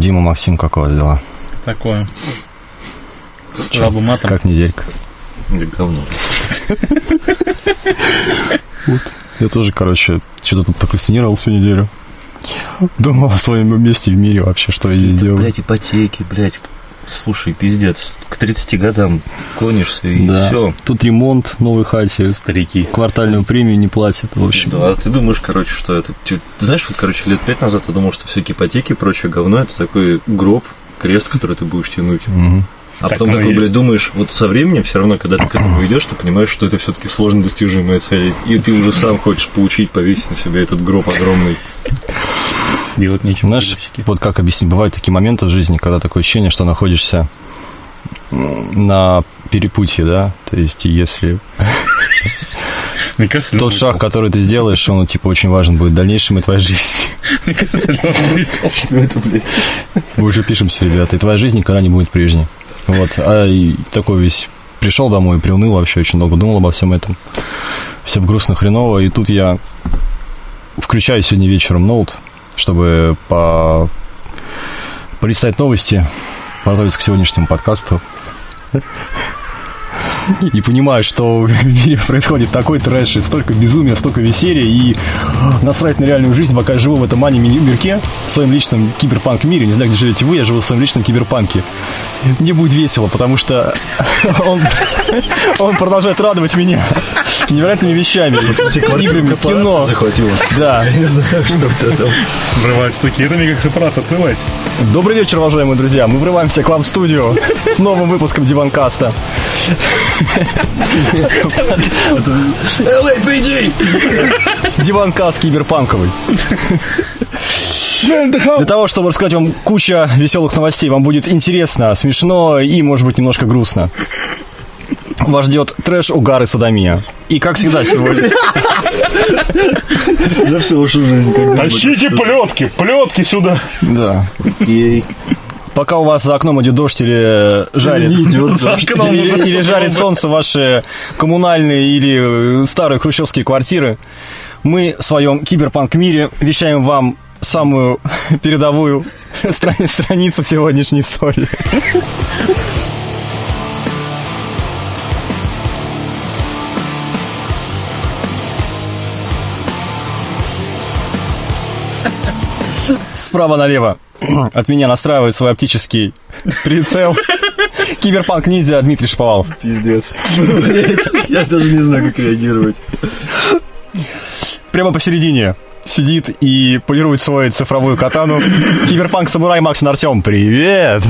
Дима, Максим, как у вас дела? Такое. Матом. Как неделька? Да говно. Я тоже, короче, что-то тут прокрастинировал всю неделю. Думал о своем месте в мире вообще, что я здесь делаю. Блять, ипотеки, блядь, Слушай, пиздец, к 30 годам клонишься и да. все. Тут ремонт новой хате. Старики. Квартальную премию не платят, в общем. Да, а ты думаешь, короче, что это... Ты знаешь, вот, короче, лет пять назад я думал, что все ипотеки и прочее говно, это такой гроб, крест, который ты будешь тянуть. Угу. А так потом такой, блядь, думаешь, вот со временем все равно, когда ты к этому идешь, ты понимаешь, что это все-таки сложно достижимая цель. И ты уже сам хочешь получить, повесить на себя этот гроб огромный. Делать нечего. Знаешь, вот как объяснить, бывают такие моменты в жизни, когда такое ощущение, что находишься на перепутье, да, то есть если мне кажется, тот шаг, который ты сделаешь, он типа очень важен будет в дальнейшем и твоей жизни. Мне кажется, что это, блядь. Мы уже пишемся, ребята, и твоя жизнь никогда не будет прежней. Вот, а такой весь пришел домой, приуныл вообще, очень долго думал обо всем этом. Все грустно, хреново, и тут я включаю сегодня вечером ноут, чтобы по... полистать новости, готовиться к сегодняшнему подкасту и понимаю, что в мире происходит такой трэш, и столько безумия, столько веселья, и насрать на реальную жизнь, пока я живу в этом ани-мирке, в своем личном киберпанк-мире, не знаю, где живете вы, я живу в своем личном киберпанке. Мне будет весело, потому что он, он продолжает радовать меня невероятными вещами, играми, кино. Захватило. Да. Я не знаю, что тебя там. Врывать стуки. Это мегаkorпорация, открывайте. Добрый вечер, уважаемые друзья. Мы врываемся к вам в студию с новым выпуском Диванкаста. LAPD! Диванкаст киберпанковый. Для того, чтобы рассказать вам куча веселых новостей, вам будет интересно, смешно и, может быть, немножко грустно. Вас ждет трэш, угар и садомия. И, как всегда, сегодня... За всю вашу жизнь. Тащите плетки, плетки сюда. Да. Пока у вас за окном идет дождь или жарит, не идет или, или жарит солнце ваши коммунальные или старые хрущевские квартиры, мы в своем киберпанк-мире вещаем вам самую передовую страницу сегодняшней истории. Справа налево от меня настраивает свой оптический прицел. Киберпанк ниндзя Дмитрий Шаповалов. Пиздец. я даже не знаю, как реагировать. Прямо посередине сидит и полирует свою цифровую катану. Киберпанк Самурай Максим Артем. Привет!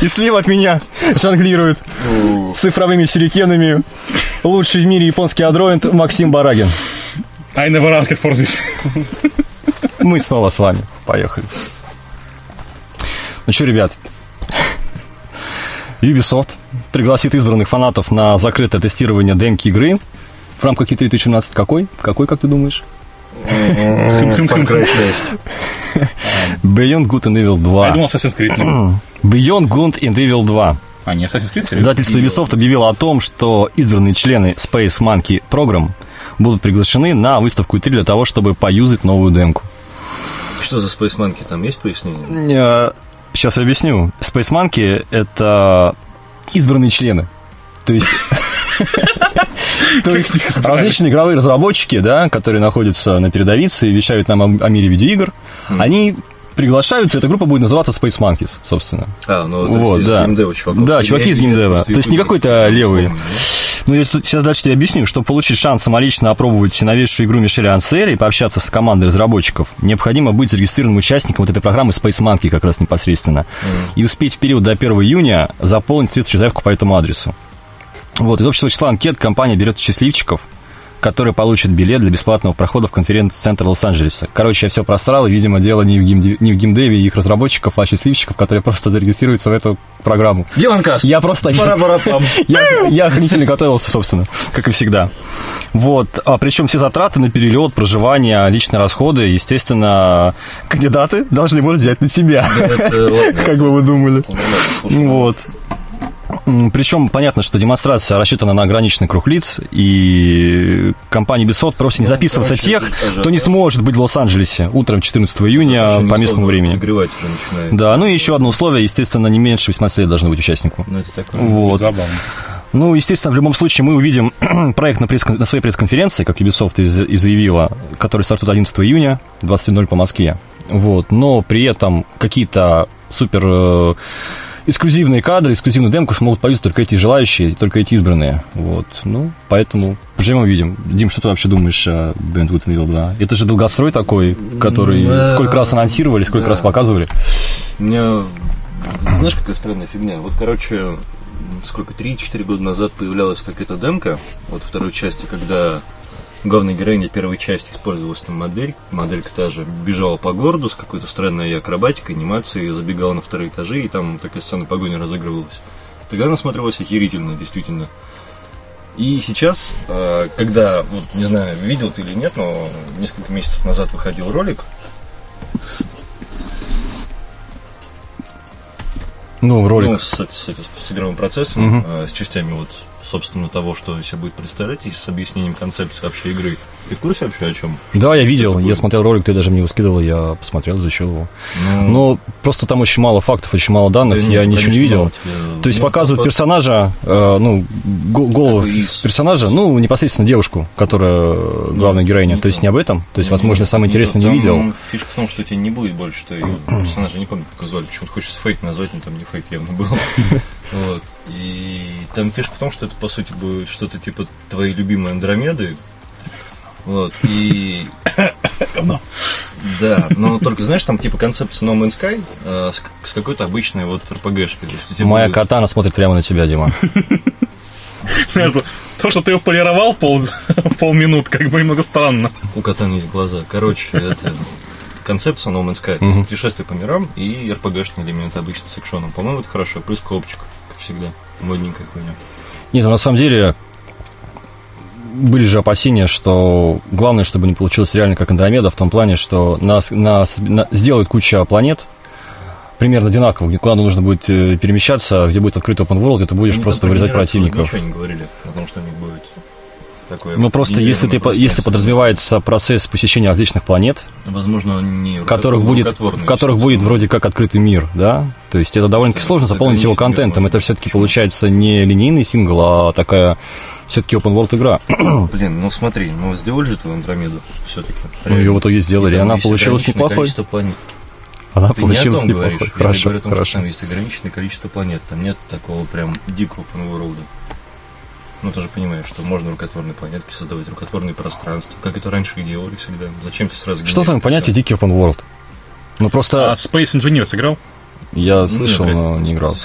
И слева от меня жонглирует цифровыми сюрикенами лучший в мире японский андроид Максим Барагин. I never asked for this. Мы снова с вами. Поехали. Ну что, ребят, Ubisoft пригласит избранных фанатов на закрытое тестирование демки игры в рамках E3 2017. Какой? Какой, как ты думаешь? Far Cry 6. Beyond Good and Evil 2. Я думал Assassin's Creed. Beyond Good and Evil 2. А, не Assassin's Creed? Издательство Ubisoft объявило о том, что избранные члены Space Monkey Program будут приглашены на выставку E3 для того, чтобы поюзать новую демку. Что за Space Monkey? Там есть пояснение? Сейчас я объясню. Space Monkey — это избранные члены. То есть... То есть различные игровые разработчики, да, которые находятся на передовице и вещают нам о, мире видеоигр, они приглашаются, эта группа будет называться Space Monkeys, собственно. А, ну вот, из да. геймдева чуваков. Да, чуваки из геймдева. То есть не какой-то левый. Ну, я тут сейчас дальше тебе объясню. Чтобы получить шанс самолично опробовать новейшую игру Мишеля Ансера и пообщаться с командой разработчиков, необходимо быть зарегистрированным участником вот этой программы Space Monkey как раз непосредственно. Mm. И успеть в период до 1 июня заполнить соответствующую заявку по этому адресу. Вот, из общего числа анкет компания берет счастливчиков, которые получат билет для бесплатного прохода в конференц-центр Лос-Анджелеса. Короче, я все просрал, и, видимо, дело не в, геймде, не в геймдеве и их разработчиков, а счастливчиков, которые просто зарегистрируются в эту программу. Диланкаст. Я просто... я, я охренительно готовился, собственно, как и всегда. Вот. А причем все затраты на перелет, проживание, личные расходы, естественно, кандидаты должны будут взять на себя. как бы вы думали. Вот. Причем понятно, что демонстрация рассчитана на ограниченный круг лиц, и компания Ubisoft просит не записываться короче, тех, ажиотаж. кто не сможет быть в Лос-Анджелесе утром 14 июня Очень по местному времени. Да, ну и еще одно условие, естественно, не меньше 18 лет должно быть участнику. Ну, это такое. Вот. Забавно. Ну, естественно, в любом случае мы увидим проект на, пресс на своей пресс-конференции, как Ubisoft и, и заявила, который стартует 11 июня, 20.00 по Москве. Вот. Но при этом какие-то супер э, эксклюзивные кадры, эксклюзивную демку смогут повесить только эти желающие, только эти избранные. Вот. Ну, поэтому поживем увидим. Дим, что ты вообще думаешь о Beyond Good Evil 2? Это же долгострой такой, который Да. сколько раз анонсировали, сколько Да. раз показывали. Меня, знаешь, какая странная фигня? Вот, короче, сколько, 3-4 года назад появлялась какая-то демка, вот второй части, когда главная героиня первой части использовалась там модель, моделька та же, бежала по городу с какой-то странной акробатикой, анимацией, забегала на вторые этажи, и там такая сцена погони разыгрывалась. Тогда она смотрелась охерительно, действительно. И сейчас, э, когда, вот, не знаю, видел ты или нет, но несколько месяцев назад выходил ролик, Ну, ролик. Ну, с, с, этим- с игровым процессом, э, с частями вот, собственно, того, что из себя будет представлять, и с объяснением концепции вообще игры. Ты в курсе вообще о чем? Да, я видел, я смотрел ролик, ты даже мне его скидывал, я посмотрел, изучил его. Ну, Но просто там очень мало фактов, очень мало данных, да, я ну, ничего не видел. тебе. То есть Ну, показывают по- персонажа, э, ну, го- голову из? персонажа, ну, непосредственно девушку, которая главная героиня. То есть не об этом. То есть, возможно, самое интересное не видел. Фишка в том, что тебе не будет больше, что персонажа не помню, как звали. Почему-то хочется фейк назвать, но там не фейк явно был. Вот. И там фишка в том, что это, по сути, будет что-то типа твоей любимой Андромеды. Вот. И... Да, но только, знаешь, там типа концепция No Man's Sky э, с, с какой-то обычной вот РПГшкой. Моя будет- катана смотрит прямо на тебя, Дима. То, что ты его полировал пол, полминут, как бы немного странно. У катана есть глаза. Короче, это концепция No Man's Sky. Путешествие по мирам и РПГшный элемент обычно с экшоном. По-моему, это хорошо. Плюс копчик, всегда. Модненькая хуйня. Нет, ну, на самом деле были же опасения, что главное, чтобы не получилось реально как Андромеда, в том плане, что нас, нас на- сделают куча планет, примерно одинаковых, где куда нужно будет э, перемещаться, где будет открытый open world, и ты будешь Они просто вырезать противников. Ничего не говорили о том, что у них будет такое. Ну, просто если, ты, если подразумевается процесс посещения различных планет, Возможно, он не в которых будет, в которых будет вроде как открытый мир, да, то есть это довольно-таки Что, сложно заполнить его контентом, это все-таки получается не линейный сингл, а такая все-таки open world игра. Блин, ну смотри, ну сделали же твою Андромеду все-таки. Ну, ее в итоге сделали, и она получилась неплохой. планет. Она Ты не получилась говоришь. неплохой. Я Хорошо, говорю о том, что хорошо. там есть ограниченное количество планет. Там нет такого прям дикого open Ну, ты же понимаешь, что можно рукотворные планетки создавать, рукотворные пространства, как это раньше и делали всегда. Зачем ты сразу Что там понятие дикий open world? Ну, А просто Space Engineer сыграл? я слышал, блядь, но не играл.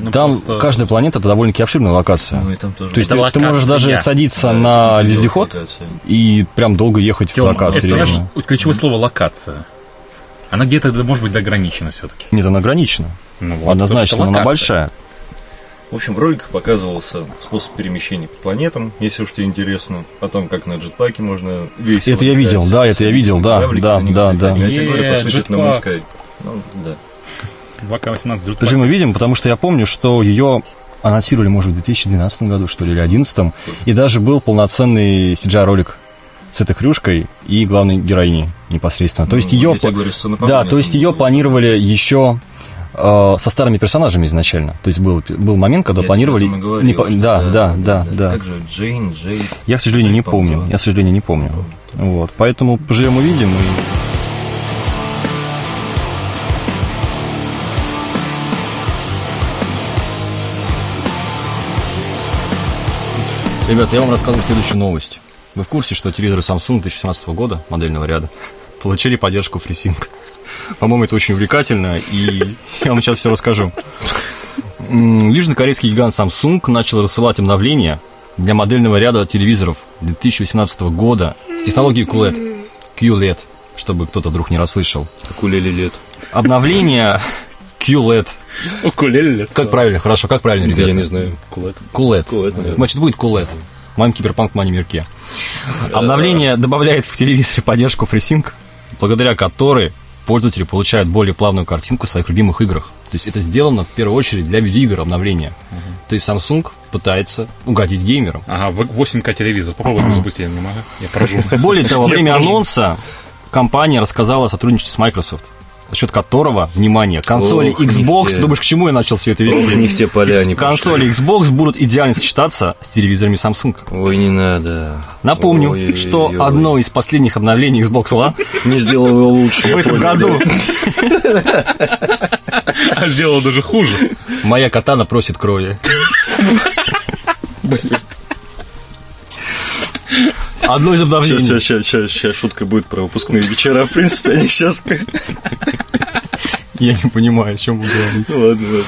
Ну, Там просто- каждая планета это довольно-таки обширная локация. Ну, и там тоже. То есть Это ты, ты можешь даже локация. садиться Да, на вездеход локация. и прям долго ехать в Тёма, закат, это, вот ключевое слово локация. Она где-то, может быть, ограничена все-таки. Нет, она ограничена. Ну, вот, Однозначно, она большая. В общем, в роликах показывался способ перемещения по планетам, если уж тебе интересно, о том, как на джетпаке можно весело Это я видел, да, это я видел, да, да, да, да. Я говорю, по сути, на джетпак. Ну, да. 2К18 друг Даже мы видим, потому что я помню, что ее анонсировали, может, в 2012 году, что ли, или 2011, и даже был полноценный CGI-ролик с этой хрюшкой и главной героиней непосредственно. То есть Ну, ее... тебе говорю, Да, то есть ее планировали еще э, со старыми персонажами изначально. То есть был, был момент, когда Я планировали... говорил, не по- что да, да, да, да. Как же Джейн, Джей... Я, к сожалению, не Джей, по-моему, помню. Я, к сожалению, не помню. Вот. Поэтому поживем увидим. И... Ребята, я вам рассказываю следующую новость. Вы в курсе, что телевизоры Samsung 2017 года, модельного ряда, получили поддержку FreeSync? По-моему, это очень увлекательно, и я вам сейчас все расскажу. Южнокорейский гигант Samsung начал рассылать обновления для модельного ряда телевизоров 2018 года с технологией QLED. QLED, чтобы кто-то вдруг не расслышал. Лет. Обновление QLED. Укулеле. Как правильно? Хорошо, как правильно, ребята? я не знаю. QLED. QLED, наверное. Значит, будет QLED. Моем киберпанк мани Обновление добавляет в телевизоре поддержку FreeSync, благодаря которой пользователи получают более плавную картинку в своих любимых играх. То есть это сделано в первую очередь для видеоигр обновления. То есть Samsung пытается угодить геймерам. Ага, в- 8К телевизор. Попробуй его запустить, я не могу. Я поражу. Более того, во время анонса компания рассказала о сотрудничестве с Microsoft, за счет которого, внимание, консоли Ох, не Xbox, думаешь, к чему я начал все это Ох, вести? не в те поля они Консоли Xbox будут идеально сочетаться с телевизорами Samsung. пошли. Ой, не надо. Напомню, Ой-ой-ой-ой. что одно из последних обновлений Xbox One Не сделал его лучше. в этом году А сделал даже хуже. моя катана просит крови. Одно из обновлений. сейчас, сейчас, сейчас, сейчас шутка будет про выпускные вечера. В принципе, они сейчас... Я не понимаю, о чем вы говорите. Ладно, ладно.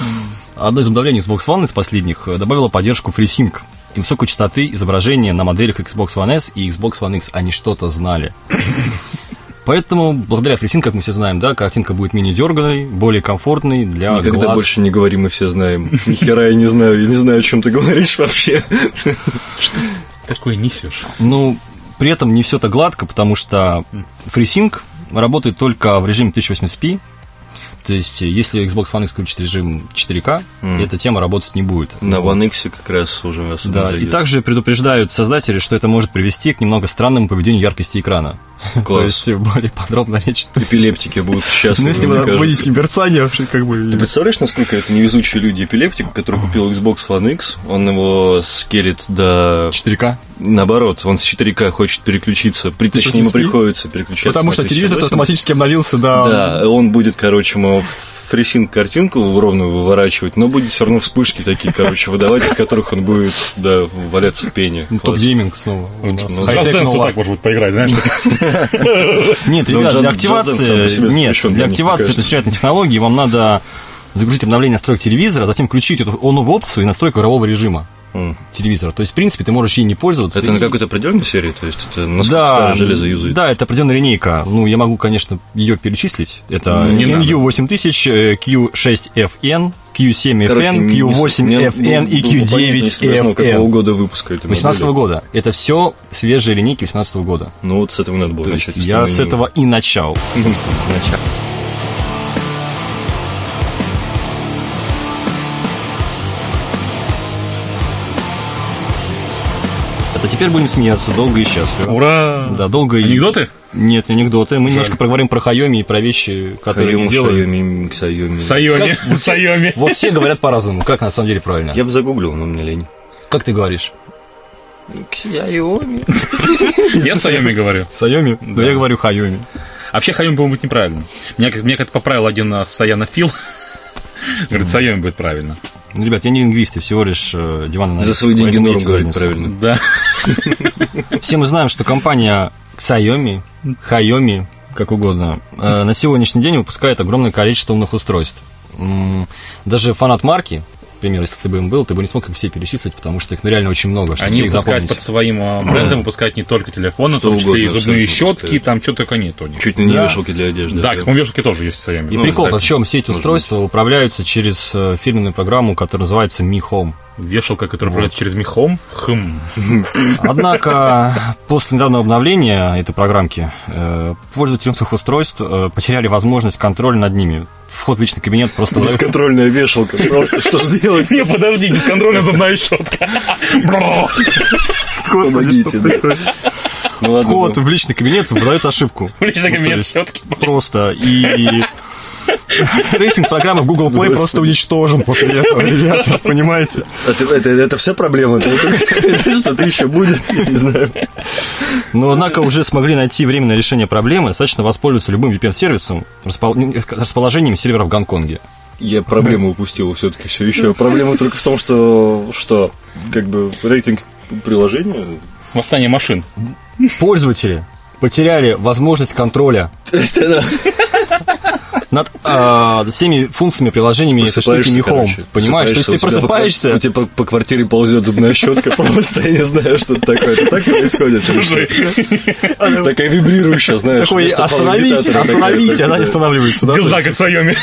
Одно из обновлений Xbox One из последних э, добавило поддержку FreeSync и высокой частоты изображения на моделях Xbox One S и Xbox One X. Они что-то знали. Поэтому, благодаря FreeSync, как мы все знаем, да, картинка будет менее дерганой, более комфортной для Никогда глаз. больше не говори, мы все знаем. Ни хера я не знаю, я не знаю, о чем ты говоришь вообще. Такое несешь. Ну, при этом не все так гладко, потому что FreeSync работает только в режиме 1080p. То есть, если Xbox One X включит режим 4К, эта тема работать не будет. На One X как раз уже Да, и зайдет. также предупреждают создатели, что это может привести к немного странному поведению яркости экрана. То Класс. есть, более подробно речь. Эпилептики будут счастливы, Ну, мне кажется. мерцание, как бы... Ты представляешь, насколько это невезучие люди? Эпилептик, который купил Xbox One X, он его скелет до... 4К? Наоборот, он с 4К хочет переключиться, при, точнее, ему 1080p? приходится переключаться Потому что телевизор 1080. автоматически обновился до... Да, он будет, короче, фрисинг картинку ровную выворачивать, но будет все равно вспышки такие, короче, выдавать, из которых он будет, да, валяться в пене. Ну. Топ-гейминг снова. у нас. ну, Just Dance ну, вот так может быть поиграть, знаешь? Нет, он ребят, для активации, нет, для активации замечательной технологии вам надо загрузить обновление настроек телевизора, а затем включить эту новую опцию и настройку игрового режима Телевизора. То есть, в принципе, ты можешь ей не пользоваться. Это на и- какой-то определенной серии? То есть это насколько да, старое железо юзает? Да, это определенная линейка. Ну, я могу, конечно, ее перечислить. Это Не надо. NU8000, э, Q6FN, Q7FN, Короче, не- не- Q8FN и было бы понятно, если бы я знал, какого Q9FN. года выпуска это 18 года. Это все свежие линейки 18 года. Ну вот с этого надо было То начать. я с этого и начал. Начать. Это теперь будем смеяться долго и счастливо. Ура! Да, долго и... Анекдоты? Нет, не анекдоты. Мы немножко поговорим про Хайоми и про вещи, которые они Xiaomi, делают. Xiaomi, Xiaomi. Сайоми. Как- Сайоми. Вот все говорят по-разному. Как на самом деле правильно? Я бы загуглил, но мне лень. Как ты говоришь? Xiaomi. Я Сайоми говорю. Сайоми? Да. я говорю Хайоми. Вообще Хайоми, по-моему, быть неправильно. Меня, как- меня как-то поправил один а, Саяна Фил. Говорит, Сайоми будет правильно. Ну, ребят, я не лингвист, я всего лишь э, диван За свои деньги норм говорить правильно. Да. Все мы знаем, что компания Xiaomi, Xiaomi, как угодно, э, на сегодняшний день выпускает огромное количество умных устройств. Даже фанат марки, например, если ты бы им был, ты бы не смог их все перечислить, потому что их ну, реально очень много, чтобы Они выпускают запомнить. под своим а, брендом, выпускают не только телефоны, в Что том числе и зубные щетки, выпускают. там что только нет у них. Чуть ли не Да. вешалки для одежды. Да, к вешалки тоже есть Сайоми. И Ну, прикол кстати, в чем все эти устройства управляются через э, фирменную программу, которая называется Mi Home. Вешалка, которая управляется через Михом. Хм. Однако после недавнего обновления этой программки э, пользователи умных устройств э, потеряли возможность контроля над ними. Вход в личный кабинет просто Бесконтрольная вешалка. Просто что ж делать? Не, подожди, бесконтрольная зубная щетка. Бро. Помогите, да. Ну Вход в личный кабинет выдает ошибку. В личный кабинет щетки. Просто. И рейтинг программы в Google Play просто уничтожен после этого, ребята, понимаете? Это, вся проблема. Что-то еще будет, я не знаю. Но, однако, уже смогли найти временное решение проблемы, достаточно воспользоваться любым VPN-сервисом, распол- расположением сервера в Гонконге. Я проблему упустил все-таки все еще. Проблема только в том, что, что как бы рейтинг приложения Восстание машин. Пользователи потеряли возможность контроля То есть она над а, всеми функциями, приложениями этой штуки короче. Понимаешь? То есть ты просыпаешься, У тебя по, по квартире ползет зубная щетка, просто я не знаю, что это такое. Это так происходит? Такая вибрирующая, знаешь. такой, остановись, остановись, она не останавливается. Дилдак от Сайоми.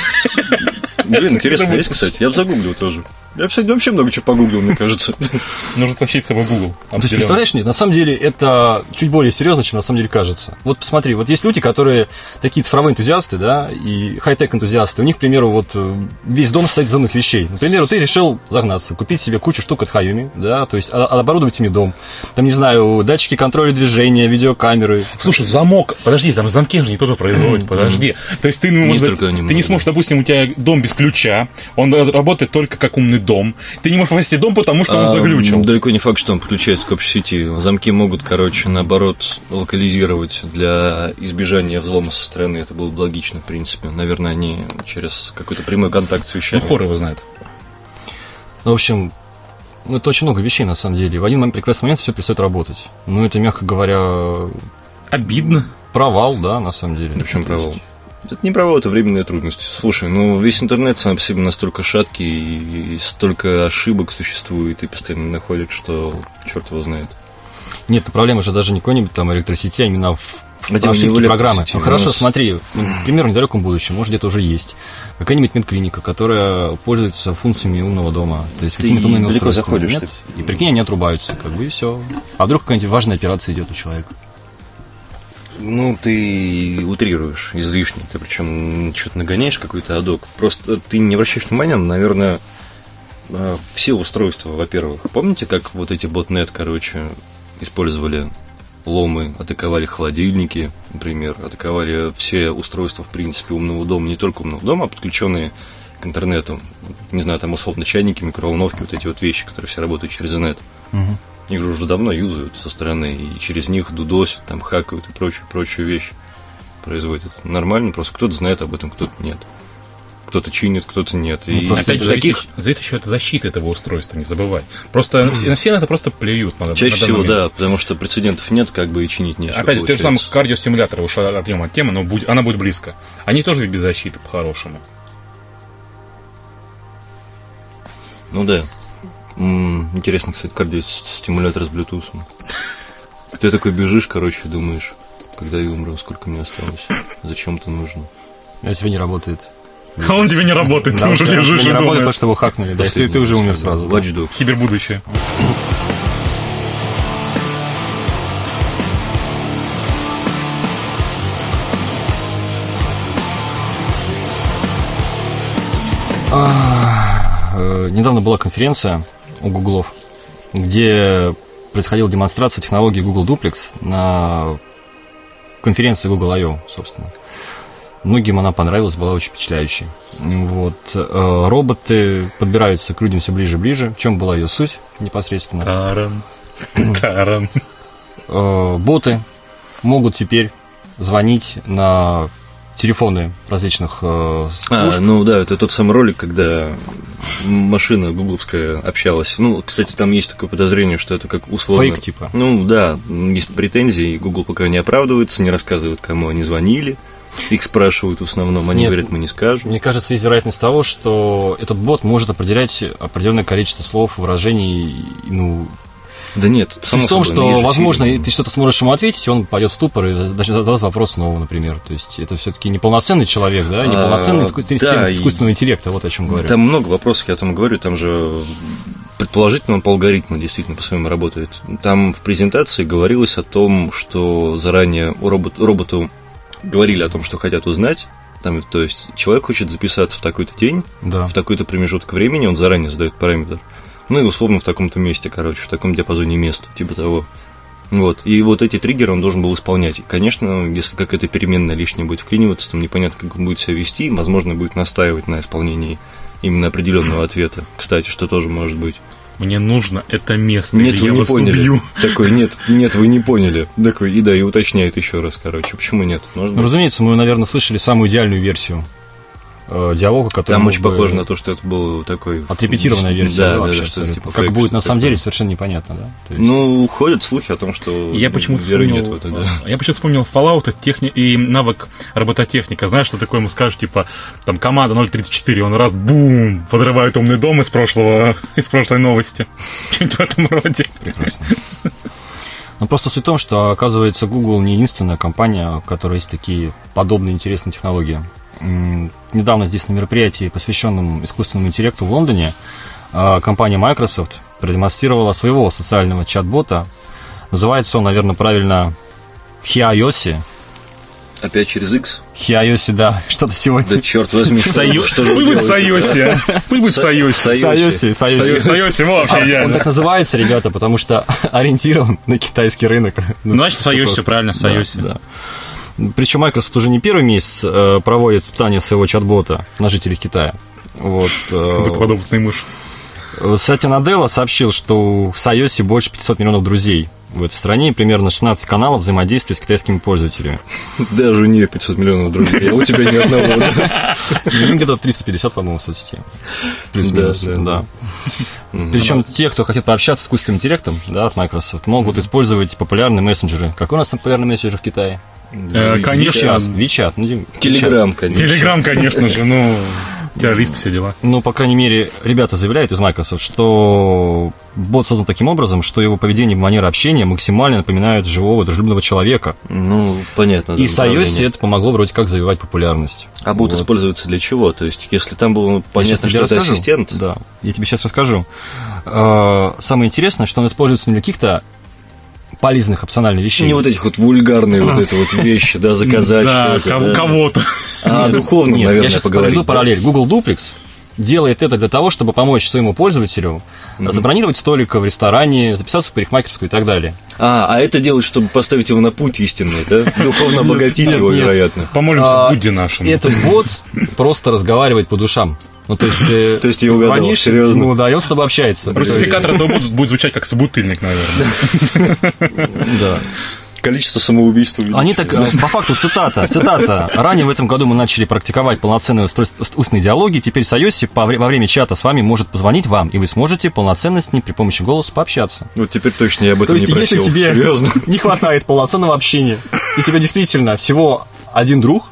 Блин, интересно есть, кстати. Я бы загуглил тоже. Я сегодня вообще много чего погуглил, мне кажется. Нужно тащить с собой Google. То есть, представляешь, нет, на самом деле это чуть более серьезно, чем на самом деле кажется. Вот посмотри, вот есть люди, которые такие цифровые энтузиасты, да, и хай-тек энтузиасты. У них, к примеру, вот э, весь дом стоит из заданных вещей. Например, ты решил загнаться, купить себе кучу штук от Хайюми, да, то есть а- оборудовать ими дом. Там, не знаю, датчики контроля движения, видеокамеры. Слушай, замок, подожди, там замки же не тоже производят, подожди. То есть ты, ну, Не может ты не сможешь, допустим, у тебя дом без ключа, он работает только как умный дом. Ты не можешь ввести дом, потому что он А, заглючил. Далеко не факт, что он подключается к общей сети. Замки могут, короче, наоборот, локализировать для избежания взлома со стороны. Это было бы логично, в принципе. Наверное, они через какой-то прямой контакт с Ну, вещами. хор его знает. Ну, в общем, ну, это очень много вещей, на самом деле. В один момент, прекрасный момент все перестает работать. Ну, это, мягко говоря, Обидно. провал, да, на самом деле. Да в чем То есть- провал? Это не провал, это временные трудности. Слушай, ну весь интернет сам по себе настолько шаткий, и, и столько ошибок существует, и постоянно находят, что черт его знает. Нет, ну, проблема же даже не какой-нибудь там электросети, а именно в в ошибке программы. Ну, хорошо, нас- смотри, к примеру, в недалеком будущем, может, где-то уже есть какая-нибудь медклиника, которая пользуется функциями умного дома. То есть Ты какими-то умными устройствами. заходишь, Нет? И прикинь, они отрубаются, как бы, и все. А вдруг какая-нибудь важная операция идет у человека? Ну, ты утрируешь излишне, ты причем что-то нагоняешь какой-то адок. Просто ты не обращаешь внимания, на, наверное, э, все устройства, во-первых. Помните, как вот эти ботнет, короче, использовали ломы, атаковали холодильники, например, атаковали все устройства, в принципе, умного дома, не только умного дома, а подключенные к интернету. Не знаю, там условно чайники, микроволновки, вот эти вот вещи, которые все работают через инет. Их же уже давно юзают со стороны, и через них дудосят, там хакают и прочую, прочую вещь производят. Нормально, просто кто-то знает об этом, кто-то нет. Кто-то чинит, кто-то нет. И просто Опять же, таких зависит, еще от защиты этого устройства, не забывай. Просто все, на все на это просто плюют. На, чаще на всего, момент. да, потому что прецедентов нет, как бы и чинить нечего. Опять же, те же самые получается. кардиостимуляторы, уж отъем от темы, но будь- она будет близко. Они тоже без защиты, по-хорошему. Ну да. Интересно, кстати, кардиостимулятор с Bluetooth. Ты такой бежишь, короче, думаешь, когда я умру, сколько мне осталось, зачем это нужно. А тебе не работает. А он тебе не работает, ты Да, уже лежишь не и работает, потому думаешь. что его хакнули. Да, и ты, уже умер сразу. Watch Dogs. Кибербудущее. Э, Недавно была конференция у Гуглов, где происходила демонстрация технологии Google Duplex на конференции Google I.O., собственно. Многим она понравилась, была очень впечатляющей. Вот. э, Роботы подбираются к людям все ближе и ближе. В чем была ее суть непосредственно? Таран. Таран. Э, Боты могут теперь звонить на телефоны различных э, А, ну да, это тот самый ролик, когда машина гугловская общалась. Ну, кстати, там есть такое подозрение, что это как условно... Фейк, типа. Ну да, есть претензии, и Google пока не оправдывается, не рассказывает, кому они звонили. Их спрашивают в основном, они Нет. говорят, мы не скажем. Мне кажется, есть вероятность того, что этот бот может определять определенное количество слов, выражений. Ну, Да нет, само в том, собой, что, возможно, ты что-то сможешь ему ответить, и он пойдет в ступор и начнет задавать вопрос снова, например. То есть это все-таки неполноценный человек, да, неполноценный А, искусственный да, система и- искусственного интеллекта, вот о чем говорю. Там много вопросов, я о том говорю, там же предположительно он по алгоритму действительно по-своему работает. Там в презентации говорилось о том, что заранее робот, роботу говорили о том, что хотят узнать. Там, то есть человек хочет записаться в такой-то день, Да. в такой-то промежуток времени, он заранее задает параметр. Ну и условно в таком-то месте, короче, в таком диапазоне мест, типа того. Вот. И вот эти триггеры он должен был исполнять. И, конечно, если какая-то переменная лишняя будет вклиниваться, там непонятно, как он будет себя вести, возможно, будет настаивать на исполнении именно определенного ответа. Кстати, что тоже может быть. Мне нужно это место, Нет, или вы я не вас поняли. убью. Такой, нет, нет, вы не поняли. Такой, и да, и уточняет еще раз, короче. Почему нет? Может Ну, разумеется, мы, наверное, слышали самую идеальную версию э, диалога, который Там очень бы- похоже на то, что это был такой... Отрепетированная версия, Да, да, вообще, да, что типа Как фейк, будет на самом деле, совершенно непонятно, да? То есть- Ну, ходят слухи о том, что Я почему-то веры вспомнил, нет в это, да. я почему-то вспомнил Fallout и, техни... и навык робототехника. Знаешь, что такое ему скажешь, типа, там, команда 034, он раз, бум, подрывает умный дом из прошлого, из прошлой новости. Что-нибудь в этом роде. Прекрасно. Ну, просто суть в том, что, оказывается, Google не единственная компания, у которой есть такие подобные интересные технологии. Недавно здесь на мероприятии, посвященном искусственному интеллекту в Лондоне, а, компания Microsoft продемонстрировала своего социального чат-бота. Называется он, наверное, правильно Hiayoshi. Опять через X? Hiayoshi, да. Что-то сегодня... Да черт возьми, Сайо- что же вы Пусть будет? Сайоси, а. Пусть будет Са- Сайоси. Сайоси, Сайоси. Сайоси, во, вообще А, Он так называется, ребята, потому что ориентирован на китайский рынок. Ну, значит, Сайоси, правильно, Да, Сайоси. Причем Microsoft уже не первый месяц э, проводит испытание своего чат-бота на жителей Китая. Вот. э, Будто подопытный мышь. Сатя Наделла сообщил, что у Сайоси больше 500 миллионов друзей в этой стране и примерно 16 каналов взаимодействия с китайскими пользователями. Даже у нее 500 миллионов друзей, а у тебя ни одного. Ну, Где-то 350, по-моему, соцсетей. Плюс-минус, Да, да. да. Причем те, кто хотят пообщаться с искусственным интеллектом да, от Microsoft, могут использовать популярные мессенджеры. Какой у нас там популярный мессенджер в Китае? Э, Конечно. WeChat. Ну, Телеграм, конечно. Телеграм, конечно же, ну, террористы, все дела. Ну, по крайней мере, ребята заявляют из Microsoft, что бот создан таким образом, что его поведение и манера общения максимально напоминают живого, дружелюбного человека. Ну, понятно. И да, с iOS направление. это помогло вроде как завоевать популярность. А будут Вот. использоваться для чего? То есть, если там было щас понятно, тебе что это расскажу. ассистент, Да, я тебе сейчас расскажу. Э, Самое интересное, что он используется не для каких-то полезных опциональных вещей. не вот этих вот вульгарные вот это вот вещи, да, заказать Да, кого-то. А, духовно, наверное, я сейчас проведу параллель. Google Duplex делает это для того, чтобы помочь своему пользователю забронировать столик в ресторане, записаться в парикмахерскую и так далее. А, а это делать, чтобы поставить его на путь истинный, да? Духовно обогатить его, вероятно. Помолимся А, Будде нашему. Этот бот просто разговаривает по душам. Ну, то есть, ты То есть я угадал, звонишь, серьезно? Ну, да, и он с тобой общается. Русификатор этого будет, будет звучать как собутыльник, наверное. Да. Количество самоубийств увеличилось. Они так, э, по факту, цитата, цитата. Ранее в этом году мы начали практиковать полноценные устные диалоги. Теперь с iOS по вре- во время чата с вами может позвонить вам, и вы сможете полноценно с ним при помощи голоса пообщаться. Вот теперь точно я об этом То есть, не если просил. тебе Серьезно. не хватает полноценного общения, и тебе действительно всего один друг,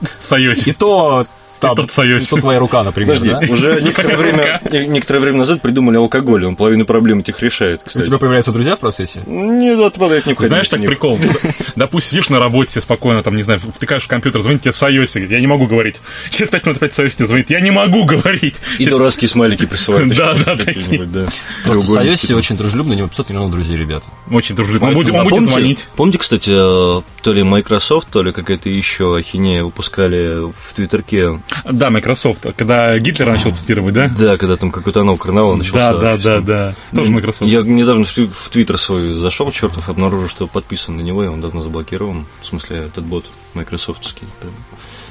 и Сайоси. то, там, тот Сайоси. и то твоя рука, например, Подожди, да? уже некоторое время, некоторое время назад придумали алкоголь, он половину проблем этих решает, У кстати. тебя появляются друзья в процессе? Не отпадает необходимость Знаешь, так у прикол. Допустим, сидишь на работе спокойно, там, не знаю, втыкаешь в компьютер, звонит тебе Сайоси, я не могу говорить. Через пять минут опять тебе звонит, я не могу говорить. И дурацкие смайлики присылают. Да, да, да. Просто очень дружелюбный, у него 500 миллионов друзей, ребята. Очень дружелюбно. Он будет, А будет помните- звонить. Помните, кстати, э, то ли Microsoft, то ли какая-то еще ахинея выпускали в Твиттерке. Да, Microsoft. Когда Гитлера начал цитировать, да? Да, когда там какой-то новый карнавал начался. Да, да, да, да. Тоже Microsoft. Я недавно в Твиттер свой зашел, чертов, обнаружил, что подписан на него, и он давно заблокирован. В смысле, этот бот майкрософтовский.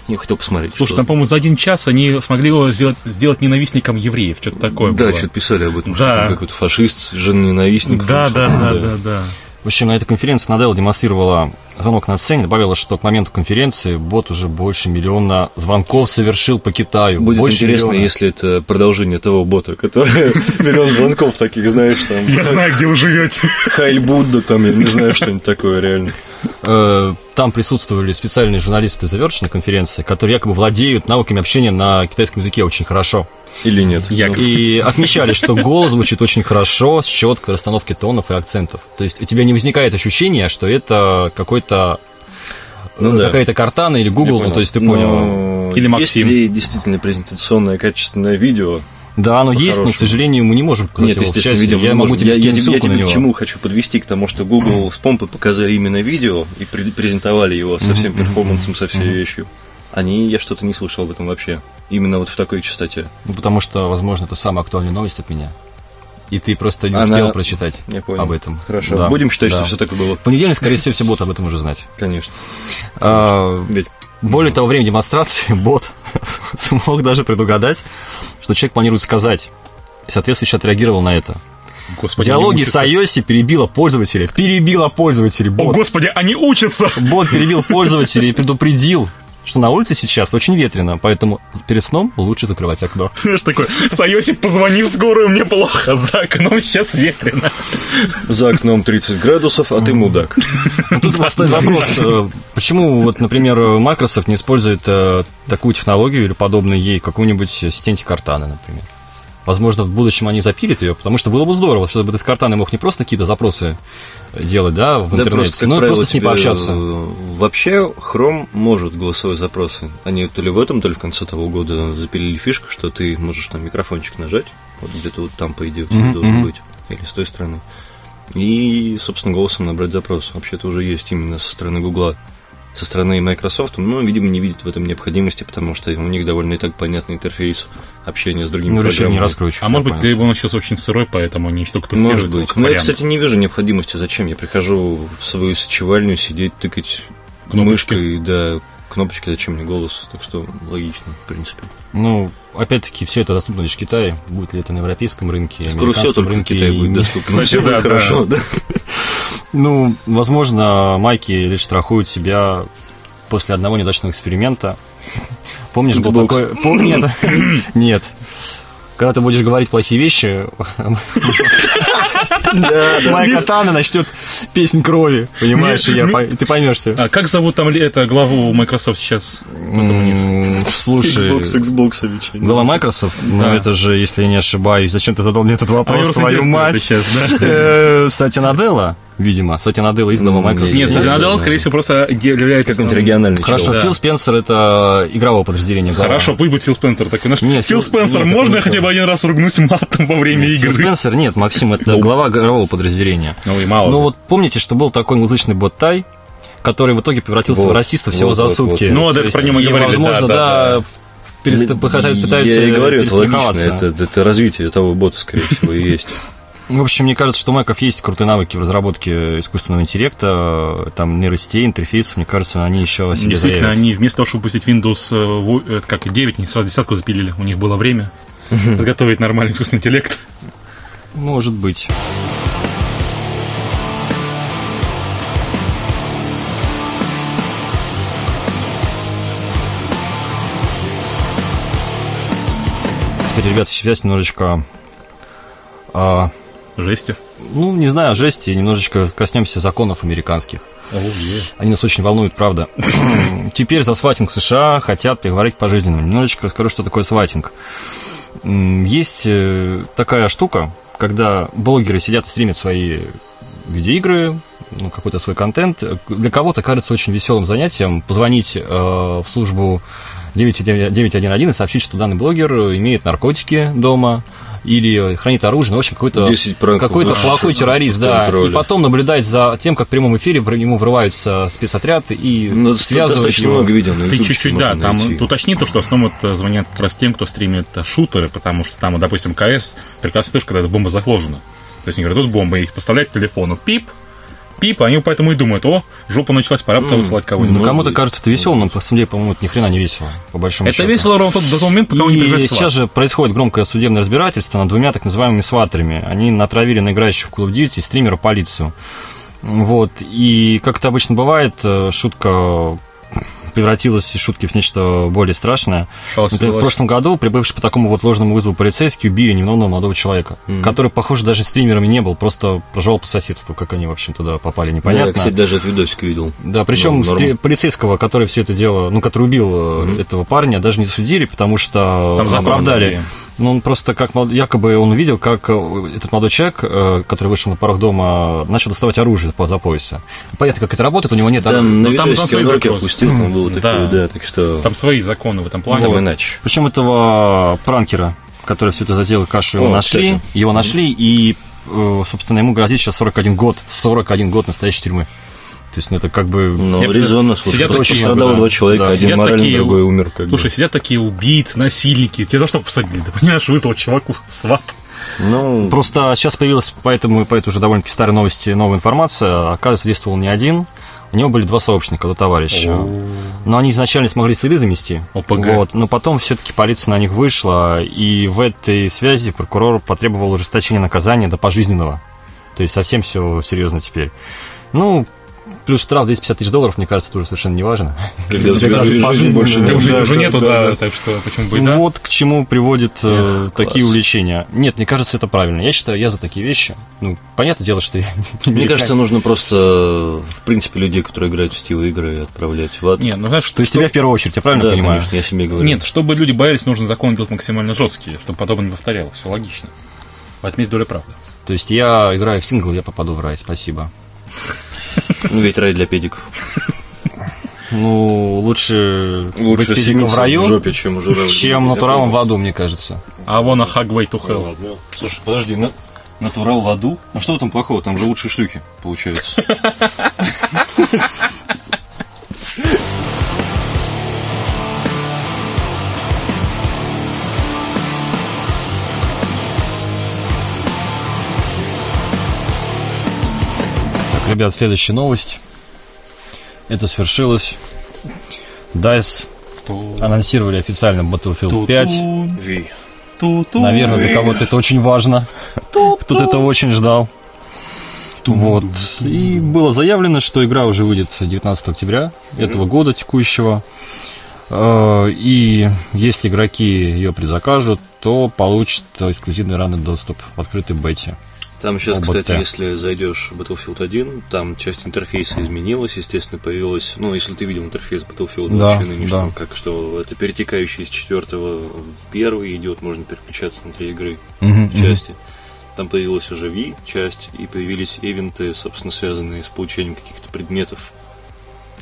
Я хотел посмотреть. Слушай, что- там, по-моему, за один час они смогли его сделать, сделать ненавистником евреев. Что-то такое Да, было. что-то писали об этом, что Да. там какой-то фашист, женоненавистник. Да, что да, там, да, да, да. В общем, на этой конференции Наделла демонстрировала звонок на сцене, добавила, что к моменту конференции бот уже больше миллиона звонков совершил по Китаю. Будет больше интересно, миллиона. если это продолжение того бота, который миллион звонков таких, знаешь, там. Я знаю, где вы живете. Хайль Будда, там, я не знаю, что-нибудь такое реально. Э, Там присутствовали специальные журналисты завершенной конференции, которые якобы владеют навыками общения на китайском языке очень хорошо. Или нет? Яков. И отмечали, что голос звучит очень хорошо, с четкой расстановкой тонов и акцентов. То есть у тебя не возникает ощущения, что это какой-то Ну да. какая-то картана или Google, ну, то есть ты понял. Но Или Максим. Есть ли действительно презентационное качественное видео? Да, оно есть, но, к сожалению, мы не можем показать Нет, его естественно, видео Я могу тебе я, я, я тебе к чему хочу подвести, к тому, что Google с помпой показали именно видео и презентовали его со всем перформансом, со всей вещью. Они, я что-то не слышал об этом вообще. Именно вот в такой частоте. Ну, потому что, возможно, это самая актуальная новость от меня. И ты просто не Она- успел прочитать Я понял. об этом. Хорошо. Да, Будем считать, да. что все так и было. В понедельник, скорее всего, все будут об этом уже знать. Конечно. А, Ведь Более того, во время демонстрации бот смог даже предугадать, что человек планирует сказать. И соответствующе отреагировал на это. Господи, Диалоги с iOS перебила пользователя. Перебила пользователя. О, Бот. господи, они учатся! Бот перебил пользователя и предупредил, что на улице сейчас очень ветрено, поэтому перед сном лучше закрывать окно. Знаешь, такой, Сайосик, позвони в скорую, мне плохо, за окном сейчас ветрено. за окном 30 градусов, а ты мудак. Ну, Тут восстает вопрос, э, почему, вот, например, Microsoft не использует э, такую технологию или подобную ей, какую-нибудь ассистенте Картаны, например. Возможно, в будущем они запилят ее, потому что было бы здорово, чтобы ты с Картаной мог не просто какие-то запросы делать, да, в Да, интернете, просто, как но и правило, просто с ней пообщаться. э, Вообще, Chrome может голосовые запросы. Они то ли в этом, то ли в конце того года запилили фишку, что ты можешь там микрофончик нажать, вот где-то вот там, по идее, у тебя должен быть, или с той стороны. И, собственно, голосом набрать запрос. Вообще-то уже есть именно со стороны Гугла. Со стороны Microsoft, но, видимо, не видят в этом необходимости, потому что у них довольно и так понятный интерфейс общения с другими Ну, программами. не раскручивать. А может быть, либо он сейчас очень сырой, поэтому они что-то тестируют. Может быть. Но я, кстати, не вижу необходимости. Зачем? Я прихожу в свою сочевальню, сидеть, тыкать Кнопочки. мышкой, да, кнопочки, зачем мне голос. Так что логично, в принципе. Ну, опять-таки, все это доступно лишь в Китае. Будет ли это на европейском рынке, Скоро все американском только в рынке. Китае и- будет доступно. Кстати, будет да, да. хорошо, да. Ну, возможно, майки лишь страхуют себя после одного неудачного эксперимента. Помнишь, был такой... пом- Нет, нет. Когда ты будешь говорить плохие вещи, Майк Атана начнет песнь крови, понимаешь, и и ты поймешь все. А как зовут там это главу Microsoft сейчас? Слушай, Xbox, Xbox глава Microsoft, ну Да. это же, если я не ошибаюсь, зачем ты задал мне этот А вопрос, твою мать? да? Э, Сатья Наделла, видимо, Сатья Наделла из глава М, Microsoft. Нет, Да, да. скорее всего, просто является... Какой-нибудь региональный Хорошо, чел. Да. Фил Спенсер это игрового подразделения. глава. Хорошо, пусть будет Фил Спенсер такой. Знаешь, Нет, Фил Фил- Спенсер, нет, это можно я хотя Фил. бы один раз ругнусь матом во время Фил игры? Спенсер, нет, Максим, это глава игрового подразделения. Ну и мало. Ну вот помните, что был такой англоязычный бот-тай, который в итоге превратился Вот, в расиста всего вот, за вот, сутки. вот. Ну, вот это про него и, говорили, возможно, да, да, да, пытаются, Я и говорю, это логично, это, это развитие того бота, скорее всего, и есть. В общем, мне кажется, что у Маков есть крутые навыки в разработке искусственного интеллекта, там нейросетей, интерфейсов, мне кажется, они еще о себе Действительно, заявят. они вместо того, чтобы выпустить Windows э, это как 9, они сразу десятку запилили. У них было время подготовить нормальный искусственный интеллект. Может быть. Теперь, ребята, связь немножечко... а, Жести. ну, не знаю, жести, немножечко коснемся законов американских. Они нас очень волнуют, правда. Теперь за сватинг в США хотят приговорить к пожизненному. Немножечко расскажу, что такое сватинг. Есть э, такая штука, когда блогеры сидят и стримят свои видеоигры, ну, какой-то свой контент. Для кого-то кажется очень веселым занятием позвонить э, в службу 911 и сообщить, что данный блогер имеет наркотики дома или хранит оружие, ну, в общем, какой-то 10 пранков какой-то выше плохой террорист, да, контроля. и потом наблюдать за тем, как в прямом эфире в ему врывается спецотряд и Ну, достаточно его. много видео на Ты чуть-чуть, да, там найти. уточни то, что в основном это звонят как раз тем, кто стримит шутеры, потому что там, вот, допустим, КС прекрасно слышишь, когда эта бомба заложена. То есть они говорят, тут бомба, их поставляют к телефону, пип, пип, они поэтому и думают, о, жопа началась, пора бы высылать Ну, кого-нибудь. кому-то кажется это весело, но, по самом деле, по-моему, это ни хрена не весело, по большому Это счету. весело ровно тот- до того момента, пока он не И приезжает сейчас же происходит громкое судебное разбирательство над двумя так называемыми сватерами. Они натравили на играющих в Call of Duty стримера полицию. Вот. И, как это обычно бывает, э, шутка превратилась из шутки в нечто более страшное. Например, в прошлом году, прибывший по такому вот ложному вызову полицейские, убили невиновного молодого человека, который, похоже, даже стримером и не был, просто проживал по соседству. Как они, в общем, туда попали, Да, непонятно. я, кстати, даже этот видосик видел. Да, причем Ну, стри- полицейского, который все это дело, ну, который убил э, этого парня, даже не судили, потому что Там оправдали. такие. Ну, он просто как якобы он увидел, как э, этот молодой человек, э, который вышел на порог дома, начал доставать оружие по за пояса. Понятно, как это работает, у него нет. Там на Ну, там- там свои запросы. опустил, там было Да. такое, да, так что Там свои законы в этом плане. там Вот. иначе. Причем этого пранкера, который все это затеял, кашу его О, нашли, кстати. его нашли, и, э, собственно, ему грозит сейчас 41 год, 41 год настоящей тюрьмы. То есть, ну, это как бы... Ну, резонно, сидят слушай, очень пострадало много, два да. человека, Да, один сидят морально, такие- другой умер. Как Слушай, бы. сидят такие убийцы, насильники. Тебя за что посадили? Ты понимаешь, вызвал чуваку сват. Ну, Просто сейчас появилась по этому, по этой уже довольно-таки старой новости новая информация. Оказывается, действовал не один. У него были два сообщника, два товарища. Но они изначально смогли следы замести. ОПГ. Вот, но потом все-таки полиция на них вышла, и в этой связи прокурор потребовал ужесточения наказания до пожизненного. То есть совсем все серьезно теперь. Ну, плюс штраф 250 тысяч долларов, мне кажется, тоже совершенно не важно. Уже, нету, да, так что почему бы и да. Вот к чему приводят э, такие увлечения. Нет, мне кажется, это правильно. Я считаю, я за такие вещи. Ну, понятное дело, что Мне кажется, нужно просто, в принципе, людей, которые играют в стивы игры, отправлять в ад. Нет, ну знаешь, То есть тебя в первую очередь, я правильно понимаю? конечно, я себе говорю. Нет, чтобы люди боялись, нужно закон делать максимально жесткие, чтобы подобное не повторялось. Все логично. Есть доля правды. То есть я играю в сингл, я попаду в рай, спасибо. Ну, ведь рай для педиков. Ну, лучше, Лучше быть физиком в раю, в жопе, чем чем натуралом в аду, мне кажется. А вон a Hagway to Hell. Ладно. Слушай, подожди, на- натурал в аду? А что в этом плохого? Там же лучшие шлюхи, получается. ребят, следующая новость. Это свершилось. DICE анонсировали официально Battlefield 5. Ви. Наверное, для кого-то это очень важно. Кто-то это очень ждал. Вот. И было заявлено, что игра уже выйдет 19 октября этого года текущего. Э, И если игроки ее предзакажут, то получат эксклюзивный ранний доступ в открытой бете. Там сейчас, ОБТ. кстати, если зайдешь в Battlefield 1, там часть интерфейса изменилась, естественно, появилась, ну, если ты видел интерфейс Battlefield Да, вообще нынешнего, да. как что это перетекающий из четвертого в первый идет, можно переключаться внутри игры Мгм, в части. Там появилась уже V часть, и появились ивенты, собственно, связанные с получением каких-то предметов,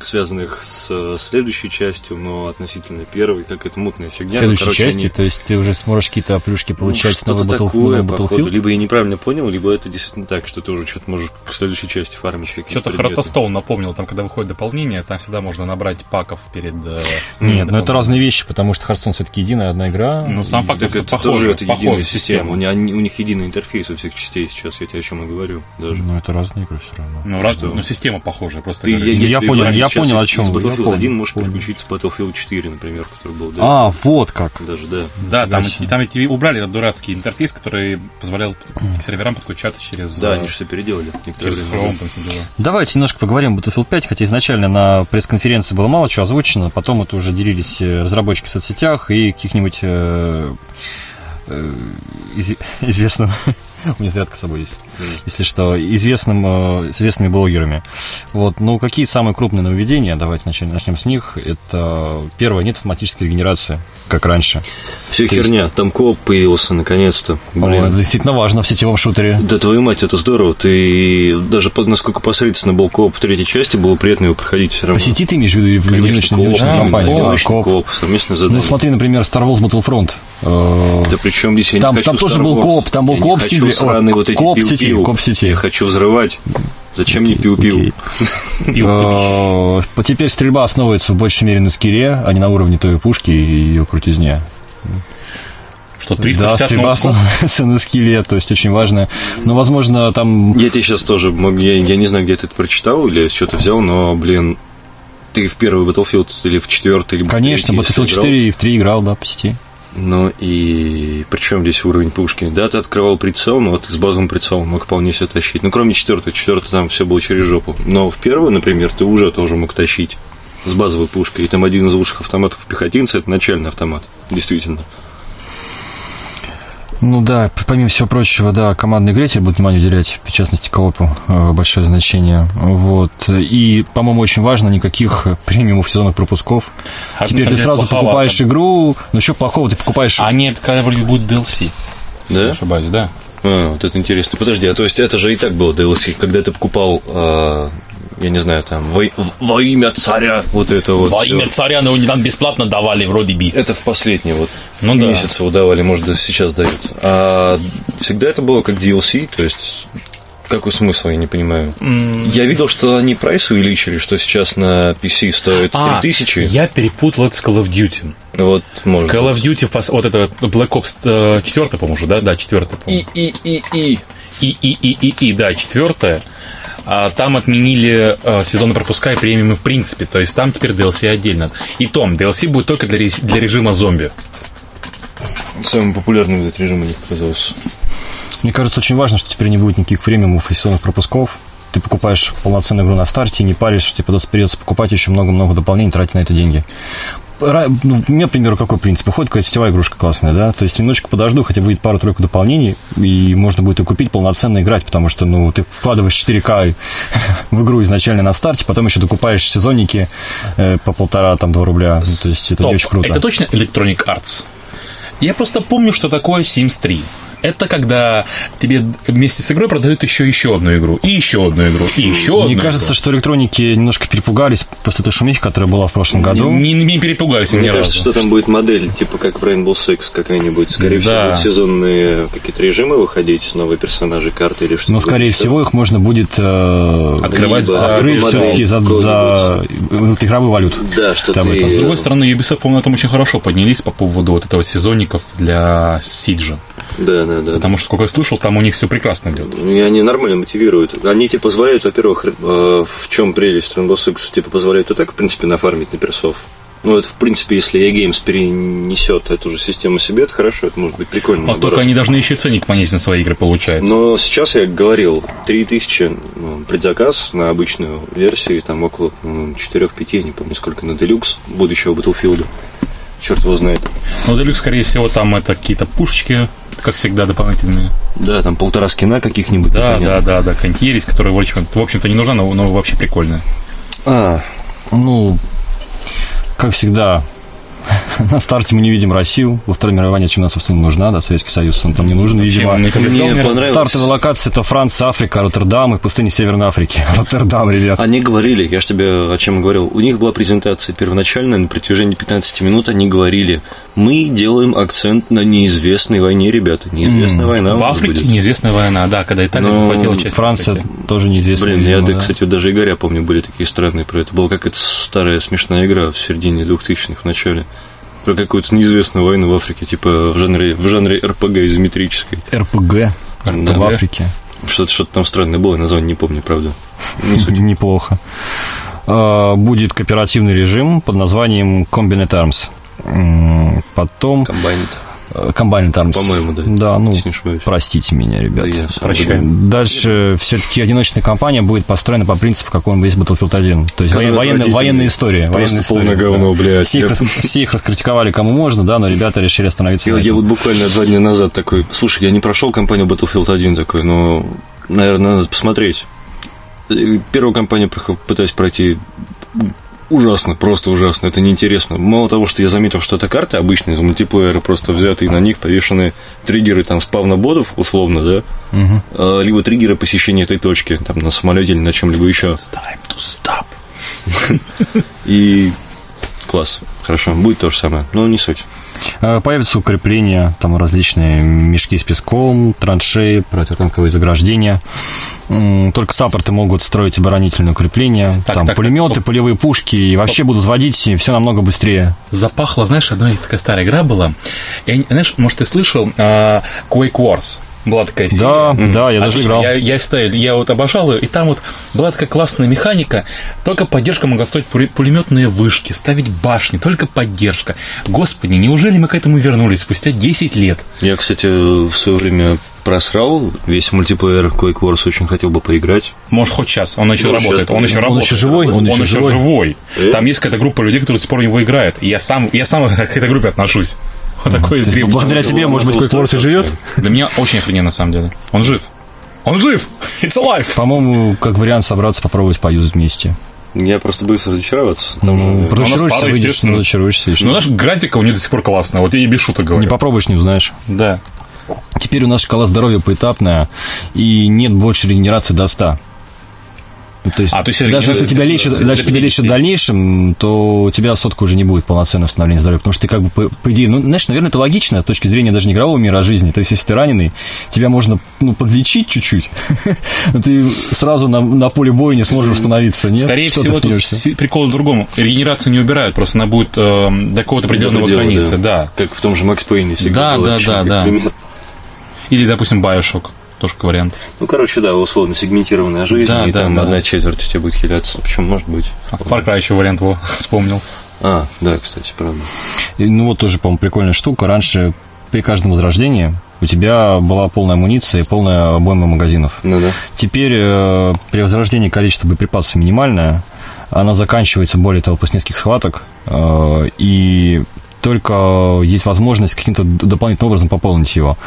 связанных с э, следующей частью, но относительно первой, как это мутная фигня. Ну, следующей короче, части, они- то есть ты уже сможешь какие-то плюшки получать ну, новый что-то Battle- такое, новый походу. Battlefield? Либо я неправильно понял, либо это действительно так, что ты уже что-то можешь к следующей части фармить. какие-то Что-то. Хротостоун напомнил, там, когда выходит дополнение, там всегда можно набрать паков перед... э, Нет, ну это разные вещи, потому что Hearthstone все-таки единая одна игра. Ну, сам факт, Так что это похоже, тоже это единая похожая система. У, них, у них единый интерфейс у всех частей сейчас, я тебе о чем и говорю даже. Ну, это разные игры все равно. Ну, раз- ну, система похожая, просто Ты, говорю. я тебе понял, я сейчас понял, о из- чем Из вы, Battlefield понял, 1 можешь понял. переключиться в Battlefield 4, например, который был до А, вот как. Даже, да. Да, там, и- там ведь и убрали этот дурацкий интерфейс, который позволял к серверам подключаться через... Да, э, они же все переделали. через Chrome, назад. там все дела. Давайте немножко поговорим о Battlefield 5, хотя изначально на пресс-конференции было мало чего озвучено, потом это уже делились э, разработчики в соцсетях и каких-нибудь э, э, изи- известным, у меня зарядка с собой есть, если что, известным, э, с известными блогерами. Вот, ну, какие самые крупные нововведения, давайте начнем, начнем с них. Это, первое, нет автоматической регенерации, как раньше. Все То есть- херня. Там кооп появился наконец-то. О, Блин. это действительно важно в сетевом шутере. Да твою мать, это здорово. Ты даже насколько посредственно был кооп в третьей части, было приятно его проходить все равно. По сети ты имеешь в виду в одиночной? Да, одиночный кооп, совместное задание. Ну, смотри, например, Star Wars Battlefront. Э, Да причем здесь я не Там- хочу там тоже был кооп, там был Я не сети- сраные вот эти кооп пиу-пиу. сети, кооп сети. Я хочу взрывать. Зачем мне пиу-пиу? Пиу. Э, Теперь стрельба основывается в большей мере на скилле, а не на уровне той пушки и ее крутизне. Что, Да, 360 стрельба ноускоп? основывается на скилле, то есть очень важно. Но, возможно, там... Я тебе сейчас тоже, я, я не знаю, где ты это прочитал или что-то взял, но, блин, ты в первый Battlefield или в четвертый, или Конечно, Battlefield играл. 4 и в 3 играл, да, по сети. Ну и причем здесь уровень пушки? Да, ты открывал прицел, но вот с базовым прицелом мог вполне себе тащить. Ну, кроме четвертого, четвертый там все было через жопу. Но в первый, например, ты уже тоже мог тащить с базовой пушкой. И там один из лучших автоматов пехотинца это начальный автомат. Действительно. Ну да, помимо всего прочего, да, командной игре теперь будут внимание уделять, в частности, коопу, э, большое значение. Вот. И, по-моему, очень важно, никаких премиумов сезонных пропусков. А, Теперь ты сразу плоховато. покупаешь игру, ну что плохого, ты покупаешь... А нет, когда будет DLC. Не Да? ошибаюсь, да. А, вот это интересно. Подожди, а то есть это же и так было DLC, когда ты покупал, э, я не знаю, там, во, во имя царя, вот это вот. Во всё. имя царя, но нам бесплатно давали вроде бы. Это в последние вот Ну да. месяцы выдавали, может, сейчас дают. А всегда это было как DLC, то есть какой смысл, я не понимаю. Я видел, что они прайс увеличили, что сейчас на PC стоит А, 3000. я перепутал это с Call of Duty. Вот, может Call of. Duty, в пос- вот это Black Ops 4, по-моему, уже, да? Да, 4, И, и, и, и. И, и, и, и, и, да, четвертое. А, там отменили э, сезонные пропуска и премиумы в принципе. То есть там теперь DLC отдельно. И том, DLC будет только для, для режима зомби. Самый популярный этот режим у них оказался. Мне кажется, очень важно, что теперь не будет никаких премиумов и сезонных пропусков. Ты покупаешь полноценную игру на старте, не паришь, тебе придется- покупать еще много-много дополнений, тратить на это деньги. Ну, у меня, к примеру, какой принцип? Выходит какая-то сетевая игрушка классная, да? То есть немножечко подожду, хотя выйдет пару-тройку дополнений, и можно будет и купить, полноценно играть, потому что, ну, ты вкладываешь 4К в игру изначально на старте, потом еще докупаешь сезонники э, по полтора, там, два рубля. Ну, то есть это не Стоп, очень круто. Это точно Electronic Arts? Я просто помню, что такое Sims 3. Это когда тебе вместе с игрой продают еще еще одну игру, и еще одну игру, и еще одну Мне игру. кажется, что электроники немножко перепугались после той шумихи, которая была в прошлом году. Не, не, не перепугались ни Мне разу. кажется, что там будет модель, типа как в Rainbow Six какая-нибудь. Скорее всего, Да. будут сезонные какие-то режимы выходить, новые персонажи, карты или что-то. Но, скорее еще. всего, их можно будет э, Открывать Либо за... открыть все-таки за, за игровую валюту. Да, что Там ты... это, С другой стороны, Ubisoft, по-моему, там очень хорошо поднялись по поводу вот этого сезонников для Сиджа. Да, да, да. Потому что, сколько я слышал, там у них все прекрасно идет. И они нормально мотивируют. Они тебе позволяют, во-первых, э, в чем прелесть Rainbow Six, тебе позволяют и так, в принципе, нафармить на персов. Ну, это, в принципе, если E-Games перенесет эту же систему себе, это хорошо, это может быть прикольно. А наоборот. только они должны еще и ценник понизить на свои игры, получается. Но сейчас я говорил, 3000 ну, предзаказ на обычную версию, там около ну, 4-5, я не помню сколько, на Deluxe будущего Battlefield. Черт его знает. Но Deluxe, скорее всего, там это какие-то пушечки, как всегда, дополнительные. Да, там полтора скина каких-нибудь. Да, да, да, да, какая-нибудь ересь, которая, в общем-то, не нужна, но, но вообще прикольная. А, Ну, как всегда, на старте мы не видим Россию. Во Второй мировой войне чем она, собственно, нужна, да, Советский Союз, он там не нужен, видимо. Мне. Стартовая локация это Франция, Африка, Роттердам и пустыня Северной Африки. Роттердам, ребят. Они говорили, я же тебе о чем говорил, у них была презентация первоначальная, на протяжении 15 минут они говорили, мы делаем акцент на неизвестной войне, ребята, неизвестная война у В Африке будет. неизвестная война, да, когда Италия Ну, захватила часть Франция Африки. тоже неизвестно. Блин, я, видимо, да, да. кстати, даже Игоря, помню, были такие странные про это. Была какая-то старая смешная игра в середине 2000-х, в начале. Про какую-то неизвестную войну в Африке, типа в жанре, в жанре РПГ изометрической. РПГ Да. в Африке. Что-то, что-то там странное было, название не помню, правда. Не суть. Неплохо. А, Будет кооперативный режим под названием Combined Arms. Потом Комбайнт. Э, Combined Arms. По-моему, да. Да, ну, простите меня, ребят. Да Прощаем. Дальше все-таки одиночная кампания будет построена по принципу, каком есть Battlefield 1. То есть воен- военная, военная история. Военная история, говно, да. блядь. Все их, все их раскритиковали кому можно, да, но ребята решили остановиться Я, я вот буквально два дня назад такой, слушай, я не прошел кампанию Battlefield 1 такой, но, наверное, надо посмотреть. Первую кампанию прохо- пытаюсь пройти ужасно, просто ужасно, это неинтересно. Мало того, что я заметил, что это карты обычные, из мультиплеера, просто взятые на них повешены триггеры там спавна ботов, условно, да. А, либо триггеры посещения этой точки, там, на самолете или на чем-либо еще. Time to stop. И класс, хорошо, будет то же самое, но не суть. Э, Появятся укрепления, там различные мешки с песком, траншеи, противотанковые заграждения. Только саппорты могут строить оборонительные укрепления, Так, там так, так, пулеметы, стоп. полевые пушки, и вообще будут водить все намного быстрее. Запахло, знаешь, одна такая старая игра была. Я знаешь, может, ты слышал а, Quake Wars? Была такая серия. Да, да, я даже играл. Я, я, ставил- я вот обожал ее, и там вот была такая классная механика, только поддержка могла строить пуле- пулеметные вышки, ставить башни, только поддержка. Господи, неужели мы к этому вернулись спустя 10 лет? Я, кстати, в свое время просрал весь мультиплеер Quake Wars, очень хотел бы поиграть. Может, хоть сейчас, он еще Ну, работает, сейчас, он еще он работает. еще живой, он еще живой. живой. Э? Там есть какая-то группа людей, которые до сих пор в него играют. И я сам, я сам к этой группе отношусь. Вот такой есть древний. благодаря тебе, может быть, Wars и живет? Для меня очень охрененно, на самом деле. Он жив. Он жив! It's alive! По-моему, как вариант собраться, попробовать поюзать вместе. Я просто боюсь разочароваться. Ну, же- разочаруешься, выйдешь, естественно. ну, разочаруешься. Ну, знаешь, графика у нее до сих пор классная. Вот я и без шуток говорю. Не попробуешь, не узнаешь. Да. Теперь у нас шкала здоровья поэтапная, и нет больше регенерации до 100. Ну, То есть, А, то есть даже если регенерация тебя лечат, даже тебя 50. лечат в дальнейшем, то у тебя сотка уже не будет полноценного восстановления здоровья, потому что ты как бы, по, по идее, ну, знаешь, наверное, это логично с точки зрения даже не игрового мира, а жизни. То есть, если ты раненый, тебя можно, ну, подлечить чуть-чуть, но ты сразу на, на поле боя не сможешь восстановиться, нет? Скорее Что всего, тут прикол в другом. Регенерацию не убирают, просто она будет э, до какого-то определенного границы, да. Как в том же Макс Пейне всегда Да, было, да, да, да. пример. Или, допустим, Bioshock. Тоже вариант. Ну, короче, да, условно сегментированная жизнь, Да, и да, там да. одна четверть у тебя будет хиляться. Почему, может быть. А, Far Cry еще вариант его вспомнил. А, да, кстати, правда. И, Ну вот тоже, по-моему, прикольная штука. Раньше при каждом возрождении у тебя была полная амуниция и полная обойма магазинов. Ну да. Теперь э, при возрождении количество боеприпасов минимальное, оно заканчивается, более того, после нескольких схваток, э, и только есть возможность каким-то дополнительным образом пополнить его.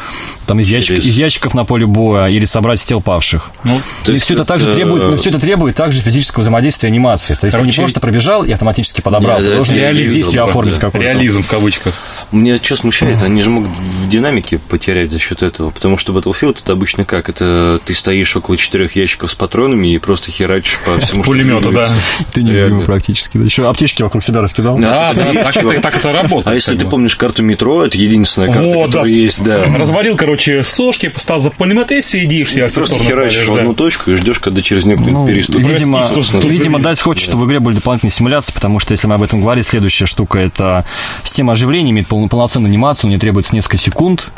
Там из, ящик, из ящиков на поле боя или собрать с тел павших. Ну, и все это также требует, но все это требует также физического взаимодействия анимации. То есть Короче, ты не просто пробежал и автоматически подобрал, ты должен реализм, действие оформить какой-то. Реализм в кавычках. Мне что смущает, они же могут в динамике потерять за счет этого, потому что Battlefield это обычно как? Это ты стоишь около четырех ящиков с патронами и просто херачишь по всему, Пулемету, да. Ты не практически. Еще аптечки вокруг себя раскидал. Да, да, так это работает. А если ты помнишь карту метро, это единственная карта, которая есть, да. Развалил, короче, сошки, поставил за пулемет и сидишь все Просто херачишь в одну точку и ждешь, когда через некоторые ну, переступишь. Видимо, видимо, дальше хочет, чтобы в игре были дополнительные симуляции, потому что, если мы об этом говорили, следующая штука – это система оживления, имеет полноценную анимацию, мне требуется несколько секунд,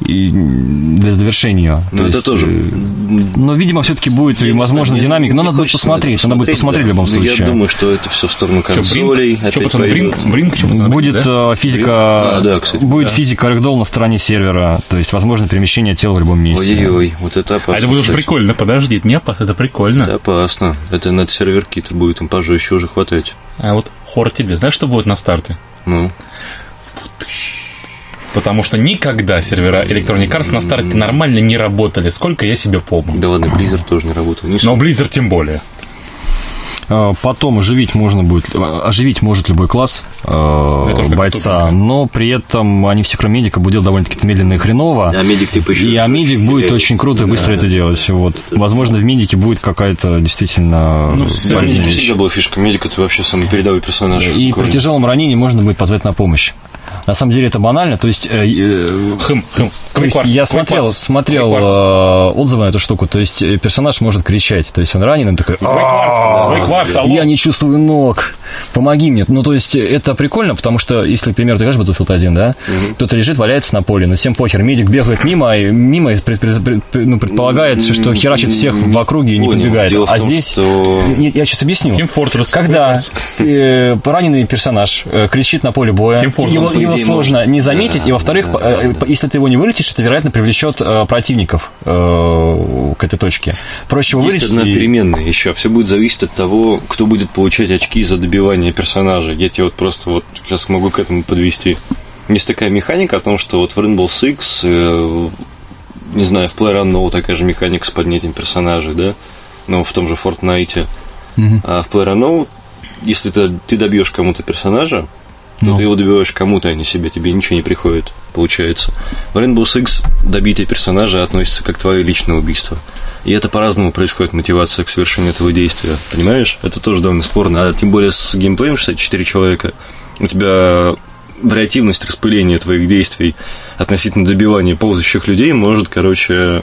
и для завершения. Но То это есть, тоже. Э, но, видимо, все-таки будет, и, возможно, динамика. Но надо будет посмотреть. Надо будет посмотреть да. в любом случае. Я думаю, что это все в сторону консолей. Что, пацаны, Бринк? Бринк? Будет да? Физика... А, да, кстати, будет да. физика рэгдолл на стороне сервера. То есть, возможно, перемещение тела в любом месте. Ой-ой, вот это опасно. А это будет прикольно, подожди, это не опасно, это прикольно. Это опасно. Это над серверки-то будет им пожестче уже хватать. А вот хор тебе, знаешь, что будет на старте? Ну? Потому что никогда сервера Electronic Arts на старте нормально не работали, сколько я себе помню. Да ладно, Blizzard тоже не работал. Не Но Blizzard тем более. А, потом оживить можно будет, оживить может любой класс э, бойца, но при этом они все, кроме медика, будут довольно-таки медленно и хреново. А медик типа еще... И а медик будет я... очень круто и быстро да, это да, делать. Да, вот. Возможно, в медике будет какая-то действительно ну, в медике всегда была фишка. Медик это вообще самый передовой персонаж. И при тяжелом ранении можно будет позвать на помощь. На самом деле это банально, то есть, э, э, хм, хм. То есть я смотрел, смотрел э, отзывы на эту штуку, то есть э, персонаж может кричать, то есть он ранен, он такой, я не чувствую ног, помоги мне. Ну, то есть это прикольно, потому что, если, например, ты играешь Battlefield 1, да, кто-то лежит, валяется на поле, но всем похер, медик бегает мимо, и мимо ну, предполагает, что херачит всех в округе и не подбегает. А здесь, я сейчас объясню, когда раненый персонаж кричит на поле боя, его его сложно не заметить, и во-вторых, э, если ты его не вылетишь, это, вероятно, привлечет э, противников э, к этой точке. Проще его вылечить. одна переменная еще. Все будет зависеть от того, кто будет получать очки за добивание персонажа. Я тебе вот просто вот сейчас могу к этому подвести. Есть такая механика о том, что вот в Rainbow Six, не знаю, в PlayerUnknown такая же механика с поднятием персонажей, да? Ну, в том же Fortnite. Mm-hmm. А в PlayerUnknown, если ты, ты добьешь кому-то персонажа, ну. Ты его добиваешь кому-то, а не себе, тебе ничего не приходит, получается. В Rainbow Six добитие персонажа относится как твое личное убийство. И это по-разному происходит мотивация к совершению этого действия. Понимаешь? Это тоже довольно спорно. А тем более с геймплеем 64 человека у тебя вариативность распыления твоих действий относительно добивания ползающих людей может, короче,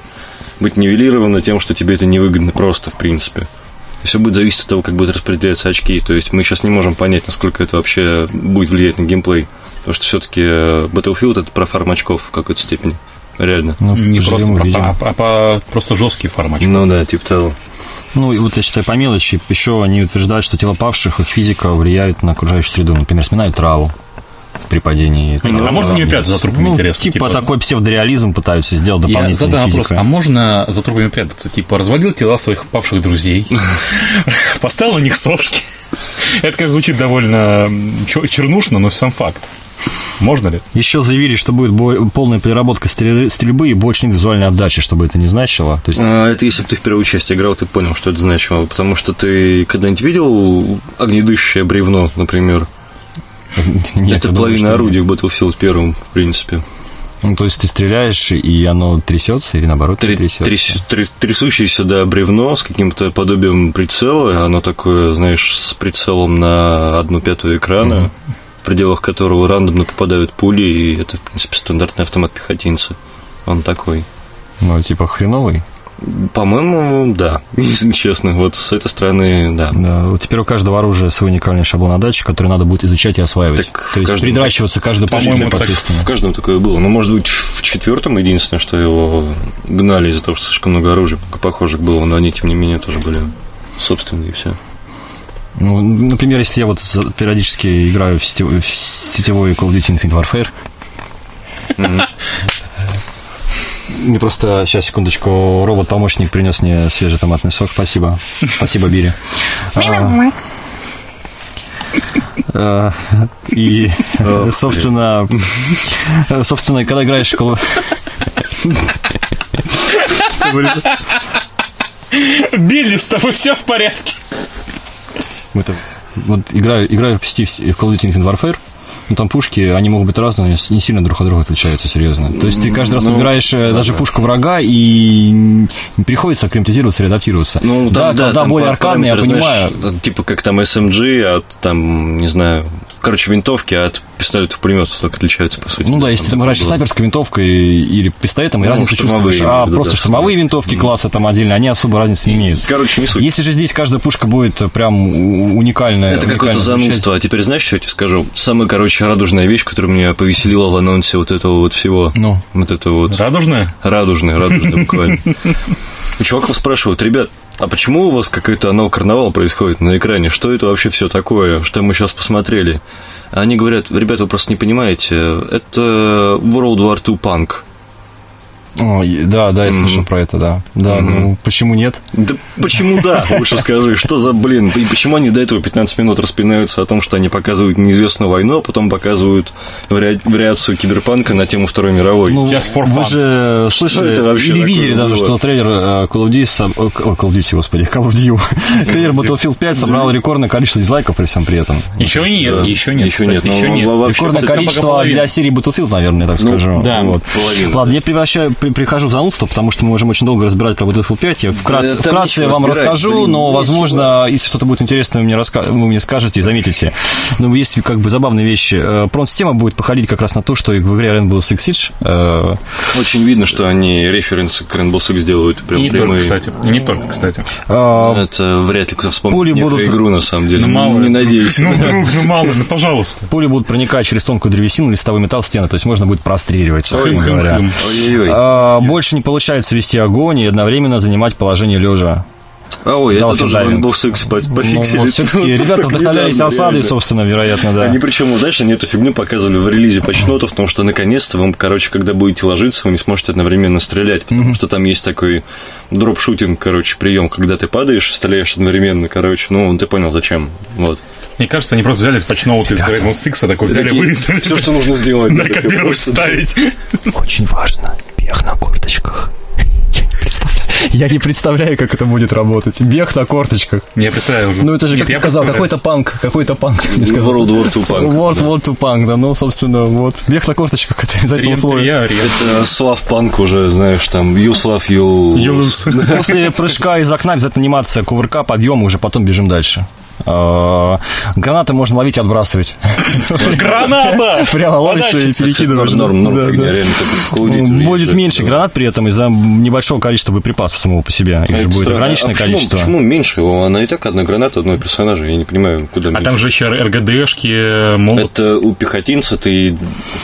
быть нивелирована тем, что тебе это невыгодно просто, в принципе. Все будет зависеть от того, как будут распределяться очки. То есть мы сейчас не можем понять, насколько это вообще будет влиять на геймплей. Потому что все-таки э, Battlefield это про фарм очков в какой-то степени. Реально. Ну, не просто про фарм, а, а просто жесткий фарм очков. Ну да, типа того. Ну, и вот я считаю, по мелочи, еще они утверждают, что тела павших, их физика влияет на окружающую среду. Например, сминают траву при падении. А, а можно не прятаться за трупами, ну, интересно? Типа, типа такой псевдореализм пытаются сделать дополнительно. Я задам вопрос, а можно за трупами прятаться? Типа, разводил тела своих павших друзей, поставил на них сошки. Это, конечно, звучит довольно чернушно, но сам факт. Можно ли? Еще заявили, что будет полная переработка стрельбы и больше нет визуальной отдачи, чтобы это не значило. То есть... а, это если бы ты в первую часть играл, ты понял, что это значило. Потому что ты когда-нибудь видел огнедышащее бревно, например? Нет, это половина орудий в Battlefield первом, в принципе. Ну, то есть ты стреляешь, и оно трясется, или наоборот Три, трясется? Тряс, тряс, трясущееся, да, бревно с каким-то подобием прицела, оно такое, знаешь, с прицелом на одну пятую экрана, mm в пределах которого рандомно попадают пули, и это, в принципе, стандартный автомат пехотинца. Он такой. Ну, типа хреновый? По-моему, да, если честно. Вот с этой стороны, да. да. Теперь у каждого оружия свой уникальный шаблон отдачи, который надо будет изучать и осваивать. Так То есть каждом, придращиваться каждую пушку непосредственно. В каждом такое было. Но, может быть, в четвертом единственное, что его гнали из-за того, что слишком много оружия похожих было, но они, тем не менее, тоже были собственные и все. Ну, например, если я вот периодически играю в сетевой, в сетевой Call of Duty Infinite Warfare. Мне просто, сейчас, секундочку, робот-помощник принес мне свежий томатный сок. Спасибо. Спасибо, Бири. А, Э, И, собственно, собственно, когда играешь в Call of- Билли, с тобой все в порядке. Это, вот играю, играю почти в Call of Duty Infinite Warfare, ну, там пушки, они могут быть разные, но не сильно друг от друга отличаются, серьезно. То есть ты каждый раз Ну, подбираешь э, даже пушку врага, и приходится акклиматизироваться, реадаптироваться. Ну, да, там, да, когда там более аркадные, я понимаю. знаешь, типа как там SMG от там, не знаю, короче, винтовки от пистолетов пулеметов только отличаются, по сути. Ну да, если ты там играешь было. снайперской винтовкой или пистолетом, и Ну, разницу чувствуешь. А виду, просто да, штурмовые винтовки класса там отдельно, они особо разницы не имеют. Короче, не суть. Если же здесь каждая пушка будет прям уникальная. Это какое-то занудство. А теперь знаешь, что я тебе скажу? Самая, короче, радужная вещь, которая меня повеселила в анонсе вот этого вот всего. Ну. Вот это вот. Радужная? Радужный, радужный буквально. У чуваков спрашивают, ребят, а почему у вас какой-то анал карнавал происходит на экране? Что это вообще все такое? Что мы сейчас посмотрели? Они говорят, ребята, вы просто не понимаете, это World War II Punk. Ой, да, да, я слышал про это, да. Да, ну почему нет? Да почему да, лучше скажи, что за блин? И почему они до этого 15 минут распинаются о том, что они показывают неизвестную войну, а потом показывают вари- вариацию киберпанка на тему Второй мировой? Ну, Just for вы же слышали это вообще или видели даже, было? что трейлер э, Call of Duty, о, Call of Duty, господи, Call of Duty, трейлер Battlefield 5 собрал рекордное количество дизлайков при всем при этом. Еще нет, Да. еще нет. Еще нет, но еще нет. Рекордное количество для серии Battlefield, наверное, так Ну, скажу. да, вот. половина, Ладно, я превращаю, прихожу в занудство, потому что мы можем очень долго разбирать про Battlefield 5. Я вкратце, там вкратце нечего вам расскажу, блин, но, нечего. возможно, если что-то будет интересное, вы мне, раска... вы мне скажете и заметите. Но есть как бы забавные вещи. Э, Прон-система будет походить как раз на то, что и в игре Rainbow Six Siege э, Очень видно, что они референсы к Rainbow Six делают И прям не только, прямые. кстати. И не только, кстати. э, Это вряд ли кто вспомнит Пули будут- игру, на самом деле. Ну, мало. Не надеюсь. Ну, вдруг, ну, мало, ну, пожалуйста. Пули будут проникать через тонкую древесину, листовой металл, стены, то есть можно будет простреливать, грубо говоря. хым-хым. Ой-ой-ой. А, больше не получается вести огонь и одновременно занимать положение лежа. А, ой, это тоже в. Rainbow Ну, пофиксили. вот все-таки ребята вдохновлялись осадой, реально. собственно, вероятно, да. Они причем, знаешь, они эту фигню показывали в релизе патчнотов, потому что наконец-то вам, короче, когда будете ложиться, вы не сможете одновременно стрелять, потому что там есть такой дроп-шутинг, короче, прием, когда ты падаешь, стреляешь одновременно, короче, ну, ты понял, зачем, вот. Мне кажется, они просто взяли патчноут из Rainbow Six, такой взяли, вырезали. Все, что нужно сделать. На да, такой копировать просто, ставить. Очень важно. Бег на корточках. Я не представляю. Я не представляю, как это будет работать. Бег на корточках. Я представляю. Ну, это же, Нет, как ты я сказал, какой-то панк, какой-то панк. сказал. World War II Punk. World War II Punk, да, ну, собственно, вот. Бег на корточках, это обязательно условие. Это Слав Панк уже, знаешь, там, you Slav, you... После прыжка из окна обязательно анимация кувырка, подъем, уже потом бежим дальше. А, Гранаты можно ловить и отбрасывать. Граната! Прямо ловишь и перекидываешь. Of Duty Будет меньше гранат при этом из-за небольшого количества боеприпасов самого по себе. Их А же это будет ограниченное А количество. Почему меньше? Она и так одна граната одного персонажа. Я не понимаю, куда А там же еще РГДшки, молот. Это у пехотинца ты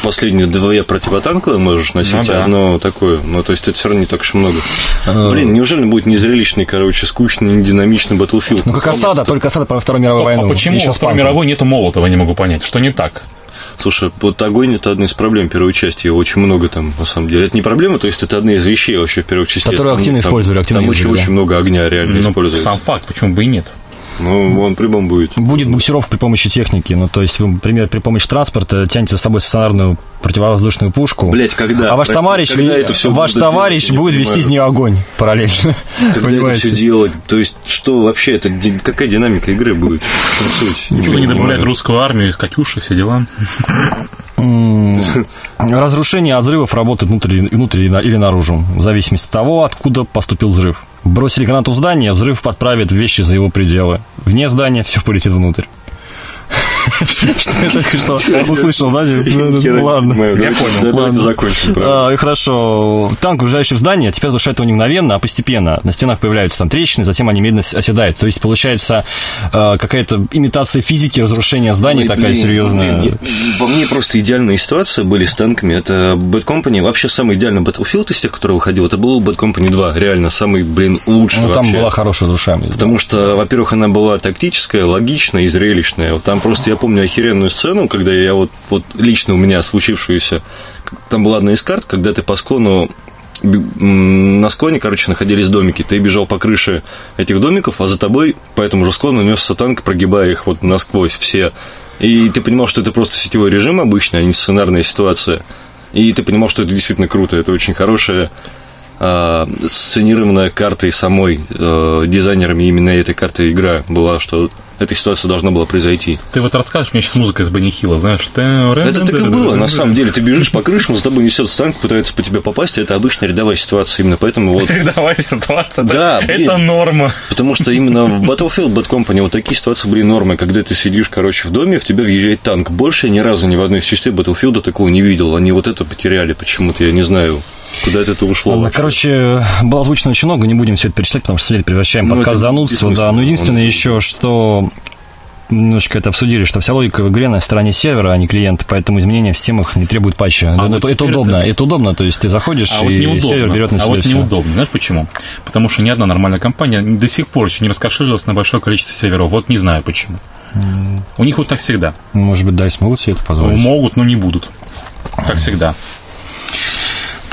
последние двое противотанковые можешь носить, а одно такое. Ну, то есть это все равно не так уж и много. Э, Блин, неужели будет незрелищный, короче, скучный, нединамичный Battlefield? Ну, как осада, только осада про Вторую мировую Стоп, войну. а почему Еще во Второй мировой нету молотова, не могу понять. Что не так? Слушай, вот огонь это одна из проблем первой части. Его очень много там, на самом деле. Это не проблема, то есть это одна из вещей вообще в первой части. Которую активно там- использовали, активно Там очень, да. очень много огня реально Ну, используется. сам факт, почему бы и нет? Ну, он при-бом будет. Будет буксировка при помощи техники. Ну, то есть вы, например, при помощи транспорта тянете за собой стационарную противовоздушную пушку. Блять, когда? а ваш Прости, товарищ, когда это всё ваш будут товарищ делать, будет вести из нее огонь параллельно. Когда это все делать? То есть, что вообще, это какая динамика игры будет? В чем суть? Почему не понимаю. добавляют русскую армию, Катюши, все дела? Разрушение от взрывов работает внутри, внутри или наружу, в зависимости от того, откуда поступил взрыв. Бросили гранату в здание, взрыв подправит вещи за его пределы. Вне здания все полетит внутрь. Что я только что услышал, да? Не Ладно. Я понял. Ладно. закончим. А, Хорошо. Танк, уезжающий в здание, теперь разрушает его не мгновенно, а постепенно. На стенах появляются там трещины, затем они медленно оседают. То есть получается э, какая-то имитация физики разрушения зданий Ой, такая серьезная. Во мне просто идеальная ситуация были с танками. Это Bad Company. Вообще самый идеальный Battlefield из тех, который выходил, это был Bad Company 2. Реально, самый, блин, лучший Ну, там была хорошая душа. Потому что, во-первых, она была тактическая, логичная и зрелищная. Вот там просто я помню охеренную сцену, когда я вот, вот лично у меня случившуюся, там была одна из карт, когда ты по склону на склоне, короче, находились домики. Ты бежал по крыше этих домиков, а за тобой по этому же склону несся танк, прогибая их вот насквозь все. И ты понимал, что это просто сетевой режим обычный, а не сценарная ситуация. И ты понимал, что это действительно круто, это очень хорошая сценированная картой самой э, дизайнерами именно этой карты игра была, что эта ситуация должна была произойти. Ты вот расскажешь мне сейчас музыка из Бенни Хилла, знаешь? Это так и было, на самом деле. Ты бежишь по крышам, за тобой несется танк, пытается по тебе попасть, это обычная рядовая ситуация. Именно поэтому вот... Рядовая ситуация, да? да это норма. Потому что именно в Battlefield Bad Company вот такие ситуации были нормой, когда ты сидишь, короче, в доме, в тебя въезжает танк. Больше я ни разу ни в одной из частей Battlefield такого не видел. Они вот это потеряли почему-то, я не знаю. Куда это ушло? Ладно, короче, было озвучено очень много, не будем все это перечислять, потому что, смотрите, превращаем ну, подкаст занудство, да. Но единственное еще, что немножечко это обсудили, что вся логика в игре на стороне сервера, а не клиента, поэтому изменения в системах не требуют патча. А это, вот это удобно, это... это удобно, то есть ты заходишь, а и вот сервер берет на себя А вот все. неудобно, знаешь почему? Потому что ни одна нормальная компания до сих пор еще не раскошелилась на большое количество серверов, вот не знаю почему. Mm. У них вот так всегда. Может быть, да, смогут себе это позволить? Могут, но не будут. Как всегда.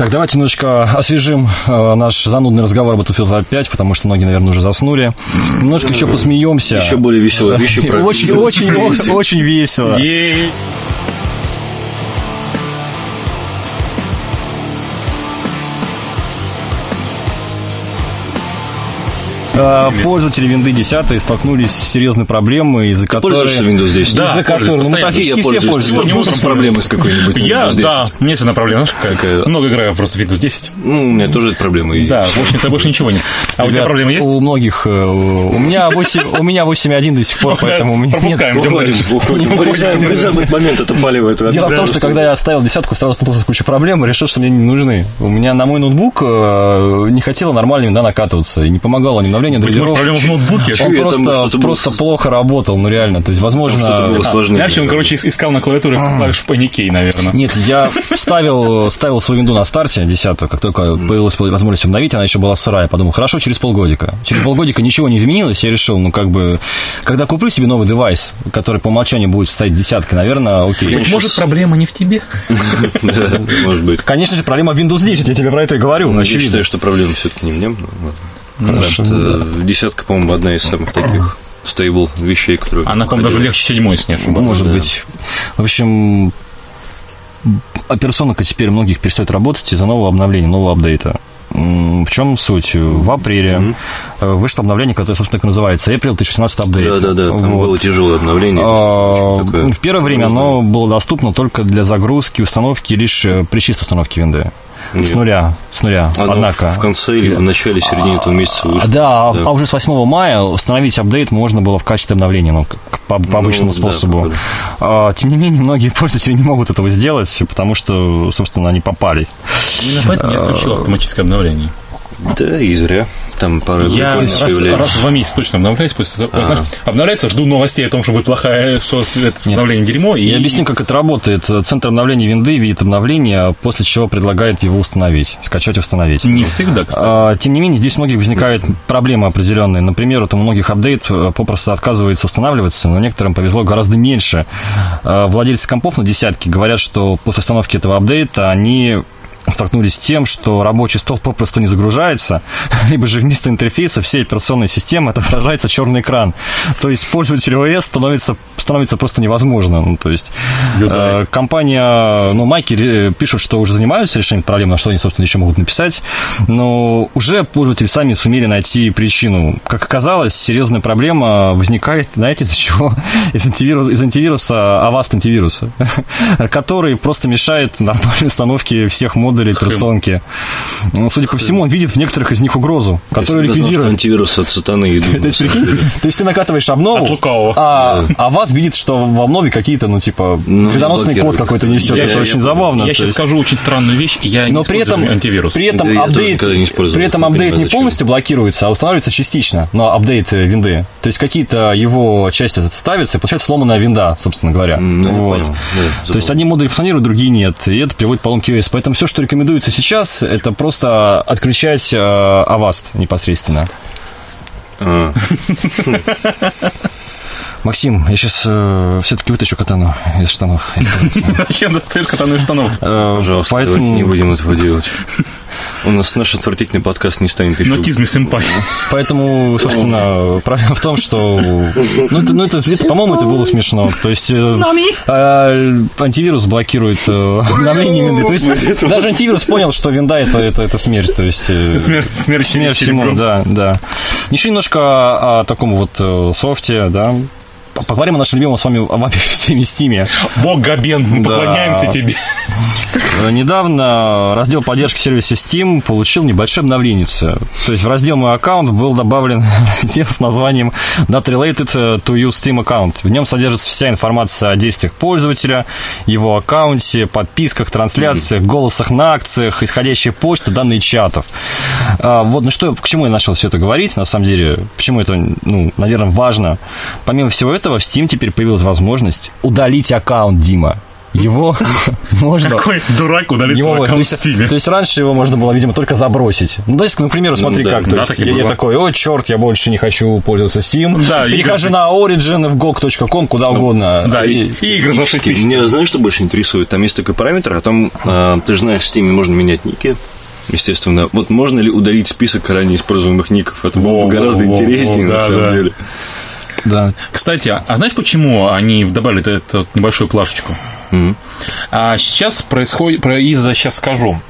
Так, давайте немножечко освежим э, наш занудный разговор об Battlefield 5, потому что многие, наверное, уже заснули. Немножко еще посмеемся. Еще более веселые вещи. Очень, очень, очень весело. Пользователи Windows 10 столкнулись с серьезной проблемой, из-за которой... Пользуешься Windows 10? Да, из-за которой... Ну, практически все пользуются. Не утром проблемы с какой-нибудь Я, да, у меня всегда проблема. Знаешь, много играю просто в Windows 10. Ну, у меня тоже это проблема. Да, в общем-то, больше ничего нет. А у тебя проблемы есть? У многих... Э, у меня 8.1 до сих пор, поэтому у меня Пропускаем. Уходим, уходим. Вырезаем этот момент, это паливает. Дело в том, что когда я оставил десятку, сразу столкнулся с кучей проблем и решил, что мне не нужны. У меня на мой ноутбук э, не хотела нормально накатываться, и не помогало ни обновление драйверов в ноутбуке. Он просто, просто плохо работал, ну реально. То есть, возможно... Что-то было сложнее. Иначе он, короче, искал на клавиатуре клавишу паникей, наверное. Нет, я ставил, ставил свою винду на старте, десятую, как только появилась возможность обновить, она еще была сырая. Подумал, хорошо, через полгодика. Через полгодика ничего не изменилось, я решил, ну, как бы, когда куплю себе новый девайс, который по умолчанию будет стоять десяткой, наверное, окей. Быть может, проблема не в тебе? Может быть. Конечно же, проблема в Windows 10, я тебе про это и говорю. Я считаю, что проблема все-таки не в нем. Хорошо, что да. Десятка, по-моему, одна из самых таких стейбл вещей, которые... Она, по-моему, даже легче седьмой, если не ошибаюсь. Может да. быть. В общем, операционка теперь многих перестает работать из-за нового обновления, нового апдейта. В чем суть? В апреле mm-hmm. вышло обновление, которое, собственно, так и называется April 2018 апдейт. Да, да, да, там вот. было тяжелое обновление. А, в первое время оно было доступно только для загрузки, установки лишь э, при чистой установке винды. Нет. С нуля, с нуля. Оно Однако. В конце или в начале, середине этого месяца вышло. Да, да, а уже с 8 мая установить апдейт можно было в качестве обновления, ну, по, по обычному ну, способу. Да, а, тем не менее, многие пользователи не могут этого сделать, потому что, собственно, они попали. Именно поэтому я отключил автоматическое обновление. Да, и зря. Там пара Я раз, раз в два месяца точно обновляюсь. После того, знаешь, обновляется, жду новостей о том, что будет плохая, что это обновление дерьмо. И... Я объясню, как это работает. Центр обновления винды видит обновление, после чего предлагает его установить, скачать и установить. Не всегда, кстати. А, тем не менее, здесь у многих возникают проблемы определенные. Например, вот у многих апдейт э, попросту отказывается устанавливаться, но некоторым повезло гораздо меньше. А, владельцы компов на десятки говорят, что после установки этого апдейта они столкнулись с тем, что рабочий стол попросту не загружается, либо же вместо интерфейса всей операционной системы отображается черный экран. То есть пользователь ОС становится, становится просто невозможно. Ну, то есть э, компания, ну, Майки пишут, что уже занимаются решением проблем, на что они, собственно, еще могут написать, но уже пользователи сами сумели найти причину. Как оказалось, серьезная проблема возникает, знаете, из-за чего? Из, антивирус, из антивируса, Avast антивируса, который просто мешает нормальной установке всех модулей модулей персонки. Ну, судя по всему, он видит в некоторых из них угрозу, которую ликвидирует. антивирус от сатаны идут. То есть, ты накатываешь обнову, а, а вас видит, что в обнове какие-то, ну, типа, ну, вредоносный код какой-то несет. Это очень забавно. Я сейчас скажу очень странную вещь, я не при этом, антивирус. При этом апдейт, при этом апдейт не полностью блокируется, а устанавливается частично, но апдейт э, винды. То есть какие-то его части ставятся, и получается сломанная винда, собственно говоря. Вот. То есть одни модули функционируют, другие нет. И это приводит к поломке OS. Поэтому все, что рекомендуется сейчас, это просто отключать э, Avast непосредственно. А. Максим, я сейчас э, все-таки вытащу катану из штанов. Зачем достаешь катану из штанов? Э, Пожалуйста, давайте не будем этого делать. У нас наш отвратительный подкаст не станет еще... Нотизме сэмпай. Поэтому, собственно, проблема в том, что... Ну, это, ну, это, это, по-моему, это было смешно. То есть э, э, антивирус блокирует э, обновление винды. То есть даже антивирус понял, что винда это, это, это смерть. То есть, э, Смерть, смерть, смерть всему, да, да. Еще немножко о, о таком вот э, софте, да. Поговорим о нашем любимом с вами об всеми стиме. Бог Габен, мы Да. поклоняемся тебе. Э, Недавно раздел поддержки в сервисе Steam получил небольшое обновление. То есть в раздел «Мой аккаунт» был добавлен раздел с названием «Not related to your Steam account». В нем содержится вся информация о действиях пользователя, его аккаунте, подписках, трансляциях, голосах на акциях, исходящей почты, данные чатов. А, Вот, ну что, к чему я начал все это говорить, на самом деле, почему это, ну, наверное, важно. Помимо всего этого, в Steam теперь появилась возможность удалить аккаунт Дима. Его можно... Какой дурак удалит Его свой аккаунт то, в Стиме. есть, то есть раньше его можно было, видимо, только забросить. Ну, то есть, ну, к примеру, смотри да, как. То да, есть, я, я такой, о, черт, я больше не хочу пользоваться Steam. Да, Перехожу Игорь- на Origin, в GOG.com, куда угодно. Да, и, И- и игры за 6 тысяч. Меня знаешь, что больше интересует? Там есть такой параметр, а там, а, ты же знаешь, в Steam можно менять ники. Естественно, вот можно ли удалить список ранее используемых ников? Это было бы гораздо интереснее, во, на да, самом да. деле. Да. Кстати, а знаешь, почему они добавили эту, небольшую плашечку? Мгм. А сейчас происходит, про- из-за, сейчас скажу.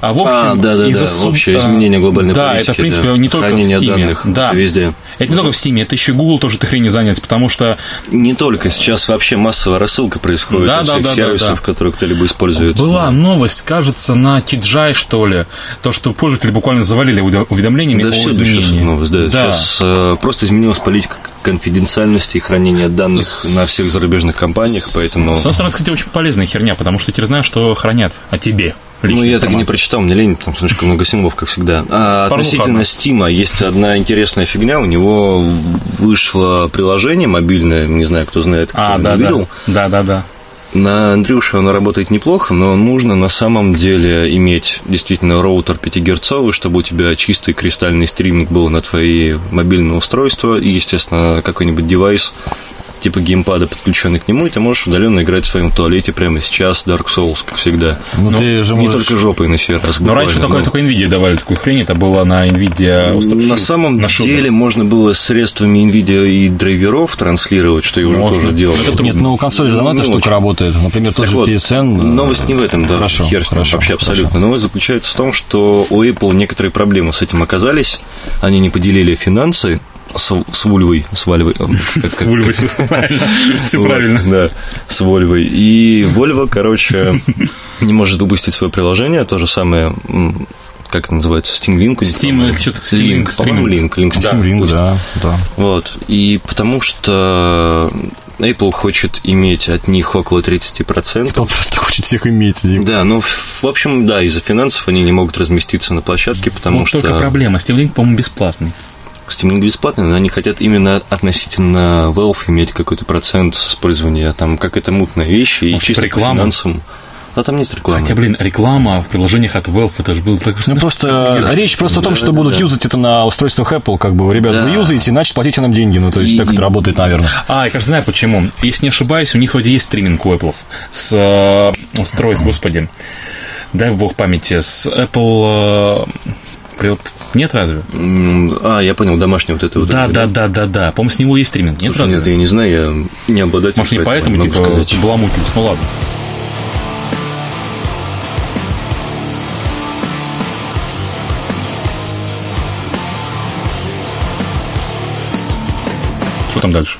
А, в общем, А, да-да-да, из-за общее а, изменение глобальной да, политики, это, в принципе, да. не только Хранение в Steam. данных, да. везде. Это не только в Steam, это еще и Google тоже этой хренью занялся, потому что Не только, сейчас вообще массовая рассылка происходит Да, у да, всех да, да, сервисов, да. которые кто-либо использует. была новость, кажется, на TGI, что ли, то, что пользователи буквально завалили уведо- уведомлениями Да о сейчас изменении. новость, да. Сейчас э, просто изменилась политика конфиденциальности и хранения данных С- на всех зарубежных компаниях, поэтому... С одной стороны, кстати, очень полезная херня, потому что теперь знаешь, что хранят о тебе. Ну, я так и не прочитал, мне лень, там слишком много символов, как всегда. А Порнуха относительно. Стима есть одна интересная фигня. У него вышло приложение мобильное, не знаю, кто знает, кто А, да, да, видел. да, да, да. На Андрюше оно работает неплохо, но нужно на самом деле иметь действительно роутер 5-герцовый, чтобы у тебя чистый кристальный стриминг был на твои мобильные устройства и, естественно, какой-нибудь девайс типа геймпада, подключенный к нему, и ты можешь удаленно играть в своем туалете прямо сейчас Dark Souls, как всегда. Ну, ты же Не можешь... только жопой на сей раз. Но раньше буквально, только, но- только NVIDIA давали такую хрень, это было на NVIDIA. На самом на деле можно было средствами NVIDIA и драйверов транслировать, что я уже Можно. тоже делал. Это Нет, ну у консоли же давно эта Ну, штука очень. работает. Например, тот Так же вот, PSN. э, Новость не в этом, да. Хорошо, Хер с ним, хорошо, вообще хорошо. абсолютно. Новость заключается в том, что у Apple некоторые проблемы с этим оказались. Они не поделили финансы с, с Вульвой, с Вальвой. э, как- С Вульвой, правильно. Все правильно. Да, с Вольвой. И Volvo, короче, не может выпустить свое приложение. То же самое, как это называется, Steam Link? Steam, что-то Link, по-моему. Link. Link Steam Link, да, да. Вот. И потому что Apple хочет иметь от них около 30%. Кто просто хочет всех иметь. Дим. Да, ну, в общем, да, из-за финансов они не могут разместиться на площадке, потому Вот что только проблема. Steam Link, по-моему, бесплатный. Link бесплатный, но они хотят именно относительно Valve иметь какой-то процент с использования, там, как это мутная вещь, и Может, чисто по реклама? финансам. А там нет рекламы. Хотя, блин, реклама в приложениях от Valve, это же было так... Ну, просто речь просто о том, Да, что да, будут да. юзать это на устройствах Apple, как бы, ребят, вы Да. юзаете, значит, платите нам деньги. Ну, то есть, И- так это работает, наверное. А, я, кажется, знаю почему. Если не ошибаюсь, у них вроде есть стриминг у Apple с э, устройств, господи. Дай бог памяти, с Apple... э, при- Нет разве? А, я понял, домашний вот это вот. Да, это, да, да, да, да. По-моему, с него есть стриминг. Нет Слушай, разве? нет, я не знаю, я не обладатель. Может, не поэтому, типа, сказать. баламутились? Ну ладно. Что там дальше?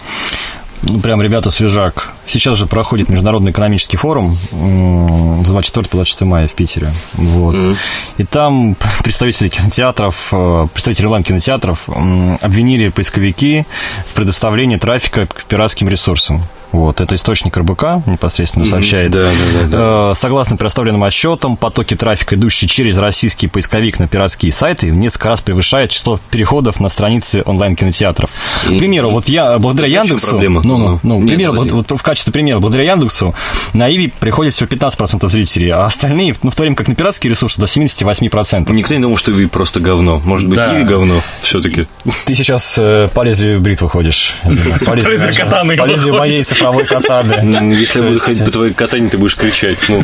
Ну, прям, ребята, свежак. Сейчас же проходит Международный экономический форум м, с 24 по 26 мая в Питере. Вот. И там представители кинотеатров, э, представители онлайн-кинотеатров обвинили поисковики в предоставлении трафика к пиратским ресурсам. Вот, это источник РБК непосредственно сообщает. Да, да, да, да. Э, Согласно предоставленным отчетам, потоки трафика, идущие через российский поисковик на пиратские сайты, в несколько раз превышают число переходов на страницы онлайн-кинотеатров. К примеру, вот я благодаря Яндексу... проблема? Ну, ну, Ну, нет, примеру, давайте. вот, в качестве примера, благодаря Яндексу на Иви приходит всего 15% зрителей, а остальные, ну, в то время как на пиратские ресурсы, до 78%. Никто не думал, что Иви просто говно. Может быть, Да. Иви говно все-таки. Ты сейчас э, по лезвию бритвы ходишь. По лезвию катаны По лезвию моей цифровой катады. Ну, Если я То буду ходить по твоей катане, ты будешь кричать. Ну,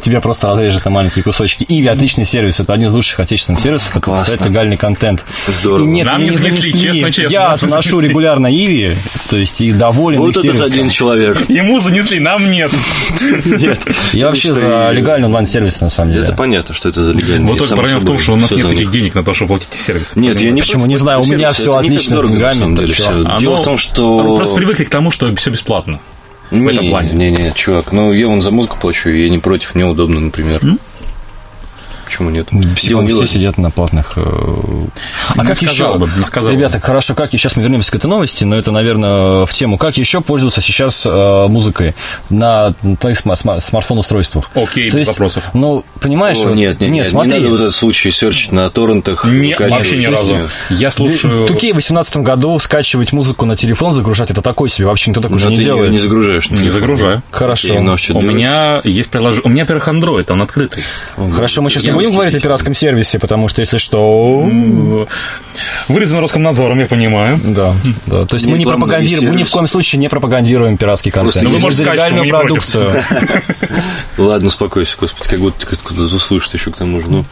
Тебя просто разрежет на маленькие кусочки. Иви отличный сервис. Это один из лучших отечественных сервисов, который Классно. представляет легальный контент. Здорово. И нет, Нам не не занесли, честно, честно, Я заношу регулярно Иви, то есть и доволен вот этот один человек. Ему занесли, нам нет. Нет. Я вообще за легальный онлайн-сервис, на самом деле. Это понятно, что это за легальный. Вот только проблема в том, что у нас нет таких денег на то, чтобы платить сервис. Нет, я не Почему? Не знаю, у меня так отлично с деньгами, Дело в том, Мы что... просто привыкли к тому, что все бесплатно. Не, этом плане. Не, не, чувак, ну я вон за музыку плачу, я не против, мне удобно, например. Почему нет? Все, Дело не все сидят на платных. э, А Не как сказал еще? бы, не сказал бы. Ребята, хорошо, как сейчас мы вернемся к этой новости, но это, наверное, в тему. Как еще пользоваться сейчас э, музыкой на твоих сма- сма- смартфон-устройствах? Окей, То без есть, вопросов. Ну, понимаешь, О, вот- нет, нет, нет, смотри. не надо вот этот случай серчить на торрентах. Не, выкачивать. вообще ни разу. Я В слушаю... Туке в 2018 году скачивать музыку на телефон, загружать это такой себе, вообще никто так уже не делает. не загружаешь. Не загружаю. Хорошо. Ну, У делать? меня есть приложение... У меня, во-первых, Android, он открытый. Хорошо, мы сейчас не будем говорить о пиратском сервисе, потому что, если что... Вырезан Роскомнадзором, я понимаю. Да, да. То есть мы не пропагандируем, мы ни в коем случае не пропагандируем пиратский контент. Ну, вы Мы можете сказать, что вы против. продукцию. Ладно, успокойся, господи, как будто ты откуда-то слышишь еще к тому же. Ну,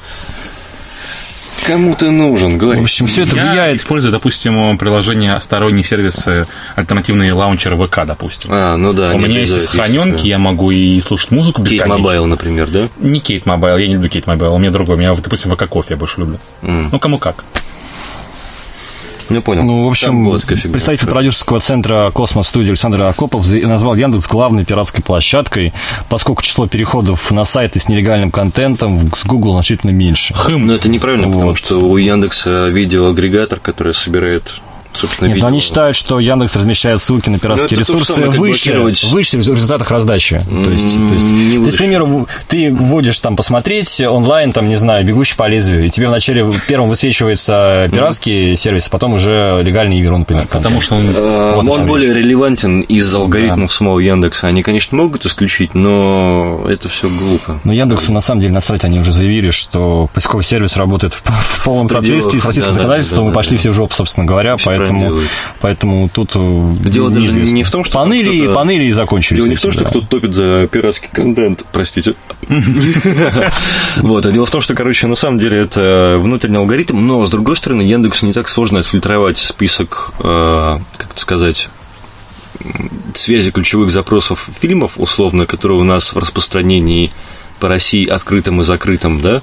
кому ты нужен, говори. В общем, все это Я влияет. использую, допустим, приложение сторонние сервисы, альтернативные лаунчеры ВК, допустим. А, ну да. У меня есть обязательно сохраненки, я могу и слушать музыку Kate бесконечно. Mobile, например, да? Не Kate Mobile, я не люблю Kate Mobile, у меня другой, у меня, допустим, VK Coffee я больше люблю. Ну, кому как. Ну, понял. Ну, в общем, представитель продюсерского центра «Космос Студия» Александр Акопов назвал Яндекс главной пиратской площадкой, поскольку число переходов на сайты с нелегальным контентом с Google значительно меньше. Хм. Но это неправильно, потому Вот. что у Яндекса видеоагрегатор, который собирает, собственно, Нет, видео. но они считают, что Яндекс размещает ссылки на пиратские Ну, же ресурсы самое, выше, выше в результатах раздачи. То есть, то есть, не то есть, выше. к примеру, ты вводишь там посмотреть онлайн, там, не знаю, бегущий по лезвию, и тебе вначале первым высвечивается пиратский сервис, а потом уже легальный Иверон. Потому что он... А, Вот он более релевантен из алгоритмов самого Яндекса. Они, конечно, могут исключить, но это все глупо. Но Яндексу на самом деле насрать, они уже заявили, что поисковый сервис работает в, в полном соответствии с российским да, да, законодательством, да, и да, пошли да. все в жопу, собственно говоря, правильно поэтому, поэтому тут э, Дело даже не в том, что Поныли, кто-то- поныли и закончились. Дело не в том, что да. кто-то топит за пиратский контент, простите. Вот, а дело в том, что, короче, на самом деле это внутренний алгоритм, но, с другой стороны, Яндексу не так сложно отфильтровать список, э, как это сказать, связи ключевых запросов фильмов, условно, которые у нас в распространении по России открытым и закрытым, да,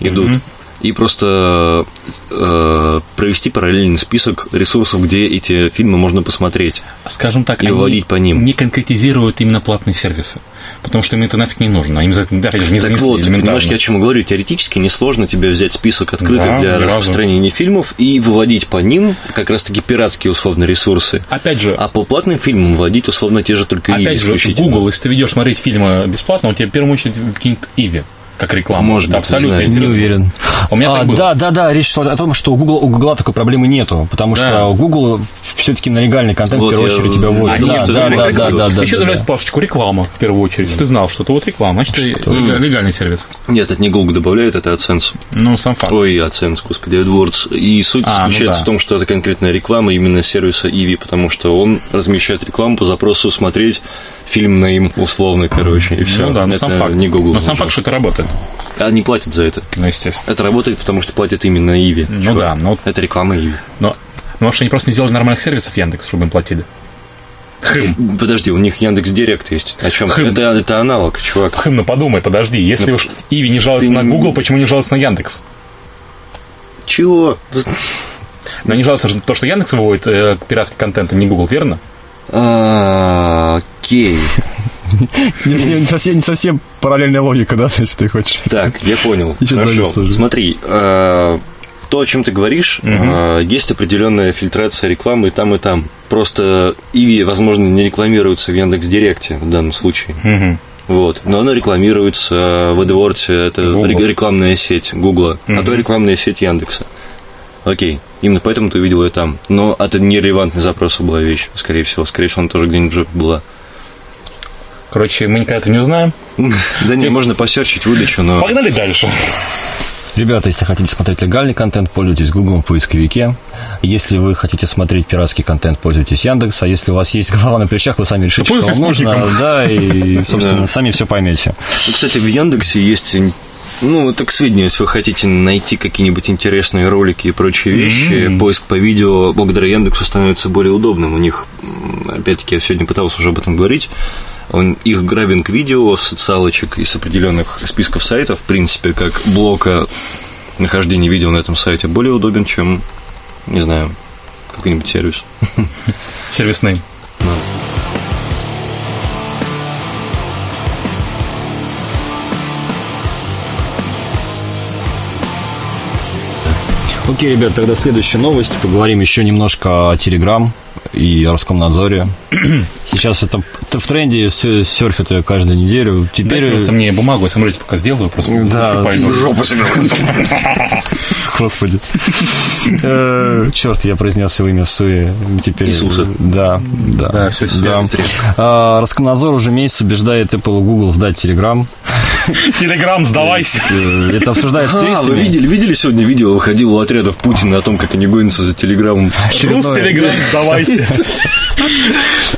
идут. И просто э, провести параллельный список ресурсов, где эти фильмы можно посмотреть. скажем так, И вводить по ним. не конкретизируют именно платные сервисы. Потому что им это нафиг не нужно. Им за это, же, не Так вот, понимаешь, я о чем говорю, теоретически несложно тебе взять список открытых Да, для ни разу. распространения фильмов и выводить по ним как раз-таки пиратские условно ресурсы. Опять же, А по платным фильмам вводить условно те же только Иви опять же, исключительно. Google, если ты ведешь смотреть фильмы бесплатно, он тебе в первую очередь вкинет Иви как рекламу. Может быть, абсолютно не Не уверен. У меня А, так было. да, да, да, речь шла о том, что у Google, у Google такой проблемы нету, потому Да. что Google все-таки на легальный контент Вот в первую я- очередь тебя вводит. Они Да, да, да, да, да, да, Еще да, добавлять да. пашечку реклама в первую очередь. Что ты знал, что это вот реклама, значит, это лег- легальный сервис. Нет, это не Google добавляет, это AdSense. Ну, сам факт. Ой, AdSense, господи, AdWords. И суть А, ну заключается да. в том, что это конкретная реклама именно сервиса Иви, потому что он размещает рекламу по запросу смотреть фильм на им условно, короче, и все. Ну да, но это сам факт. не Google. Но сам факт, что это работает. Они платят за это. Ну, естественно. Это работает, потому что платят именно Иви. Ну чувак. да, ну- Это реклама Иви. Но, может, они просто не сделали нормальных сервисов Яндекс, чтобы им платили. Хм. Подожди, у них Яндекс Директ есть. О чем? Хм. Это, это аналог, чувак. Хм, ну подумай, подожди. Если уж Иви не жалуется ты на не- Google, почему не жалуется на Яндекс? Чего? Но не жалуется же то, что Яндекс выводит э, пиратский контент, а не Google, верно? А, Окей. Не, не- не совсем, не совсем параллельная логика, да, то есть ты хочешь. Так, я понял. Хорошо. Смотри, э, то, о чем ты говоришь, э, есть определенная фильтрация рекламы и там, и там. Просто Иви, возможно, не рекламируется в Яндекс Директе в данном случае. Вот. Но оно рекламируется в AdWords, это Google. рек- рекламная сеть Гугла, а то рекламная сеть Яндекса. Окей. Именно поэтому ты увидел ее там. Но это нерелевантный запрос была вещь, скорее всего. Скорее всего, она тоже где-нибудь в жопе была. Короче, мы никогда это не узнаем. Да не, можно посерчить выдачу, но... Погнали дальше. Ребята, если хотите смотреть легальный контент, пользуйтесь Google в поисковике. Если вы хотите смотреть пиратский контент, пользуйтесь Яндекс. А если у вас есть голова на плечах, вы сами решите, Да что вам пользуйтесь нужно. Да, и, собственно, Да. сами все поймете. Ну, Кстати, в Яндексе есть, ну, это к сведению, если вы хотите найти какие-нибудь интересные ролики и прочие вещи, поиск по видео благодаря Яндексу становится более удобным. У них, опять-таки, я сегодня пытался уже об этом говорить, он, их грабинг видео, социалочек из определенных списков сайтов, в принципе, как блока нахождения видео на этом сайте, более удобен, чем, не знаю, какой-нибудь сервис. Сервисный. Окей, ребят, тогда следующая новость. Поговорим еще немножко о Телеграм и Роскомнадзоре. Сейчас это, в тренде, с- серфят ее каждую неделю. Теперь... Просто мне бумагу, я самолете пока сделаю, просто Да, пойду. Жопу себе. Господи. Черт, я произнес его имя в суе. Теперь... Иисуса. Да, да. Да, всё, всё, да. А, Роскомнадзор уже месяц убеждает Apple и Google сдать Telegram. Телеграм, сдавайся. Э, Это обсуждается А, вы видели, видели сегодня видео, выходило у отрядов Путина о том, как они гонятся за телеграммом? Рус, Телеграм, сдавайся.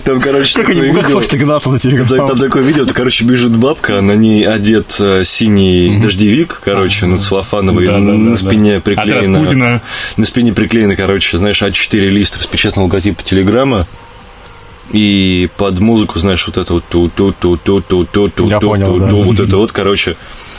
Там, короче, Как они как видео. хочешь гнаться на Там, Telegram? там такое видео, то, короче, бежит бабка, на ней одет э, синий дождевик, короче, ну, целлофановый, Да, да, на да, спине Путина. На спине приклеено, короче, знаешь, А4 лист с печатным логотипом Телеграма. И под музыку, знаешь, вот это вот ту ту ту ту ту ту ту ту ту вот это вот, короче,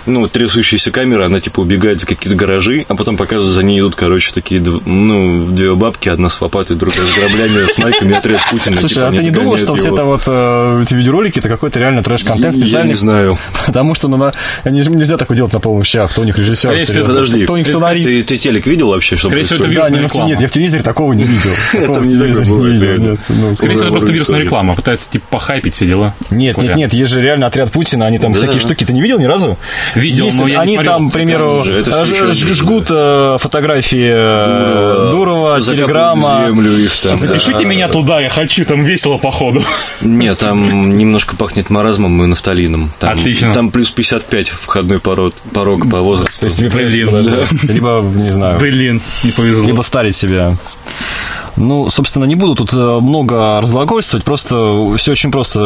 ну, трясущаяся камера, она типа убегает за какие-то гаражи, а потом показывают, за ней идут, короче, такие, ну, две бабки, одна с лопатой, другая с граблями, с майками, отряд Путина. Слушай, типа, а ты не думал, что все его. это вот э, эти видеоролики, это какой-то реально трэш-контент Я специальный? не знаю. Потому что ну, на- они нельзя такое делать на полных щах. Кто у них режиссер? Скорее всего? Подожди, Кто у них сценарист? ты, ты телек видел вообще, что Скорее всего, это? Да, вирусная нет, реклама. нет, я в телевизоре такого не видел. Такого не не видел. Ну, Скорее всего, это просто вирусная реклама. Пытается, типа, похайпить все дела. Нет, нет, нет, есть же реально отряд Путина, они там всякие штуки, ты не видел ни разу? Видел, Есть, но я не Они смотрел. там, к примеру, жгут э, фотографии э, Дурова, Телеграма. землю их там. Запишите да. меня туда, я хочу, там весело, походу. Нет, там немножко пахнет маразмом и нафталином. Там, Отлично. Там плюс 55 входной порог, порог по возрасту. То есть тебе Блин, подождать. Либо, не знаю, Блин, не повезло. либо старить себя. Ну, собственно, не буду тут э, много разглагольствовать, просто все очень просто.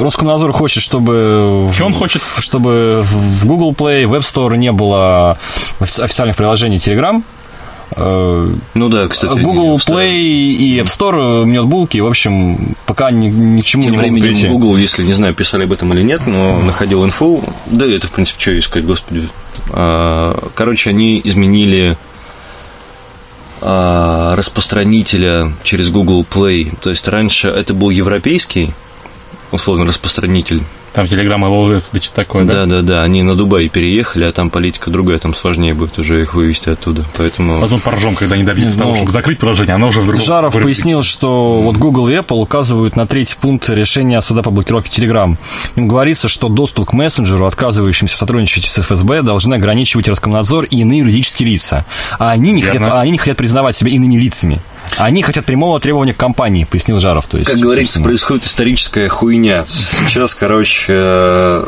Роскомнадзор хочет, чтобы... Чё он хочет? Чтобы в Google Play, в App Store не было офи- официальных приложений Telegram. Э, Ну да, кстати. Google. Play и App Store мнет булки, в общем, пока ни, ни к чему Тем не временем прийти. Google, если не знаю, писали об этом или нет, но находил инфу. Да, это, в принципе, что искать, господи. А, Короче, они изменили распространителя через Google Play. То есть раньше это был европейский условно распространитель. Там Телеграм LLS, да что такое, да? Да, да, да. Они на Дубай переехали, а там политика другая, там сложнее будет уже их вывести оттуда. Поэтому. Потом поржем, когда они добьются Не, того, ну, чтобы закрыть приложение, оно уже в другом... Жаров вырубит. пояснил, что вот Google и Apple указывают на третий пункт решения суда по блокировке Telegram. Им говорится, что доступ к мессенджеру, отказывающимся сотрудничать с ФСБ, должны ограничивать Роскомнадзор и иные юридические лица. А они не, Верно. хотят, а они не хотят признавать себя иными лицами. Они хотят прямого требования к компании, пояснил Жаров. То есть, Как говорится, собственно. происходит историческая хуйня. Сейчас, короче,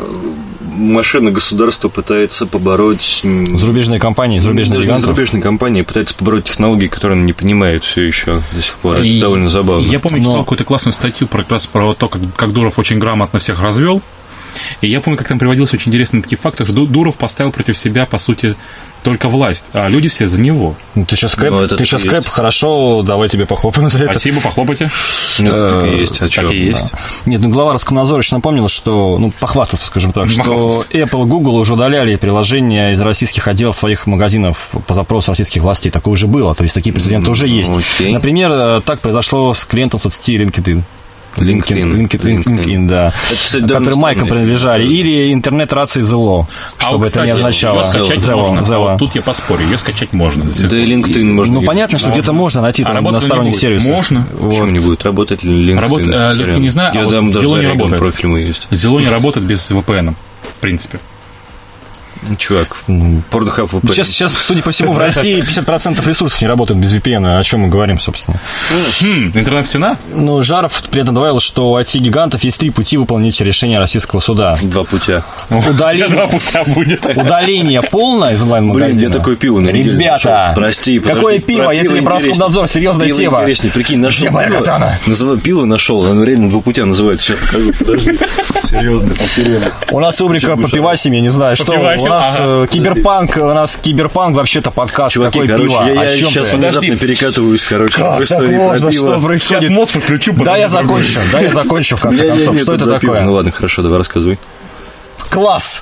машина государства пытается побороть... Зарубежные компании, зарубежные даже гигантов. зарубежные компании пытаются побороть технологии, которые она не понимает все еще до сих пор. Это И довольно забавно. Я помню, Но- читал какую-то классную статью про, как раз про то, как, как Дуров очень грамотно всех развел. И я помню, как там приводился очень интересные такие факты, что Ду- Дуров поставил против себя, по сути, только власть, а люди все за него. Ну, ты сейчас Кэп, Ну, ты сейчас Кэп, есть. хорошо, давай тебе похлопаем за это. Спасибо, похлопайте. Ну, это так и есть. А Так и есть. Нет, ну глава Роскомнадзора еще напомнил, что, ну, похвастаться, скажем так, что. Apple и Google уже удаляли приложения из российских отделов своих магазинов по запросу российских властей. Такое уже было, то есть такие прецеденты уже есть. Например, э, так произошло с клиентом соцсети LinkedIn. LinkedIn. LinkedIn, LinkedIn, да. Это, кстати, которые майкам странная принадлежали. Или интернет-рации Zillow, А чтобы вот, это не кстати, означало. Ее скачать Zillow, можно. А Zillow. вот тут я поспорю, ее скачать можно. Да и. LinkedIn можно. Ну, понятно, что где-то можно найти А там работать на сторонних сервисах. Можно. Почему не будет? Работать LinkedIn? Работ- э, Сорян. не знаю, а Я вот с даже Zillow не работает. профиль мой есть. Zillow не работает без VPN, в принципе. Чувак, Pornhub VPN. Сейчас, сейчас, судя по всему, в России 50% ресурсов не работают без VPN. О чем мы говорим, собственно? Хм, интернет-стена? Ну, Жаров при этом добавил, что у IT-гигантов есть три пути выполнить решение российского суда. Два путя. Удаление, Два путя будет. удаление полное из онлайн-магазина. Блин, я такое пиво на Ребята. Прости, подожди, какое пиво? Я тебе про. Роскомнадзор, серьезная Пиво тема. интереснее, прикинь, нашел Где моя пиво. катана? Называю пиво нашел, оно реально два путя называется. Сейчас покажу, подожди. Серьезно, потеряно. У нас рубрика по пивасим, я не знаю, что. У нас ага. э, киберпанк, у нас киберпанк вообще-то подкаст. Чуваки, Какое короче, пиво? я, О я чем сейчас ты? внезапно Подожди. перекатываюсь, короче, Как в так можно? Что Сейчас происходит? мозг подключу. Да, я закончу, да, я закончу в конце концов. Что это пива. Ну такое? ладно, хорошо, давай рассказывай. Класс!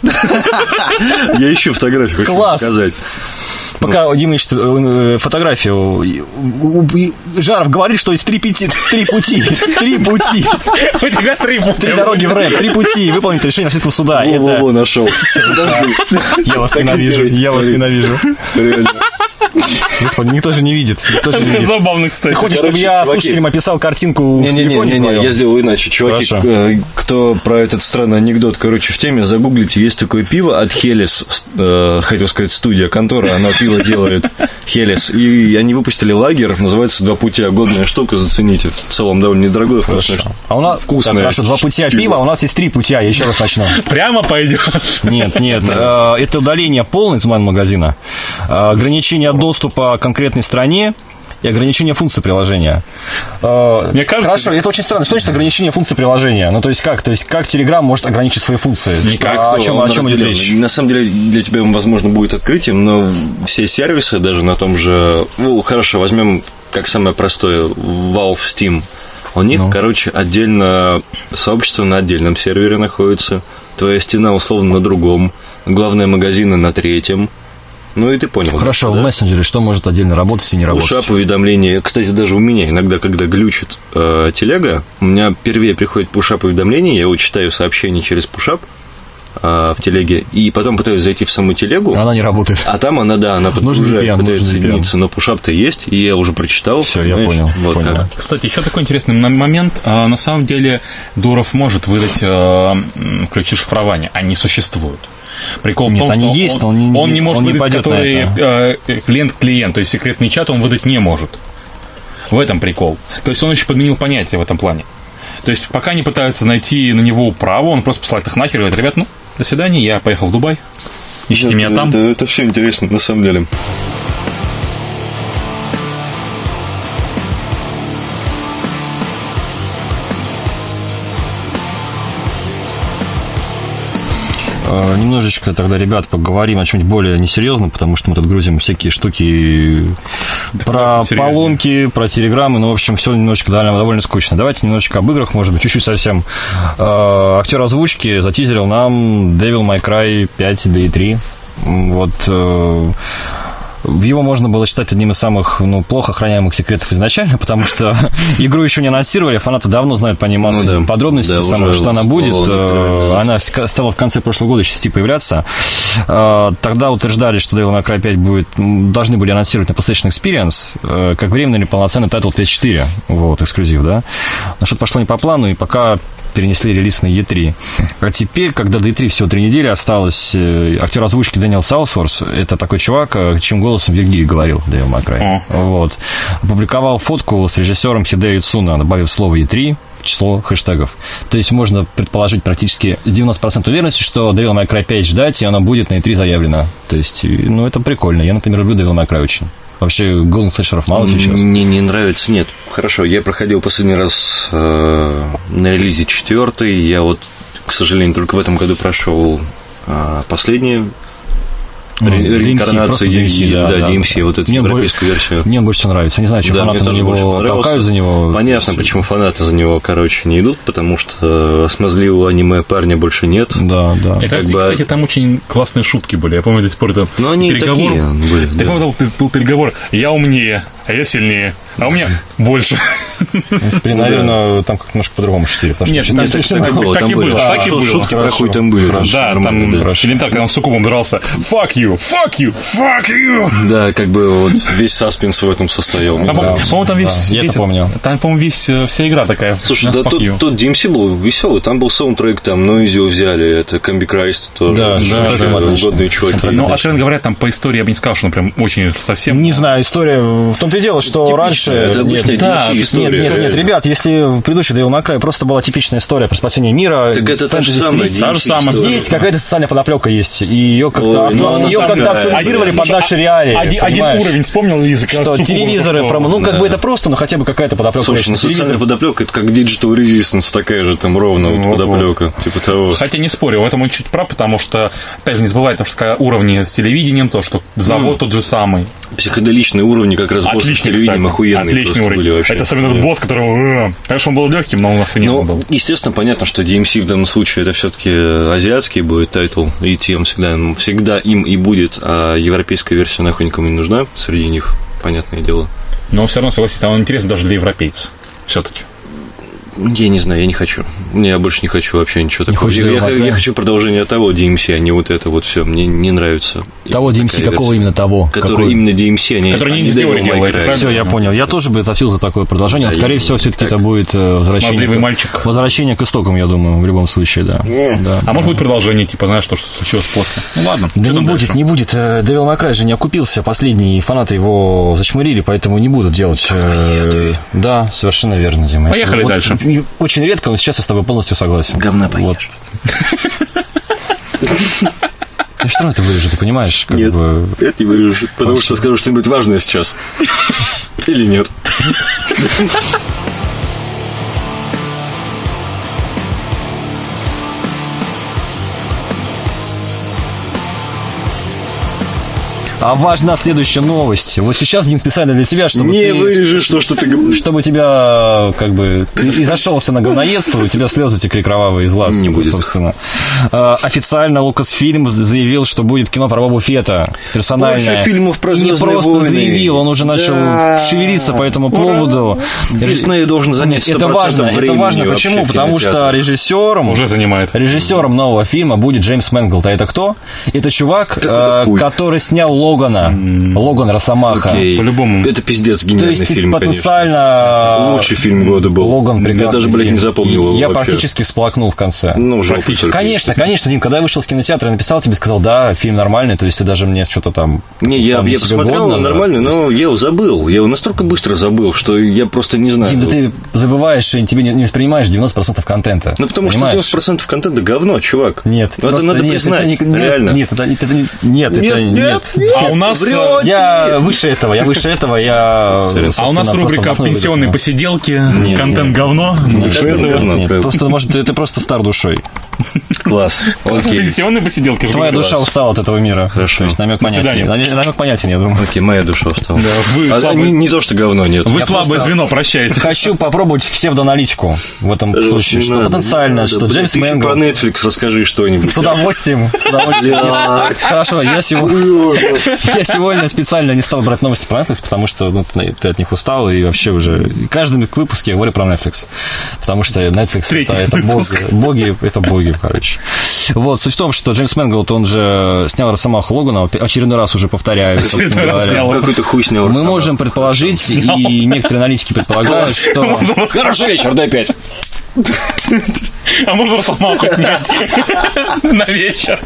Я ищу фотографию, хочу Класс. показать. Пока Дима ищет э, фотографию, у- у- Жаров говорит, что есть три, пяти, три пути. Три пути. У тебя три Три путя. дороги в рэп. Три пути выполнить решение российского суда. Во-во-во, нашел. Я вас ненавижу. Я вас ненавижу. Реально. Господи, никто же не видит. Никто же не видит. Забавно, кстати. Ты хочешь, чтобы я чуваки. слушателям описал картинку в телефоне Не-не-не, твоем? я сделаю иначе. Чуваки, Хорошо. э, кто про этот странный анекдот, короче, в теме, загуглите, есть такое пиво от Хелес, э, хотел сказать, студия, контора, она пиво делает, Хелес, и они выпустили лагер, называется «Два пути», годная штука, зацените, в целом довольно недорогое, вкусное. Хорошо. А у нас Вкусное Так, хорошо, два пути пиво. пива, а у нас есть три пути, я еще раз начну. Прямо пойдешь. Нет, нет, э, это удаление полное из онлайн-магазина, э, ограничение доступа к конкретной стране и ограничение функций приложения. Э, Мне кажется- Хорошо, это очень странно. Что значит ограничение функций приложения? Ну, то есть как? То есть как Telegram может ограничить свои функции? Никак. Что- о чем, о чем идет речь? На самом деле, для тебя, возможно, будет открытием, но все сервисы, даже на том же... Ну, хорошо, возьмем как самое простое Valve Steam. У них, Ну. короче, отдельно сообщество на отдельном сервере находится. Твоя стена, условно, на другом. Главные магазины на третьем. Ну и ты понял. Хорошо, в да? мессенджере что может отдельно работать и не работать? Пушап, уведомления. Кстати, даже у меня иногда, когда глючит э, телега, у меня первее приходит пушап уведомление, я его читаю сообщение через пушап э, в телеге, и потом пытаюсь зайти в саму телегу, Она не работает. а там она, да, она под- Нужен уже VPN, пытается соединиться, но пушап-то есть, и я уже прочитал. Всё, я понял, Вот понял. как. Кстати, еще такой интересный момент. А, На самом деле Дуров может выдать э, ключи шифрования. Они существуют. Прикол в Нет, том, они что есть, он, но он не- он не может он не выдать, пойдет на который это. э, клиент-клиент, то есть секретный чат он выдать не может. В этом прикол. То есть он еще подменил понятие в этом плане. То есть пока не пытаются найти на него право, он просто посылает их нахер и говорит, ребят, ну, до свидания, я поехал в Дубай. Ищите меня там. Это, все интересно, на самом деле. Немножечко тогда, ребят, поговорим о чем-нибудь более несерьезном, потому что мы тут грузим всякие штуки про просто серьезно. поломки, про телеграммы, ну, в общем, все немножечко довольно, довольно скучно. Давайте немножечко об играх, может быть, чуть-чуть совсем. Э, Актер озвучки затизерил нам Devil May Cry 5 да и 3. М, Вот э, его можно было считать одним из самых ну, плохо охраняемых секретов изначально, потому что игру еще не анонсировали, фанаты давно знают по ней массу Ну да. подробностей, Да, самое, что она будет. Э, Она стала в конце прошлого года части появляться. Э, Тогда утверждали, что Devil May Cry 5 будет, должны были анонсировать на PlayStation Experience, э, как временный или полноценный title PS4, вот, эксклюзив, да. Но что-то пошло не по плану, и пока перенесли релиз на E3. А теперь, когда до E3 всего три недели осталось, э, актер озвучки Дэниел Саусворс, это такой чувак, э, чьим голосом Вергилий говорил May Cry. Вот. Опубликовал фотку с режиссером Хидеаки Ицуно, добавив слово E3 в число хэштегов. То есть можно предположить практически с 90% уверенностью, что Devil May Cry 5 ждать, и она будет на E3 заявлена. То есть, ну, это прикольно. Я, например, люблю Devil May Cry очень. Вообще, голден слэшеров мало сейчас. Мне не нравится, нет. Хорошо, я проходил последний раз э, на релизе четвертый. Я вот, к сожалению, только в этом году прошел э, последние Ну, ре- DMC, реинкарнации просто DMC, да, да, да, DMC, да. вот эту Мне европейскую версию. Мне больше нравится. Не знаю, что Да, фанаты на него толкают за него. Понятно, почему фанаты за него, короче, не идут, потому что э, смазливого аниме парня больше нет. Да, да. И, как кстати, бы- кстати, там очень классные шутки были. Я помню до сих пор это Но они переговор. такие были, Я да. помню, там был переговор. Я умнее. А я сильнее. А у меня больше. Блин, наверное, там как немножко по-другому шутили. потому что Нет, там так и было. так и было, А, так и шут- было. Шутки про хуй там были. Хорошо. Да, там элементарно, когда он с суккубом дрался. Fuck you, fuck you, fuck you. Да, как бы вот весь саспенс в этом состоял. Нравится. по-моему, там весь... Да, я это помню. Там, по-моему, весь, э, вся игра такая. Слушай, да тот, DMC был веселый, там был саундтрек, там Noisy взяли, это Комби Крайст тоже. Да, да, да, отлично. угодные чуваки. Ну, Отлично. откровенно говоря, там по истории я бы не сказал, что он прям очень совсем... Не знаю, история... В том-то и дело, что раньше... это Нет, да, нет, нет, нет, реально. ребят, если в предыдущей Devil May Cry просто была типичная история про спасение мира... Так это та же самая стилистика, Та же самая. история. Здесь какая-то социальная подоплека есть, и ее как-то, Ой, ну ее как-то актуализировали под наши реалии. Один, уровень вспомнил язык. Что телевизоры, промо... ну как бы это просто, но хотя бы какая-то подоплека Слушай, есть ну социальная подоплека, это как Digital Resistance, такая же там ровно вот подоплека, типа того. Хотя не спорю, в этом он чуть прав, потому что, опять же, не забывай, то, что уровни с телевидением, то, что завод тот же самый. Психоделичные уровни как раз боссы с телевидением охуенные Отличный уровень. были вообще. Это особенно этот босс, которого... э, Конечно, он был легким, но он охрененный Ну, был. естественно, понятно, что DMC в данном случае это все-таки азиатский будет title, и тем всегда, всегда им и будет, а европейская версия нахуй никому не нужна среди них, понятное дело. Но все равно, согласись, он интересен даже для европейцев. Все-таки. Я не знаю, я не хочу. Я больше не хочу вообще ничего такого. хочешь я, я- я хочу продолжение того DMC, а не вот это вот все. Мне не нравится. Того DMC, какого версия. именно того? Который Какой? именно DMC, а не, Который а не Devil делает? Все, я понял. Я тоже бы запил за такое продолжение, но, Да, скорее я- всего, все-таки так. это будет э, возвращение... К- мальчик. Возвращение к истокам, я думаю, в любом случае, да. Да. А может быть продолжение, типа, знаешь, то, что случилось после. Ну ладно. Да не будет, дальше? не будет. Э, Devil May Cry же не окупился. Последние фанаты его зачмырили, поэтому не будут делать. э, Да, совершенно верно, Дима. Поехали дальше. Очень редко, но сейчас я с тобой полностью согласен. Говна Вот. поешь. Я все равно это вырежу, ты понимаешь? Как Нет, бы... это не вырежешь, потому что скажу что-нибудь важное сейчас. Или нет. А важна следующая новость. Вот сейчас, Дим, специально для тебя, чтобы Не ты- вырежешь то, что ты говоришь. чтобы тебя, как бы, и зашелся на говноедство, у тебя слезы текли кровавые из глаз, Не будет. собственно. А, Официально Lucasfilm заявил, что будет кино про Бобу Фета, персональное. Больше фильмов про И не «Звездные просто войны». заявил, он уже начал Да. шевелиться по этому поводу. Дисней должен занять Это 100% важно, это важно. Почему? Потому что режиссером Уже занимает. Режиссером нового фильма будет Джеймс Мэнглд. А это кто? Это чувак, это хуй? который снял Логана. Логан Росомаха. Окей. По-любому. Это пиздец, То гениальный есть фильм, конечно. потенциально... Лучший фильм года был. Логан Я прекрасный даже, блядь, фильм. не запомнил И его Я вообще. практически всплакнул в конце. Ну, жалко. Конечно, конечно, Дим, когда я вышел с кинотеатра, я написал тебе, сказал, да, фильм нормальный, то есть ты даже мне что-то там... Не, я, вполне я посмотрел, годно, он нормальный, но я его забыл. Я его настолько быстро забыл, что я просто не знаю. Дим, да ты забываешь и тебе не, не воспринимаешь 90% контента. Ну, потому понимаешь? что 90% контента говно, чувак. Нет, это надо нет, признать, это не- нет, реально. Нет, это, это не- нет, это нет. А у нас... э, Врёте. Я выше этого, я выше этого, я... А у нас рубрика «Пенсионные посиделки», контент говно. Выше этого. просто, может, ты просто стар душой. Класс. Окей. Пенсионные посиделки. Твоя душа устала от этого мира. Хорошо. То есть намек понятен. Намек понятен, я думаю. Окей, моя душа устала. вы А, слабый- не, не то, что говно, нет. Вы Я слабое просто- звено, прощайте. Хочу попробовать псевдоаналитику в этом Э, случае. Что надо, потенциально, что Джеймс Мэнголд... про Netflix расскажи что-нибудь. С удовольствием. С удовольствием. Хорошо, я сегодня, я сегодня специально не стал брать новости про Netflix, потому что ну, ты от них устал, и вообще уже каждый выпуск я говорю про Netflix. Потому что Netflix это, боги, боги, это боги, короче. Вот, суть в том, что Джеймс Мэнголд, он же снял Росомаху Логана, очередной раз уже повторяю. собственно Очередной раз говоря. снял. Какой-то хуй снял. Мы можем предположить, и некоторые аналитики предполагают, что... Хороший вечер, дай пять. А можно Росомаху снять на вечер?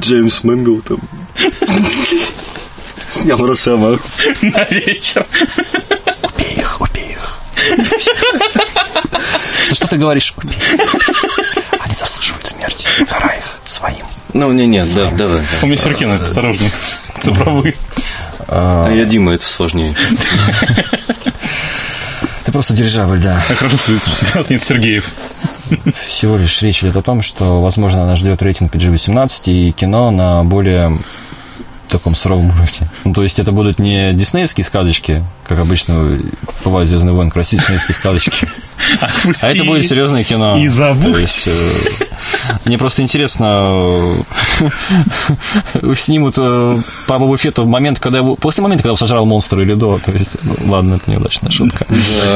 Джеймс Мэнгл там. Снял Росомаху. На вечер. Ну что ты говоришь? Они заслуживают смерти. Карай их своим. Ну, не, нет, да, давай. У меня сюрки осторожнее. Цифровые. А я Дима, это сложнее. Ты просто дирижабль, да. Как хорошо, что у нас нет Сергеев. Всего лишь речь идет о том, что, возможно, нас ждет рейтинг PG-18 и кино на более таком суровом уровне. Ну, то есть это будут не диснеевские сказочки, как обычно бывают «Звездные войны», красивые диснеевские сказочки. А это будет серьезное кино. и забудь. Э, Мне просто интересно, э, снимут э, по Бобу Фетту момент, когда его... После момента, когда он сожрал монстра или до. То есть, ну, ладно, это неудачная шутка.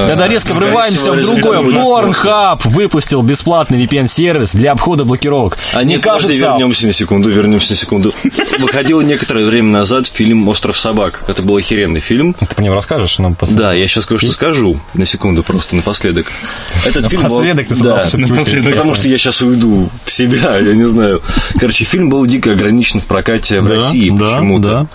Тогда резко врываемся в другое. Pornhub выпустил бесплатный VPN-сервис для обхода блокировок. А подожди, кажется... вернемся на секунду, вернемся на секунду. Выходил некоторое время назад фильм «Остров собак». Это был охеренный фильм. Ты по нему расскажешь нам после... Да, я сейчас кое-что скажу. На секунду, просто напоследок. Этот фильм Напоследок ты Да, напоследок. Потому что я сейчас уйду в себя, я не знаю. Короче, фильм был дико ограничен в прокате в России почему-то.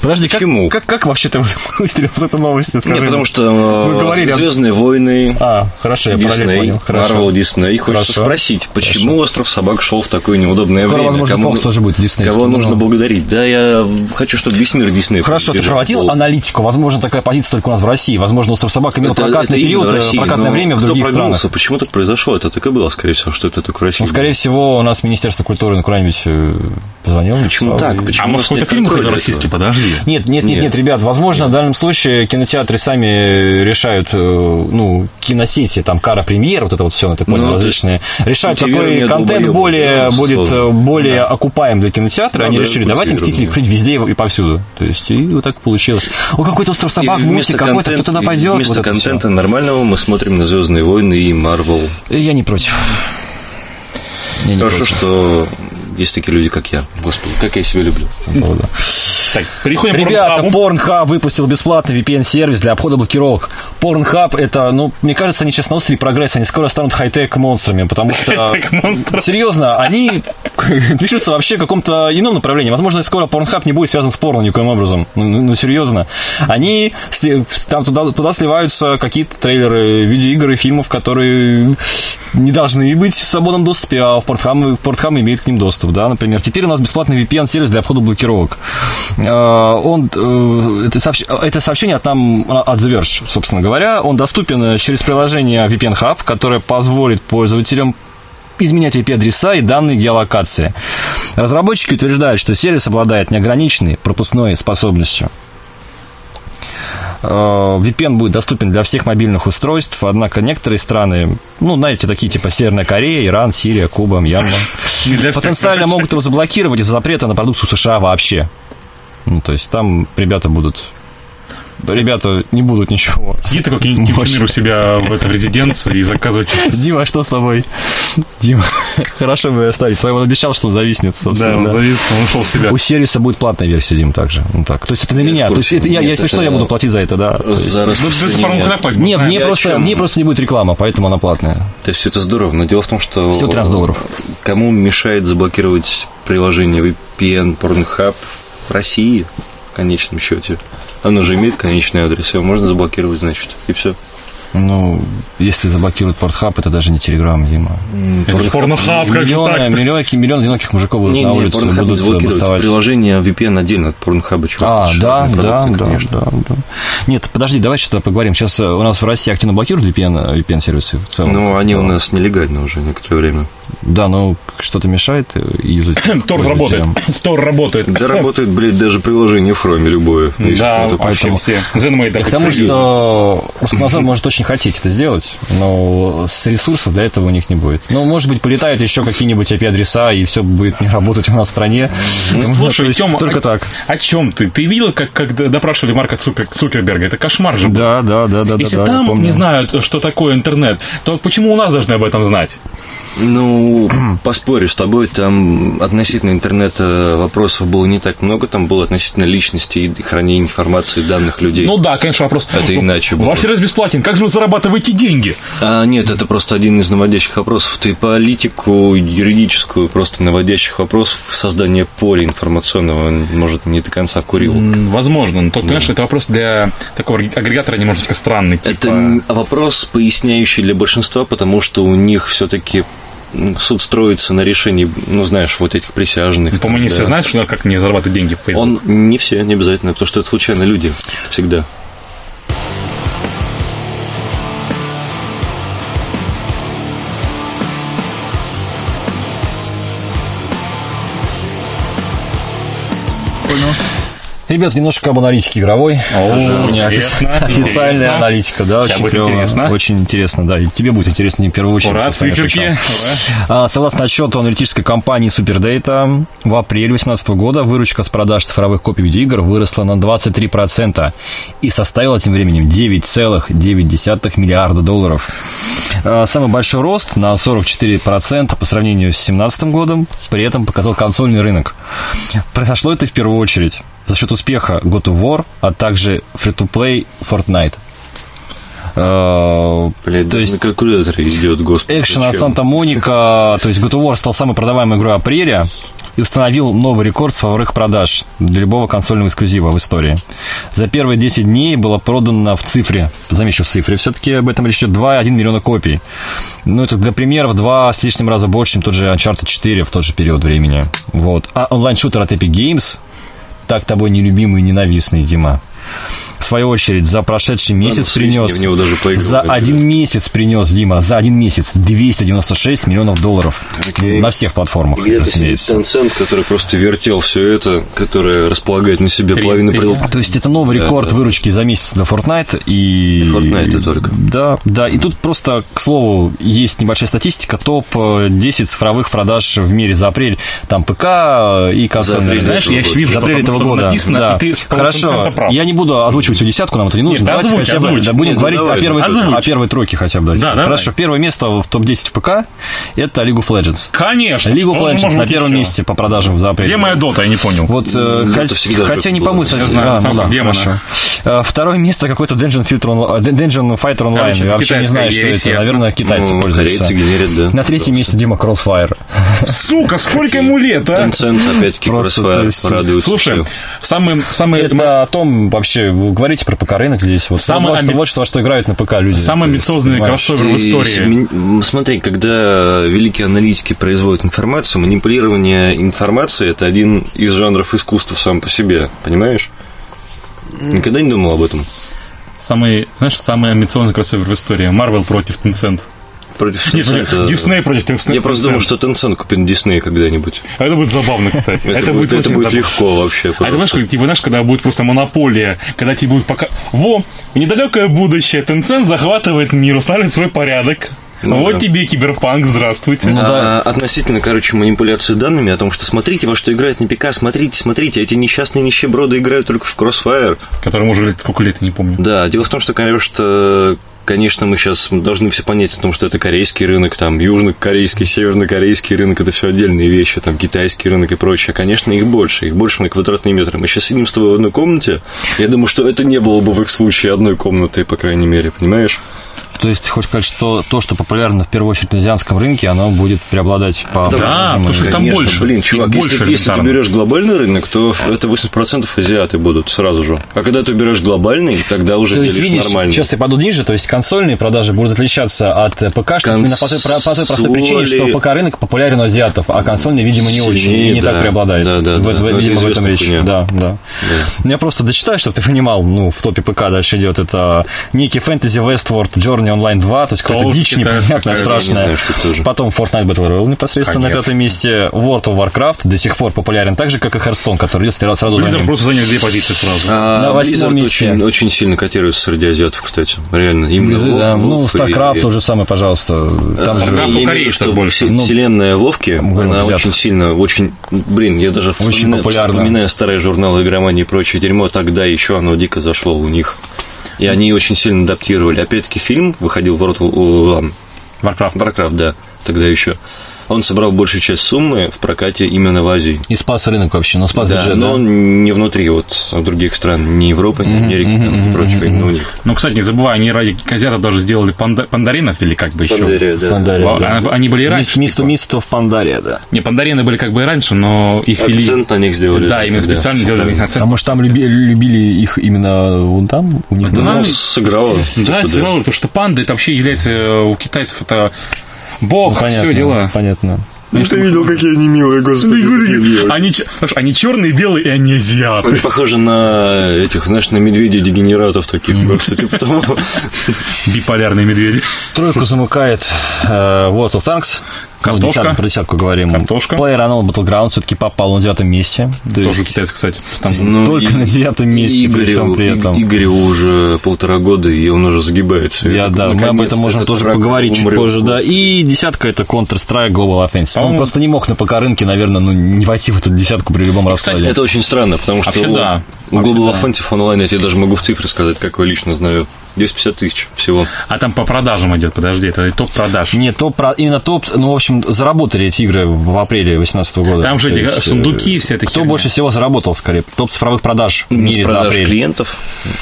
Подожди, как, Почему? как, как вообще ты выстрелил с этой новостью? Скажи Нет, потому что Мы говорили о- Звездные войны, А, хорошо, я Дисней, понял. Хорошо. Марвел, Дисней. Хочется Хорошо. спросить, почему остров собак шел в такое неудобное Скоро, время? возможно, Fox тоже будет Disney, Кого нужно ну. благодарить? Да, я хочу, чтобы весь мир Дисней Хорошо, ты проводил Был. аналитику. Возможно, такая позиция только у нас в России. Возможно, остров собак имел Это- прокатный это период, в э, России, прокатное но время в других прогнулся? странах. Почему так произошло? Это так и было, скорее всего, что это только в России. Ну, скорее всего, у нас Министерство культуры ну, куда-нибудь э, позвонил. Почему так? Почему А может, какой-то фильм контроля российский? этого? Подожди. Нет, нет, нет, Нет. нет, ребят, возможно, в данном случае кинотеатры сами решают, э, ну, киносети, там, кара премьер, вот это вот все, ты понял, Ну, различные, решают, какой контент долбоёб, более да, будет э, условно. более окупаем для кинотеатра, Да, они да, решили, давайте Мстители да. крыть везде и повсюду. То есть, и вот так получилось. О, какой-то остров собак, мультик какой-то, кто туда пойдет? Вместо вот контента нормального мы смотрим на Звездные войны и Марвел. Я не против. Я Хорошо, что есть такие люди, как я. Господи, как я себя люблю. Так, переходим Ребята, Pornhub. Выпустил бесплатный VPN-сервис для обхода блокировок. Pornhub это, ну, мне кажется, они сейчас на острове прогресса, они скоро станут хай-тек монстрами, потому что... Серьезно, они движутся вообще в каком-то ином направлении. Возможно, скоро Pornhub не будет связан с порно никоим образом. Ну, ну, ну, серьезно. Они там туда, туда сливаются какие-то трейлеры, видеоигры, фильмов, которые не должны быть в свободном доступе, а в Pornhub, Pornhub имеет к ним доступ, да, например. Теперь у нас бесплатный VPN-сервис для обхода блокировок. Э, Он, э, это, сообщ- это сообщение от, нам, от The Verge, собственно говоря. Он доступен через приложение VPN Hub, которое позволит пользователям изменять IP-адреса и данные геолокации. Разработчики утверждают, что сервис обладает неограниченной пропускной способностью. Э, VPN будет доступен для всех мобильных устройств, однако некоторые страны, ну, знаете, такие типа Северная Корея, Иран, Сирия, Куба, Мьянма, потенциально могут его заблокировать из-за запрета на продукцию США вообще. Ну, то есть там ребята будут... Ребята не будут ничего. Сидит такой Ким Чен у себя в этой резиденции и заказывает... Дима, что с тобой? Дима, хорошо бы оставить. Своего он обещал, что он зависнет, Да, собственно. он да. завис, он ушел в себя. У сервиса будет платная версия, Дим, также. Ну, так. То есть это для Я меня. То есть это я, Нет, если что, я буду платить за это, да. Есть- За Да, да, за распространение. Pornhub платить. Не, А, мне просто, мне просто не будет реклама, поэтому она платная. То есть все это здорово, но дело в том, что... Всего 13 долларов. Кому мешает заблокировать приложение VPN Pornhub России, в конечном счете? Оно же имеет конечный адрес, его можно заблокировать, значит, и все. Ну, если заблокируют портхаб, это даже не телеграм, Дима. Это же Pornhub, как же Миллионы, так миллионы, миллион одиноких мужиков будут Не, на улице, не будут заблокируют. бастовать. Приложение VPN отдельно от чувак, А, же да, да, конечно. да, да. Нет, подожди, давай что-то поговорим. Сейчас э, у нас в России активно блокируют VPN, э, VPN-сервисы в целом. Ну, они у нас нелегальны уже некоторое время. Да, но что-то мешает э, юзать. Тор работает. Тор работает. Да работает, блядь, даже приложение в Хроме любое. Да, вообще поэтому- все. К тому, что Роскомнадзор может очень хотеть это сделать, но с ресурсов для этого у них не будет. Ну, может быть, полетают еще какие-нибудь IP-адреса, и все будет не работать у нас в стране. Ну, То Слушай, Тёма, только о- так. О чем ты? Ты видел, как, как допрашивали Марка Цукер- Цукерберга? Это кошмар же был. Да, да, да, да. Если да, там помню. не знают, что такое интернет, то почему у нас должны об этом знать? Ну, поспорю с тобой, там относительно интернета вопросов было не так много, там было относительно личности и хранения информации данных людей. Ну да, конечно, вопрос. Это Ну, иначе было. Ваш сервис бесплатен. Как же вы зарабатываете деньги? А, нет, это просто один из наводящих вопросов. Ты политику юридическую, просто наводящих вопросов создания поля информационного, может, не до конца курил. Возможно, но, то, конечно, это вопрос для такого агрегатора немножечко странный. Типа... Это вопрос, поясняющий для большинства, потому что у них все-таки суд строится на решении, ну, знаешь, вот этих присяжных. По-моему, не там, все да. знают, что как не зарабатывать деньги в Facebook. Он не все, не обязательно, потому что это случайно люди всегда. ¿no? Ребят, немножко об аналитике игровой. О, У меня интересно, Официальная интересно. аналитика, да, Сейчас очень клево. интересно. Очень интересно, да. И тебе будет интересно не в первую очередь. Ура, циферки. Ура. А, Согласно отчету аналитической компании Superdata, в апреле 2018 года выручка с продаж цифровых копий видеоигр выросла на 23% и составила тем временем 9,9 миллиарда долларов. А, Самый большой рост на 44% по сравнению с 2017 годом при этом показал консольный рынок. Произошло это в первую очередь за счет успеха God of War, а также Free-to-Play Fortnite. А, Блядь, то есть- на калькуляторе идет, господи. Экшен от? Санта-Моника, то есть God of War стал самой продаваемой игрой апреля и установил новый рекорд цифровых продаж для любого консольного эксклюзива в истории. За первые 10 дней было продано в цифре, замечу в цифре, все-таки об этом речь идет 2,1 миллиона копий. Ну, это для примера в два с лишним раза больше, чем тот же Uncharted 4 в тот же период времени. Вот. А онлайн-шутер от Epic Games, так тобой нелюбимый и ненавистный, Дима, в свою очередь, за прошедший месяц слизни, принес... в него даже за один месяц принес, Дима, за один месяц 296 миллионов долларов. Окей. На всех платформах, Где-то сидит разумеется. Tencent, который просто вертел все это, который располагает на себе Три- половину три- прил- То есть это новый Да, рекорд да. выручки за месяц для Fortnite и... И Fortnite только. Да, да. И тут просто, к слову, есть небольшая статистика, топ-10 цифровых продаж в мире за апрель. Там ПК и консольные. Знаешь, я вижу, За апрель этого года. написано, да. и ты Хорошо. Я не буду озвучивать всю десятку, нам это не нужно. Нет, Давайте озвучь, хотя бы озвучь. да, будем Нет, говорить давай, о, первой, озвучь. о первой тройке хотя бы. дать. Да, давай. Хорошо. Первое место в топ-10 в ПК это League of Legends. Конечно. League of Legends на первом еще? месте по продажам за апрель. Где моя дота, я не понял. Вот, э, Ну, хо- это всегда хотя не помню, Я кстати, знаю, а, ну да, хорошо. Э, Второе место какое-то Dungeon, Filter э, Dungeon Fighter Online. Я это вообще не знаю, что это. Наверное, китайцы Ну, пользуются. генерят, да. На третьем месте Дима Crossfire. Сука, сколько ему лет, а? Tencent, опять-таки, Crossfire радует. Слушай, самый, Это о том вообще, вы говорите про ПК-рынок здесь. Вот, Самый вот, что- амби- вот что, во что играют на ПК люди. самый есть, амбициозный кроссовер в истории. Смотри, когда великие аналитики производят информацию, манипулирование информацией – это один из жанров искусства сам по себе, понимаешь? Никогда не думал об этом? Самый, знаешь, самый амбициозный кроссовер в истории. Marvel против Tencent. Против Tencent. Дисней против Tencent. Я просто думал, что Tencent купит Дисней когда-нибудь. А Это будет забавно, кстати. Это, будет, это легко вообще. А это знаешь, типа, знаешь, когда будет просто монополия, когда тебе будет пока... Во, в недалекое будущее Tencent захватывает мир, устанавливает свой порядок. Ну вот да. тебе киберпанк, здравствуйте. Ну да. А, относительно, короче, манипуляции данными о том, что смотрите, во что играет на ПК, смотрите, смотрите, эти несчастные нищеброды играют только в Crossfire. Которому уже лет, сколько лет, я не помню. Да, дело в том, что, конечно, конечно, мы сейчас должны все понять о том, что это корейский рынок, там, южнокорейский, севернокорейский рынок, это все отдельные вещи, там, китайский рынок и прочее. Конечно, их больше, их больше на квадратные метры. Мы сейчас сидим с тобой в одной комнате, я думаю, что это не было бы в их случае одной комнаты, по крайней мере, понимаешь? То есть, хочешь сказать, что то, что популярно в первую очередь на азиатском рынке, оно будет преобладать по Да, продажам потому что и- там Конечно, больше. Блин, чувак, больше если, ты- если ты берешь глобальный рынок, то это 80% азиаты будут сразу же. А когда ты берешь глобальный, тогда уже То есть, видишь, нормально. сейчас я паду ниже, то есть консольные продажи будут отличаться от э, ПК, что именно по той, по той простой причине, что Консоли- ПК-рынок популярен у азиатов, а консольный, видимо, не очень, и не да. так преобладает. Да, да, В- да. в- это видимо, в этом речь. хуйня. Да, да. Ну, Я просто дочитаю, чтобы ты понимал, ну, в топе ПК дальше идет это некий Fantasy Westward Journey Online 2, то есть какая-то Тоже дичь непонятная, страшная. не знаю, тоже. Потом Fortnite Battle Royale непосредственно на пятом месте. World of Warcraft до сих пор популярен так же, как и Hearthstone, который идет сразу за Blizzard ним. просто занял две позиции сразу. А На восьмом Blizzard месте. Очень, очень сильно котируется среди азиатов, кстати. Реально. Именно Blizzard, да, WoW, ну, и- StarCraft то же самое, пожалуйста. Там Я же StarCraft у корейцев больше. Ну, Вселенная Вовки, она очень сильно, очень, блин, я даже Очень вспоминаю, вспоминаю старые журналы игромании и прочее дерьмо, тогда еще оно дико зашло у них. И они очень сильно адаптировали. Опять-таки фильм выходил в World of Warcraft. Warcraft, да, тогда еще. Он собрал большую часть суммы в прокате именно в Азии. И спас рынок вообще, но спас Да, бюджет, но да? он не внутри вот других стран, ни Европы, ни Америки, там, и прочего, именно у них. Ну, кстати, не забывай, они ради азиатов даже сделали панда- пандаринов или как бы еще. Пандерия, да. Пандария, да. Они были и раньше. Мисто, типа. мисто в Пандария, да. Не, пандарины были как бы и раньше, но их вели... Акцент на них сделали. Да, именно тогда. специально сделали на них акцент. А может, там люби- любили их именно вон там? У них Да, Ну, сыграло. Да, типа, сыграло, потому что панда это вообще является э, у китайцев это бог, Ну, понятно, все дела. Понятно. Ну, ты видел, какие они милые, господи. милые. Они, слушай, они черные, белые, и они азиаты. Они похожи на этих, знаешь, на медведей-дегенератов таких. Типа. Биполярные медведи. Тройку замыкает э, World of Tanks. Ну, Картошка. десятку, про десятку говорим. Картошка. PlayerUnknown Battleground все-таки попал на девятом месте. То Тоже есть китайский, кстати. Там Ну, только и- на девятом месте при всем Игорю, при этом. И- Игорю уже полтора года, и он уже загибается. Я, да, мы об этом можем тоже поговорить чуть умрет. позже, да. И десятка это Counter-Strike Global Offensive. Он По-моему- просто не мог на ПК рынке, наверное, ну, не войти в эту десятку при любом раскладе. Это очень странно, потому что Вообще у, да. у Global да. Offensive Online, я тебе даже могу в цифры сказать, как я лично знаю, 250 тысяч всего. А там по продажам идет, подожди, это топ продаж. Нет, топ, именно топ, ну, в общем, заработали эти игры в апреле 2018 года. Там же эти есть, э, сундуки, вся эта Кто херня. больше всего заработал, скорее? Топ цифровых продаж в мире за апрель. клиентов?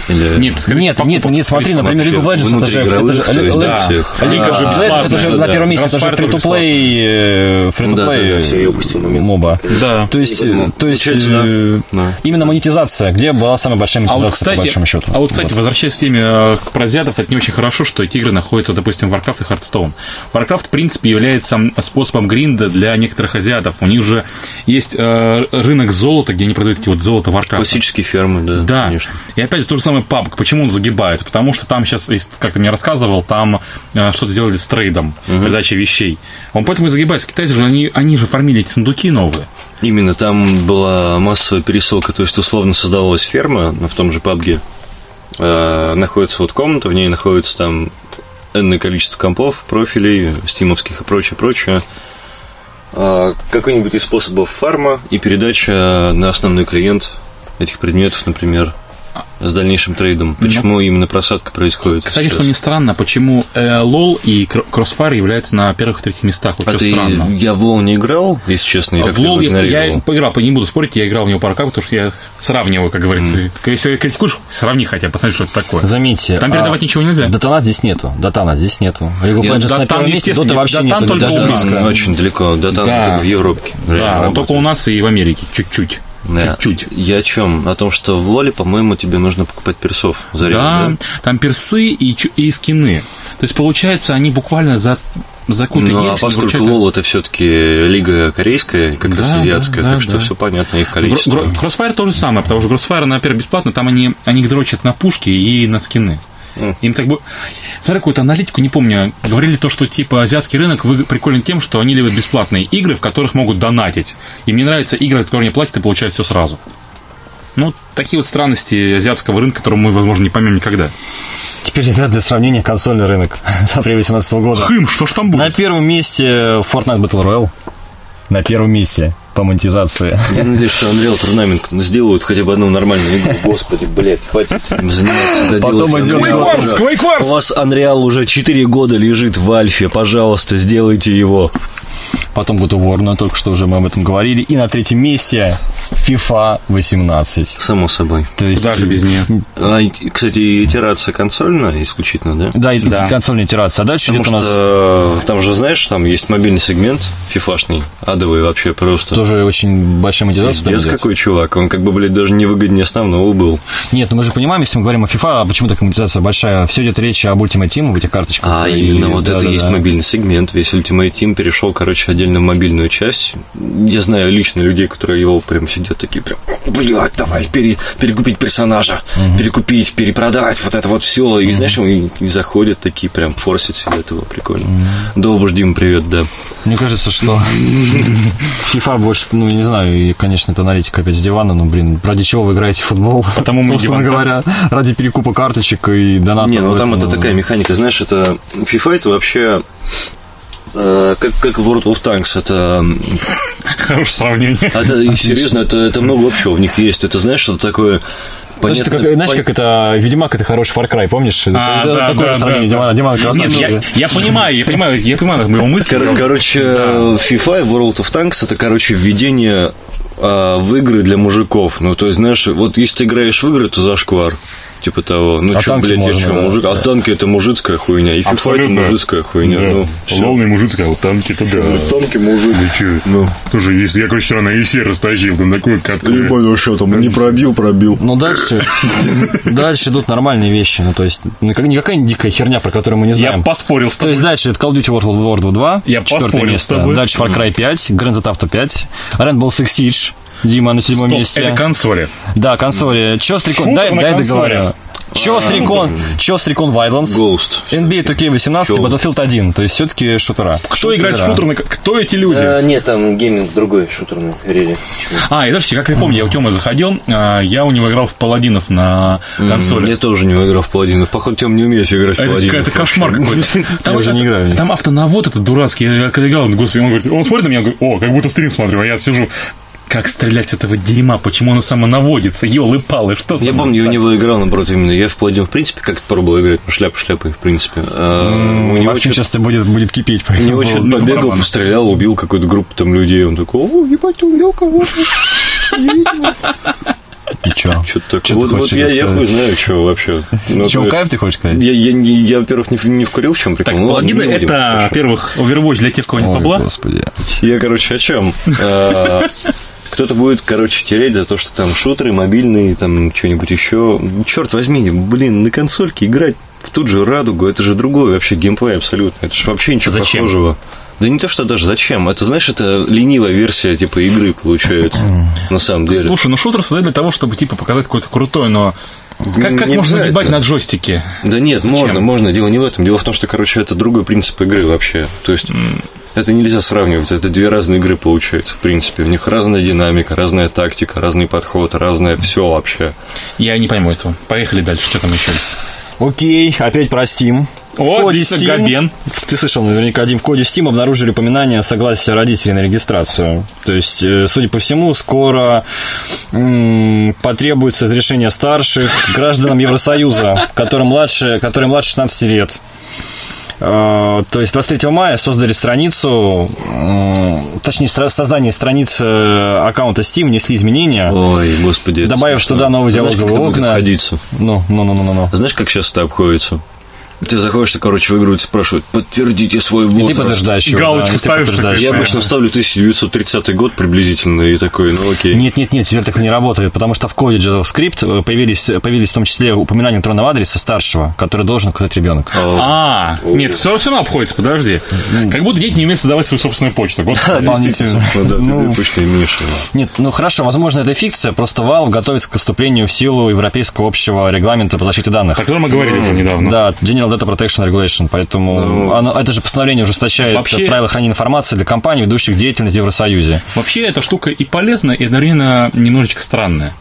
Или... Нет, скорее, Нет, покупок, нет, нет, смотри, например, League of Legends, это же, это же, да, всех. А League of А, Legends, это же на первом месте, это же фри-то-плей, э, я фри-то-плей моба. Да. То есть, то есть э, именно монетизация, где была самая большая А монетизация, по большому счету. а вот, кстати, возвращаясь к теме э, к азиатов, это не очень хорошо, что эти игры находятся, допустим, в Warcraft и Hearthstone. Warcraft, в принципе, является способом гринда для некоторых азиатов. У них же есть э, рынок золота, где они продают эти вот золото Warcraft. Классические фермы, да, Да. конечно. И опять же, то же самое PUBG. Почему он загибается? Потому что там сейчас, как ты мне рассказывал, там э, что-то делали с трейдом, передачей вещей. Он поэтому и загибается. Китайцы же, они, они же формили эти сундуки новые. Именно там была массовая пересылка, то есть условно создавалась ферма в том же PUBG. Э, находится вот комната, в ней находится там энное количество компов, профилей, стимовских и прочее, прочее. Э, какой-нибудь из способов фарма и передача на основной клиент этих предметов, например, с дальнейшим трейдом. Почему именно просадка происходит? Кстати, сейчас? что не странно, почему э, LOL и Crossfire являются на первых и третьих местах. Вот А ты, странно. я в лол не играл, если честно, я В как-то LoL я, я поиграл, не буду спорить, я играл в него пару раз, потому что я сравниваю, как говорится. Если критикуешь, сравни хотя бы, посмотри, что это такое. Заметьте. Там передавать ничего нельзя. Датана здесь нету. Датана здесь нету. League of Legends на Датан, первом месте, естественно, Дота вообще Датан нету. только даже очень далеко, только в Европе. Да, только у нас и в Америке, чуть-чуть. Чуть-чуть. Я о чем? О том, что в Лоле, по-моему, тебе нужно покупать персов за Да, там персы и, и скины. То есть, получается, они буквально за, за какую-то Ну, а поскольку вручают- Лол это все-таки лига корейская, как раз Да, азиатская, да, так да, что да. все понятно, их количество. Гро- Crossfire то же самое, потому что Crossfire, например, бесплатно, там они, они дрочат на пушки и на скины. Им так бы... Смотри, какую-то аналитику, не помню, говорили то, что типа азиатский рынок вы- приколен тем, что они любят бесплатные игры, в которых могут донатить. И мне нравятся игры, в которые они платят и получают все сразу. Ну, такие вот странности азиатского рынка, которые мы, возможно, не поймем никогда. Теперь, ребят, для сравнения консольный рынок за апрель 2018 года. Хым, что ж там На будет? первом месте Fortnite Battle Royale. На первом месте по монетизации. Я надеюсь, что Unreal Tournament сделают хотя бы одну нормальную игру. Господи, блядь, хватит им заниматься. Потом Unreal. Quake Wars, Quake Wars! У вас Unreal уже 4 года лежит в альфе. Пожалуйста, сделайте его. Потом God of War, но только что уже мы об этом говорили. И на третьем месте FIFA 18. Само собой. То есть, Даже без нее. А, кстати, итерация консольная исключительно, да? Да, и Да. консольная итерация. А дальше Потому идет у нас что там же, знаешь, там есть мобильный сегмент фифашный, адовый вообще просто. Тоже очень большая монетизация. там Пиздец какой чувак, он как бы, блядь, даже невыгоднее основного был. Нет, ну мы же понимаем, если мы говорим о FIFA, а почему такая монетизация большая? Все идет речь об Ultimate Team, в этих карточках. А, И- именно вот да, это да, есть да. мобильный сегмент. Весь Ultimate Team перешел, короче, отдельно в мобильную часть. Я знаю лично людей, которые его прям сидят такие прям, блядь, давай пере- перекупить персонажа, перекупить, перепродать, вот это вот все. И знаешь, и, и заходят такие прям форсят себе этого, прикольно. Долбуш, Дим, привет, да. Мне кажется, что FIFA больше, ну, я не знаю, и, конечно, это аналитика опять с дивана, но, блин, ради чего вы играете в футбол? Потому мы Собственно говоря, ради перекупа карточек и доната. Не, ну там это такая механика, знаешь, это FIFA это вообще э, как, как World of Tanks, это, Хорошее сравнение. это серьезно, это, это много общего в них есть. Это знаешь, что такое Знаешь, это как, знаешь, как это Ведьмак это хороший Far Cry, помнишь? А, это да, такое да, же сравнение. да, Диман, Диман Нет, красавчик. я, я понимаю, я понимаю, я понимаю его мысли. Кор- короче, FIFA и World of Tanks это, короче, введение а, в игры для мужиков. Ну, то есть, знаешь, вот если ты играешь в игры, то зашквар. Типа того. Ну, А что, танки блядь, я можно, что, да. мужик? А танки это мужицкая хуйня. И FIFA это мужицкая хуйня. Ну, всё. Ловный мужицкая, а вот танки-то да. Танки мужик. Че? Ну, Слушай, если я, короче, вчера на ESE растащил, там такой катку. ну что там, не пробил, пробил. Ну, дальше, дальше идут нормальные вещи. Ну, то есть, ну, какая-нибудь дикая херня, про которую мы не Я знаем. поспорил с То есть тобой. дальше это Call of Duty World War 2, Я поспорил место. с тобой. Дальше Far Cry 5, Grand Theft Auto 5, Rainbow Six Siege, Дима на седьмом Стоп, месте. это консоли. Да, консоли. Че с Дай, дай договорю. Ghost Recon, Ghost Recon Wildlands, Ghost. NBA 2K18 и. Battlefield 1. То есть все-таки шутера. Кто играет в Шутера. шутер? на- Кто эти люди? А, нет, там гейминг другой шутерный, рели. А, и подождите, как я помню, я у Тёмы заходил, а, я у него играл в Паладинов на консоли. Я тоже не играл в паладинов. Походу, Тем не умеешь играть в паладинов. это кошмар какой-то. Там автонавод этот дурацкий. Я когда играл, господи, он говорит, он смотрит на меня, говорит, о, как будто стрим смотрю, а я сижу. Как стрелять с этого дерьма? Почему оно самонаводится? Ёлы палы, что Я помню, я у него играл, наоборот, именно. Я в паладин, в принципе, как-то пробовал играть. Ну, шляпа шляпой, в принципе. А, у него Максим что-то сейчас будет, будет кипеть. у него что-то побегал, барабан. пострелял, убил какую-то группу там людей. Он такой, о, ебать, убил кого-то. И чё? Что-то Чё такое. Вот, вот я, я хуй знаю, что вообще. Ну, Чё, есть- кайф ты хочешь сказать? Я, я, не- я, во-первых, не, не вкурил, в чем прикол. Так, Ну, ладно, паладины не это, во-первых, Overwatch для тех, кого нет Ой, бабла. господи. Я, короче, о чем? Кто-то будет, короче, тереть за то, что там шутеры, мобильные, там что-нибудь еще. Черт возьми, блин, на консольке играть в ту же радугу, это же другой вообще геймплей абсолютно. Это же вообще ничего Зачем? похожего. Да не то, что даже зачем. Это, знаешь, это ленивая версия типа игры получается. На самом деле. Слушай, ну шутер создали для того, чтобы типа показать какое-то крутое, но как, как Не можно ебать на джойстике? Да нет, можно, можно. Дело не в этом. Дело в том, что, короче, это другой принцип игры вообще. То есть это нельзя сравнивать. Это две разные игры получается, в принципе. В них разная динамика, разная тактика, разный подход, разное все вообще. Я не пойму этого. Поехали дальше, что там еще есть? Окей, опять про Steam. В О, коде Steam, Габен. ты слышал наверняка, Дим, в коде Steam обнаружили упоминание согласия родителей на регистрацию. То есть, э, судя по всему, скоро м, потребуется разрешение старших гражданам Евросоюза, которым младше, которые младше 16 лет. Э, То есть 23 мая создали страницу, точнее, создание страницы э, аккаунта Steam внесли изменения, Ой, господи. добавив туда новые Знаешь, как диалоговые это будет окна. обходиться? Ну, ну, ну, ну, ну, ну. Знаешь, как сейчас это обходится? Ты заходишь, ты, короче, в игру и спрашивают, подтвердите свой И ты возраст. подтверждаешь его. Галочку да, ставишь подтверждаешь. Я обычно ставлю 1930 год приблизительно и такой, ну окей. Нет, нет, нет, теперь так не работает, потому что в коде JavaScript появились, появились в том числе упоминания электронного адреса старшего, который должен указать ребенок. А, нет, все равно обходится, подожди. Как будто дети не умеют создавать свою собственную почту. Господи. Действительно, собственно, да, Ну. ты точно имеешь. Нет, ну хорошо, возможно, это фикция, просто Valve готовится к вступлению в силу Европейского общего регламента по защите данных. О котором мы говорили уже недавно. Да, General Data Protection Regulation, поэтому оно, это же постановление ужесточает Вообще- правила хранения информации для компаний, ведущих деятельность в Евросоюзе. Вообще, эта штука и полезная, и одновременно немножечко странная.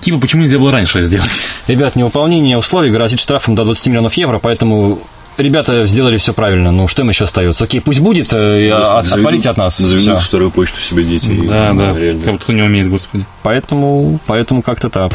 Типа, почему нельзя было раньше это сделать? Ребят, невыполнение условий грозит штрафом до 20 миллионов евро, поэтому ребята сделали все правильно. Ну, что им еще остается? Окей, пусть будет, э, и от- отвалите от нас. Заведут Всё. вторую почту себе дети. и- Да, да. реально. Как будто кто не умеет, господи. Поэтому, поэтому как-то так.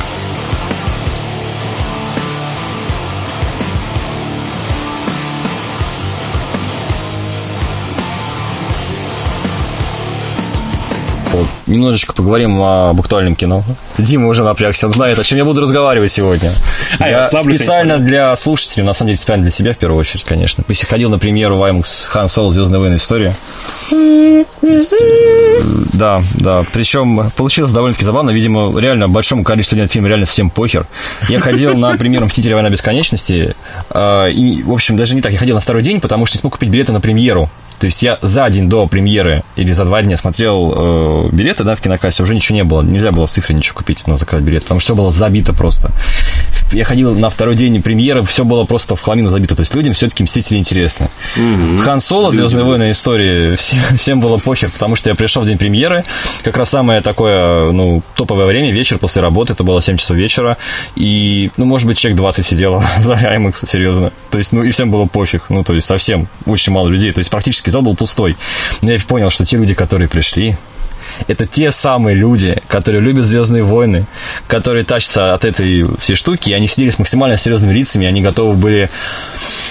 Немножечко поговорим об актуальном кино. Дима уже напрягся, он знает, о чем я буду разговаривать сегодня. А, я специально для слушателей, на самом деле специально для себя в первую очередь, конечно. Если ходил на премьеру Ваймакс Хан Соло Звездные войны история. Да, да. Причем получилось довольно-таки забавно. Видимо, реально большому количеству людей фильм реально всем похер. Я ходил на премьеру «Мстители. Война бесконечности». э, И, в общем, даже не так. Я ходил на второй день, потому что не смог купить билеты на премьеру. То есть я за день до премьеры или за два дня смотрел э, билеты, да, в кинокассе, уже ничего не было. Нельзя было в цифре ничего купить, ну, заказать билет, потому что все было забито просто. Я ходил на второй день премьеры, все было просто в хламину забито. То есть людям все-таки «Мстители» интересны. Хан Соло, Звездные войны истории, всем, всем было похер, потому что я пришел в день премьеры, как раз самое такое, ну, топовое время, вечер после работы, это было 7 часов вечера, и, ну, может быть, человек 20 сидело за IMAX, серьезно. То есть, ну, и всем было пофиг, ну, то есть, совсем очень мало людей, то есть, практически зал был пустой. Но я понял, что те люди, которые пришли, это те самые люди, которые любят Звездные войны, которые тащатся от этой всей штуки, и они сидели с максимально серьезными лицами, и они готовы были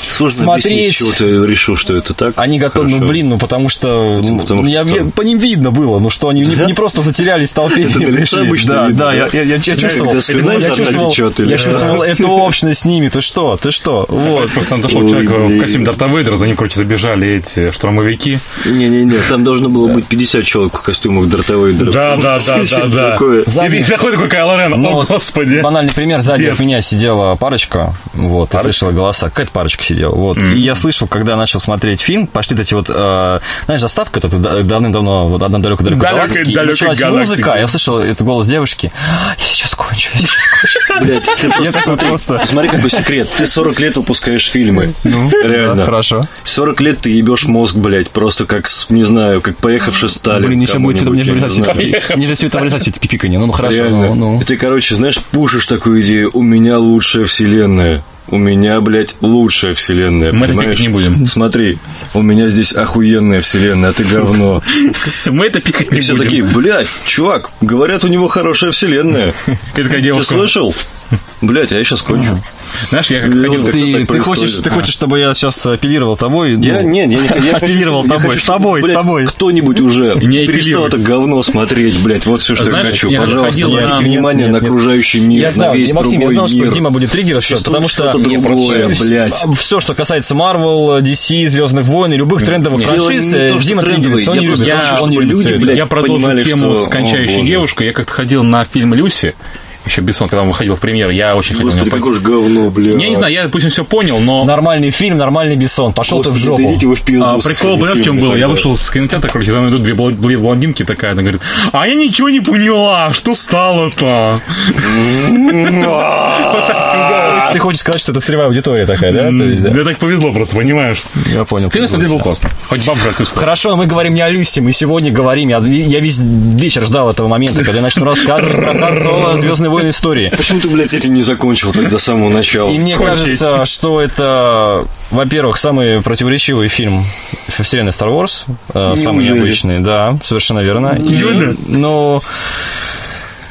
Сложно смотреть. объяснить, чего ты решил, что это так. они готовы, ну Хорошо. блин, ну потому что, ну, потому что я- что? я- по ним видно было, ну что они не, не просто затерялись в толпе Это обычно Да, да, я, я, чувствовал, я чувствовал, я чувствовал эту общность с ними. Ты что, ты что? Вот. Просто там дошел Ой, человек в костюме Дарта Вейдера, за ним, короче, забежали эти штурмовики. Не-не-не, там должно было быть 50 человек в костюмах Дарта Вейдера. Да, да, да, да, да. Такое. Сзади- И заходит такой Кайло Рен, Ну, о, господи. Банальный пример, сзади Дед. от меня сидела парочка, вот, и слышала голоса. Какая-то парочка сидела. Вот. И я слышал, когда начал смотреть фильм, пошли эти вот, э, знаешь, заставка, это да- давным-давно, вот одна далеко-далеко галактики, далекой началась галактики. музыка, я услышал это голос девушки. Я сейчас кончу, я сейчас кончу. Блядь, ты просто, Смотри, какой секрет. Ты 40 лет выпускаешь фильмы. Ну, реально. Хорошо. 40 лет ты ебешь мозг, блядь, просто как, не знаю, как поехавший Сталин. Блин, еще будет это мне же это- мне же все это вылезать, это пипиканье. Ну, ну хорошо, ну, ну. Ты, короче, знаешь, пушишь такую идею, у меня лучшая вселенная. У меня, блядь, лучшая вселенная. Мы это пикать не будем. Смотри, у меня здесь охуенная вселенная, а ты говно. Мы это пикать И не все будем. такие, блядь, чувак, говорят, у него хорошая вселенная. И такая Ты девушка. слышал? Блядь, а я сейчас кончу. Знаешь, я ходил... вот Ты, ты, хочешь, ты хочешь, чтобы я сейчас апеллировал тобой? Я, Ну, не, не, не, я Апеллировал хочу- я тобой, хочу, с тобой, чтобы, с блядь, тобой. Кто-нибудь уже Не перестал это говно смотреть, блядь, вот все, что Знаешь, я хочу. я Пожалуйста, ходил на- обратите внимание Нет, на нет. окружающий мир, Я знал, на весь Максим, я другой знал, что мир. Дима будет триггериться, Существует потому что... что-то Не, другое, блядь. Все, что касается Marvel, DC, Звездных войн и любых трендовых франшиз, что Дима триггерится, он я не любит. блядь, Я продолжу тему что- с кончающей девушкой. Я как-то ходил на фильм «Люси», еще Бессон, когда он выходил в премьеру, я очень хотел на Господи, какое же говно, блядь. Я не знаю, я, допустим, все понял, но... Нормальный фильм, нормальный Бессон. Пошел ты в Господи, жопу. да идите вы в пизду. А, прикол, понимаешь, в чем был? Я вышел с кинотеатра, короче, там идут две блондинки такая, она говорит, а я ничего не поняла, что стало-то? Есть Ты хочешь сказать, что это целевая аудитория такая, да? Мне так повезло просто, понимаешь? Я понял. Фильм, на самом деле, был классно. Хоть баб жаль, ты что. Хорошо, но мы говорим не о Люсе, мы сегодня говорим, я, я весь вечер ждал этого момента, когда я начну рассказывать про Хан Соло «Звездные войны. Истории». Почему ты, блядь, этим не закончил тогда с самого начала? И мне кажется, что это, во-первых, самый противоречивый фильм во вселенной Star Wars. э, Самый необычный, да, совершенно верно. И- но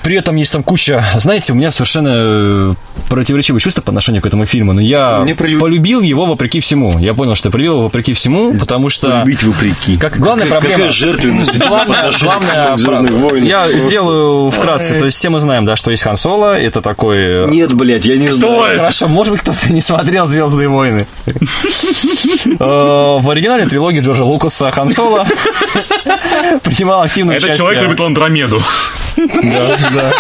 при этом есть там куча... Знаете, у меня совершенно э, противоречивые чувства по отношению к этому фильму, но я Мне пролю- полюбил его вопреки всему. Я понял, что я полюбил его вопреки всему, потому что... Любить вопреки. Как, главная Какая- проблема... Какая жертвенность к «Звездным войнам»? я Просто- сделаю вкратце. То есть все мы знаем, да, что есть Хан Соло, это такой... э, Нет, блядь, я не знаю. Хорошо, может быть, кто-то не смотрел Звездные войны. Э, В оригинале трилогии Джорджа Лукаса Хан Соло принимал активное Этот участие. человек любит Андромеду. Да, да.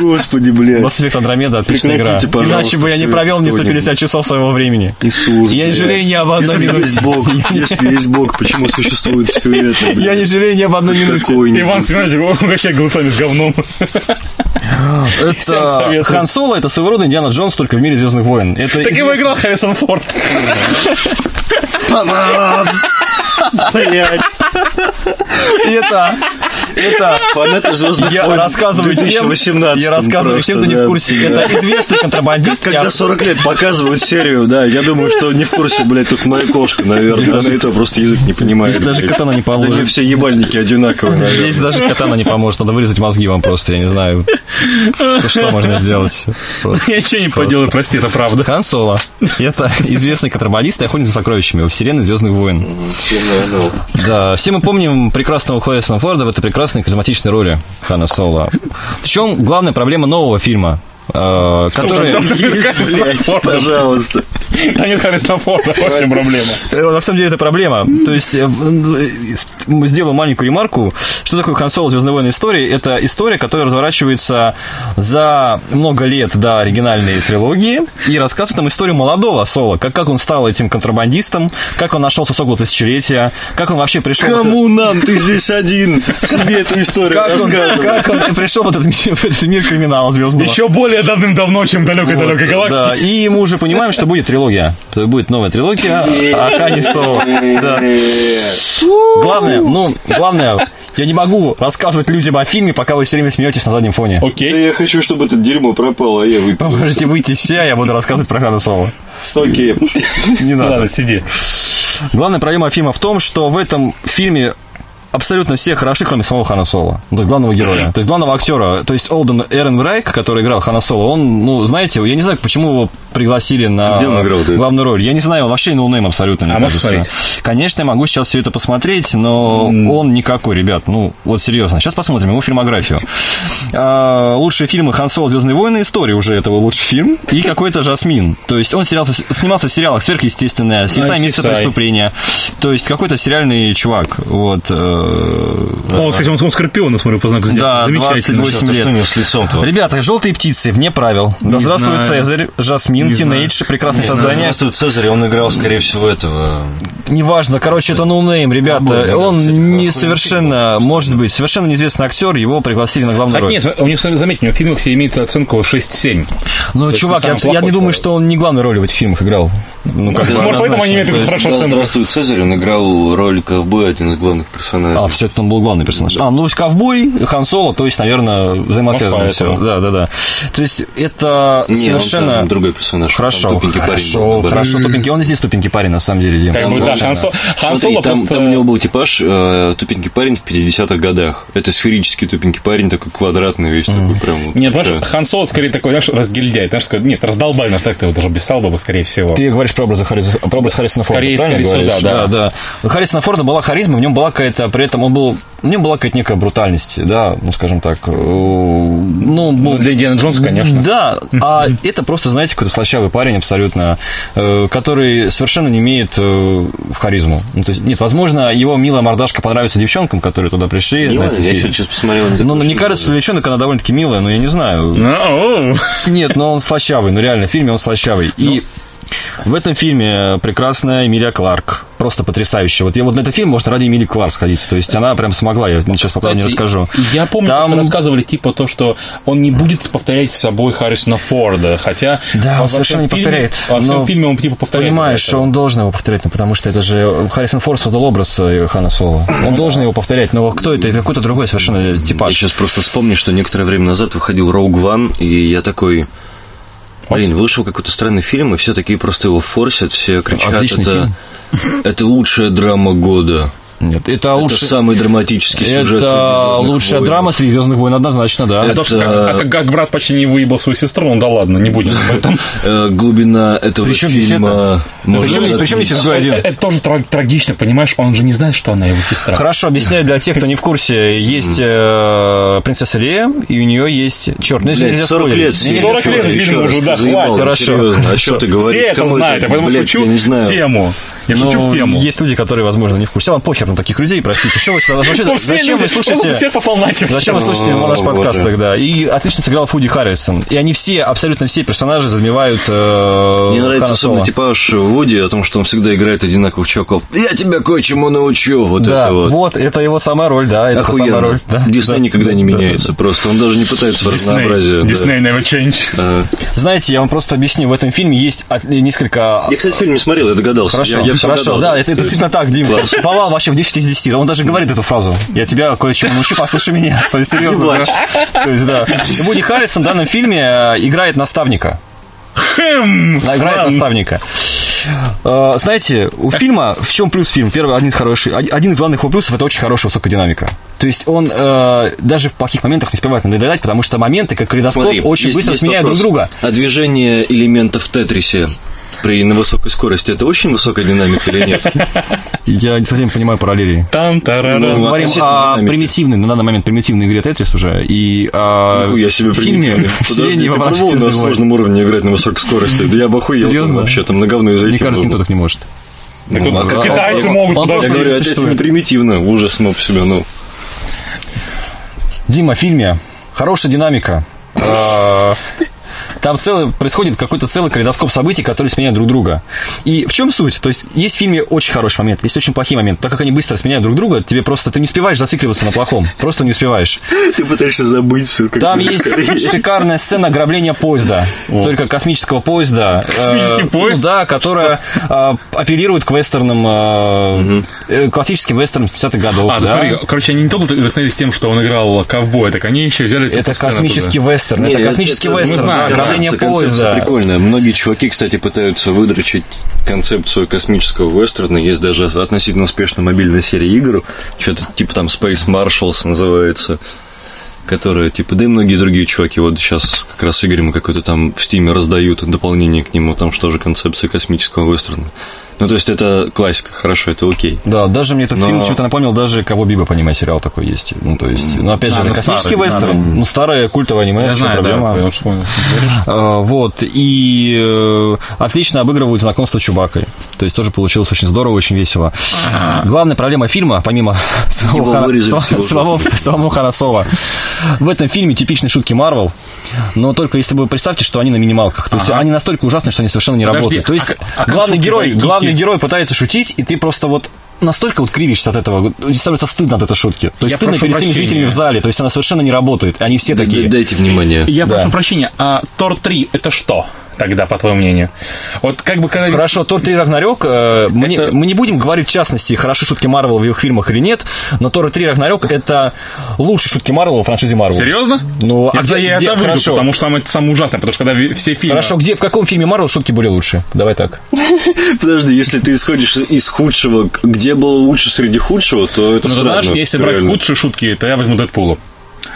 Господи, блядь. Mass Effect Andromeda отличная игра. Иначе бы я не провел мне 150 кто-нибудь. часов своего времени. Иисус, Я не жалею ни об одной Если минуте. есть Бог, если есть Бог, почему существует все это? Я не жалею ни об одной минуте. Иван Семенович угощает голосами с говном. Это. Хан Соло, это своего рода Индиана Джонс, только в мире Звездных войн. Это Так его играл Харрисон Форд. Блядь. Это, это Фанаты «Звездных я войн» рассказываю в тем, 2018 я рассказываю просто, тем, кто не да. в курсе. Это известный контрабандист. Когда я- 40 лет показывают серию, да, я думаю, что не в курсе, блядь, только моя кошка, наверное. Она и то просто язык не понимает. Здесь даже катана не не все ебальники одинаковые, наверное. Здесь даже катана не поможет, надо вырезать мозги вам просто, я не знаю, что, что можно сделать. Просто. Я ничего не поделаю, прости, это правда. Хан Соло. Это известный контрабандист и охотник за сокровищами во вселенной Звездных войн. Всем, наверное, Да, все мы помним прекрасного Харрисона Форда в этой прекрасной харизматичной роли Хана Соло. В чем главная проблема нового фильма? Э, Форда. Пожалуйста. Там нет Харрисона Форда, вот в чем проблема. Э, На самом деле это проблема. То есть, э, сделаю маленькую ремарку. Что такое Хан Соло Звездные войны истории? Это история, которая разворачивается за много лет до оригинальной трилогии и рассказывает нам историю молодого Соло. Как, как он стал этим контрабандистом, как он нашел сосок золотосечелетия, как он вообще пришел... в Кому нам? Ты здесь один. Себе эту историю Как он, рассказывай. как он пришел в этот, мир- в этот мир криминала звездного. Еще более давным-давно, чем далекой-далекой галактике. Да, и мы уже понимаем, что будет трилогия. То будет новая трилогия о Хане Соло. Да. Главное, ну, главное, я не могу рассказывать людям о фильме, пока вы все время смеетесь на заднем фоне. Да Окей. я хочу, чтобы это дерьмо пропало, а я Вы выпил. можете выйти все, а я буду рассказывать про Хана Соло. Окей. Не надо. Ладно, сиди. Главная проблема фильма в том, что в этом фильме абсолютно все хороши, кроме самого Хана Соло. То есть главного героя. То есть главного актера. То есть Олден Эрен Райк, который играл Хана Соло, он, ну, знаете, я не знаю, почему его пригласили на играл-то? главную роль. Я не знаю, он вообще ноунейм абсолютно, мне А можешь кажется. Конечно, я могу сейчас все это посмотреть, но он никакой, ребят. Ну, вот серьезно. Сейчас посмотрим его фильмографию. А, лучшие фильмы Хан Соло Звездные войны, история уже этого лучший фильм. И какой-то Жасмин. То есть он снялся, снимался в сериалах Сверхъестественное, Съестная Ай, место преступления. То есть какой-то сериальный чувак. Вот. О, кстати, он, он Скорпиона, смотрю, по знаку Да, зодиака. Замечательно. 28 Что-то лет. что него с лицом-то? Ребята, желтые птицы, вне правил. Да Не здравствует знаю. Цезарь, Жасмин, Не Тинейдж, прекрасное Не, ну, создание. Здравствует Цезарь, он играл, скорее всего, этого... Неважно, короче, это ноунейм, ребята. Да, Он кстати, не совершенно, может быть, совершенно неизвестный актер, его пригласили на главную Так роль. нет, у них, заметьте, у него фильмы все имеют оценку 6-7. Ну, чувак, я, я не думаю, что он не главную роль в этих фильмах играл. Ну, как бы Может, поэтому они имеют То да, оценку. Здравствует Цезарь, он играл роль ковбоя, один из главных персонажей. А, все, это он был главный персонаж. А, ну, то есть ковбой, Хан Соло, то есть, наверное, взаимосвязано все. Да, да, да. То есть, это Не, он совершенно... там другой персонаж. там Хорошо, тупенький парень был, хорошо, наоборот. хорошо, тупенький. Он и здесь тупенький парень, на самом деле, Дима. Как Он бы, да, Хан Соло, Хан Смотри, Соло там, просто... там у него был типаж э, тупенький парень в 50-х годах. Это сферический тупенький парень, такой квадратный весь, такой прям... вот, Нет, да. понимаешь, Хан Соло скорее такой, знаешь, разгильдяй. Знаешь, нет, раздолбай, наверное, так ты его даже писал бы, скорее всего. Ты говоришь про образ, про образ Харрисона Форда, Скорее, скорее всего, говоришь? да, да, да. У Харрисона Форда была харизма, в нем была какая-то, при этом он был, в нем была какая-то некая брутальность, да, ну, скажем так. э, Ну, он был- Ну, для Индиана Джонса, конечно. Да, а это просто, знаете, какой-то слащавый парень абсолютно, э, который совершенно не имеет э, харизму. Ну, то есть, нет, возможно, его милая мордашка понравится девчонкам, которые туда пришли. Милая? Я фильмы. сейчас посмотрел. Ну, мне кажется, что девчонок она довольно-таки милая, но я не знаю. Ну. Нет, но он слащавый, ну реально, в фильме он слащавый. И в этом фильме прекрасная Эмилия Кларк. Просто потрясающая. Вот я вот на этот фильм можно ради Эмилии Кларк сходить. То есть она прям смогла, я сейчас пока не Кстати, расскажу. Я помню, Там- что рассказывали типа то, что он не будет повторять с собой Харрисона Форда, хотя Да, он совершенно не фильме- повторяет. Во всем Но фильме он типа повторяет. Понимаешь, что он должен его повторять, ну, потому что это же Харрисон Форд создал образ э, Хана Соло. Он должен его повторять, но кто это? Это какой-то другой совершенно Я типаж. сейчас просто вспомню, что некоторое время назад выходил Rogue One, и я такой... Блин, вышел какой-то странный фильм, и все такие просто его форсят, все кричат, Отличный это, это лучшая драма года. Нет, это Это лучше... самый драматический сюжет Это «Звездных лучшая войн». драма среди Звездных войн, однозначно, да. А то, что это- как, а как- как брат почти не выебал свою сестру, ну да ладно, не будем об этом. Э, глубина этого Причем фильма Причем здесь изгой один? Это тоже тра- трагично, понимаешь, он же не знает, что она его сестра. Хорошо, объясняю для тех, кто не в курсе. Есть э, принцесса Лея, и у нее есть... Черт, ну, нельзя 40 лет, спойлерить. Не, не, 40 лет фильм уже, да, хватит. ну, Хорошо. серьезно, о чем ты говоришь? Все это знают, я поэтому шучу не в тему. Я Ну, шучу в тему. есть люди, которые, возможно, не в курсе. Вам похер на таких людей, простите. Что вы сюда вообще- Ну, Зачем вы люди- слушаете... всех послал нахер. Зачем вы слушаете О, наш подкаст тогда? И отлично сыграл Фуди Харрисон. И они все, абсолютно все персонажи затмевают э, Мне нравится особенно типаж Вуди о том, что он всегда играет одинаковых чуваков. Я тебя кое-чему научу. Вот Да, это вот. вот. это его самая роль, да, это Охуенно. роль. Да, Дисней да, никогда да, не да, меняется просто. Он даже не пытается в разнообразие. Дисней never change. А, Знаете, я вам просто объясню, в этом фильме есть несколько... Я, кстати, фильм не смотрел, я догадался. Хорошо, Я- я всё хорошо, гадал. да, это, это действительно так, Дим. Повал вообще в 10 из 10. Он даже говорит эту фразу. Я тебя кое-чему научу, послушай меня. То есть, серьезно, да. То есть, да. И Вуди Харрисон в данном фильме э, играет наставника. Она играет наставника. Э, Знаете, у фильма, в чем плюс фильм? Первый, один, хороший, один из главных его плюсов – это очень хорошая высокая динамика. То есть он э, даже в плохих моментах не успевает надоедать, потому что моменты, как калейдоскоп, очень есть- быстро есть сменяют друг вопрос. друга. А движение элементов в Тетрисе при на высокой скорости это очень высокая динамика или нет? Я не совсем понимаю параллели. Там тарарам. Мы Ну, говорим о примитивной, на данный момент примитивной игре Тетрис уже, и о Нихуя себе фильме все Подожди, не на сложном уровне играть на высокой скорости? Да я бы охуел там вообще, там на говно и зайти Мне кажется, никто так не может. Так Ну, Китайцы он- могут он Я говорю, это примитивно, ужас моб себе, ну. Дима, в фильме хорошая динамика. Там целый, происходит какой-то целый калейдоскоп событий, которые сменяют друг друга. И в чем суть? То есть есть в фильме очень хороший момент, есть очень плохие моменты. Так как они быстро сменяют друг друга, тебе просто ты не успеваешь зацикливаться на плохом. Просто не успеваешь. Ты пытаешься забыть все. Там есть шикарная сцена ограбления поезда. Только космического поезда. Космический Э, поезд? ну да, которая э, апеллирует к вестернам, э, э, классическим вестернам 70-х годов. А, да. смотри, короче, они не только вдохновились тем, что он играл ковбоя, так они еще взяли Это космический вестерн. Не, это космический это- мы вестерн. знаем, да, ограбление Концепция поезда. прикольная. Многие чуваки, кстати, пытаются выдрочить концепцию космического вестерна. Есть даже относительно успешная мобильная серия игр. Что-то типа там Space Marshals называется. Которая, типа, да и многие другие чуваки вот сейчас как раз с Игорем какой-то там в Стиме раздают дополнение к нему, там что же концепция космического вестерна. Ну, то есть это классика, хорошо, это окей. Да, даже мне этот Но- фильм чем-то напомнил, даже Кого Биба, понимаю, сериал такой есть. Ну, то есть, ну, опять же, А, это ну, космический старый, вестерн. старый. Ну, старое культовое аниме, Я знаю, да, проблема? я уж понял. А, Вот, и э, отлично обыгрывают знакомство с Чубакой. То есть тоже получилось очень здорово, очень весело. Главная проблема фильма, помимо самого, Хана- самого, всего самого, самого Хана Соло, в этом фильме типичные шутки Марвел, но только если вы представьте, что они на минималках. То есть они настолько ужасны, что они совершенно не работают. То есть а- а главный герой, Вайкики? Главный герой пытается шутить, и ты просто вот настолько вот кривишься от этого, становится стыдно от этой шутки. То есть Я стыдно перед всеми зрителями в зале, то есть она совершенно не работает, они все такие. Дайте внимание. Я Да. прошу прощения, а Тор 3 это что тогда, по твоему мнению? Вот как бы когда... Хорошо, Тор 3 Рагнарёк, э, мы, не, Это- мы не будем говорить в частности, хороши шутки Марвел в их фильмах или нет, но Тор 3 Рагнарёк это лучшие шутки Марвела в франшизе Марвел. Серьезно? Ну, а Тогда где- я где- это выйду, хорошо. потому что там это самое ужасное, потому что когда все фильмы... Хорошо, где, в каком фильме Марвел шутки были лучше? Давай так. Подожди, если ты исходишь из худшего, где было лучше среди худшего, то это Ну, странно. знаешь, если брать худшие шутки, то я возьму Дэдпула.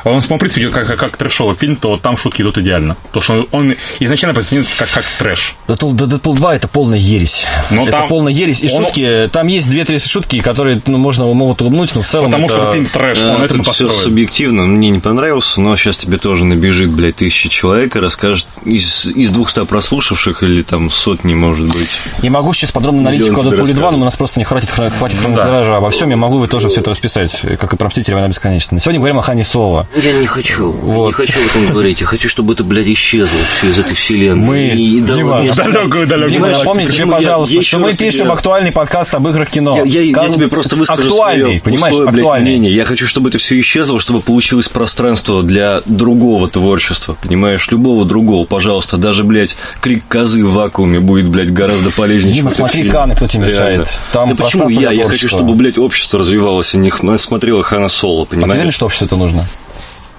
Он, в принципе, идет как, как, как трэшовый фильм, то там шутки идут идеально. Потому что он изначально позиционирует как, как трэш. Дэдпул, Дэдпул 2 это полная ересь. Ну, это там- полная ересь. И он- шутки, там есть две-три шутки, которые ну, можно могут улыбнуть, но в целом Потому это... что это фильм трэш, Да, он этому это все субъективно. Мне не понравился, но сейчас тебе тоже набежит, блядь, тысячи человек и расскажет из, из 200 прослушавших или там сотни, может быть. Я могу сейчас подробно коду тебе Пули 2, расскажут. но у нас просто не хватит, хватит хронометража обо всем. Я могу тоже все это расписать, как и про Мстителей война бесконечна. Сегодня говорим о Хане Соло. Я не хочу. Вот. Не хочу об этом говорить. Я хочу, чтобы это, блядь, исчезло все из этой вселенной. Мы- И Дима, Далекую, далекую. Дима, Понимаешь, напомни тебе, почему я- пожалуйста, я что мы пишем тебе- актуальный подкаст об играх кино. Я, я- я Как- тебе просто выскажу Актуальный, свое понимаешь, пустое, блядь, актуальный. мнение. Я хочу, чтобы это все исчезло, чтобы получилось пространство для другого творчества, понимаешь, любого другого, пожалуйста. Даже, блядь, крик козы в вакууме будет, блядь, гораздо полезнее, Дима, чем смотри. Каны, кто тебе мешает. Там да почему я? Я хочу, чтобы, блядь, общество развивалось, а не смотрело Хана Соло, А ты понимаешь? что обществу это нужно?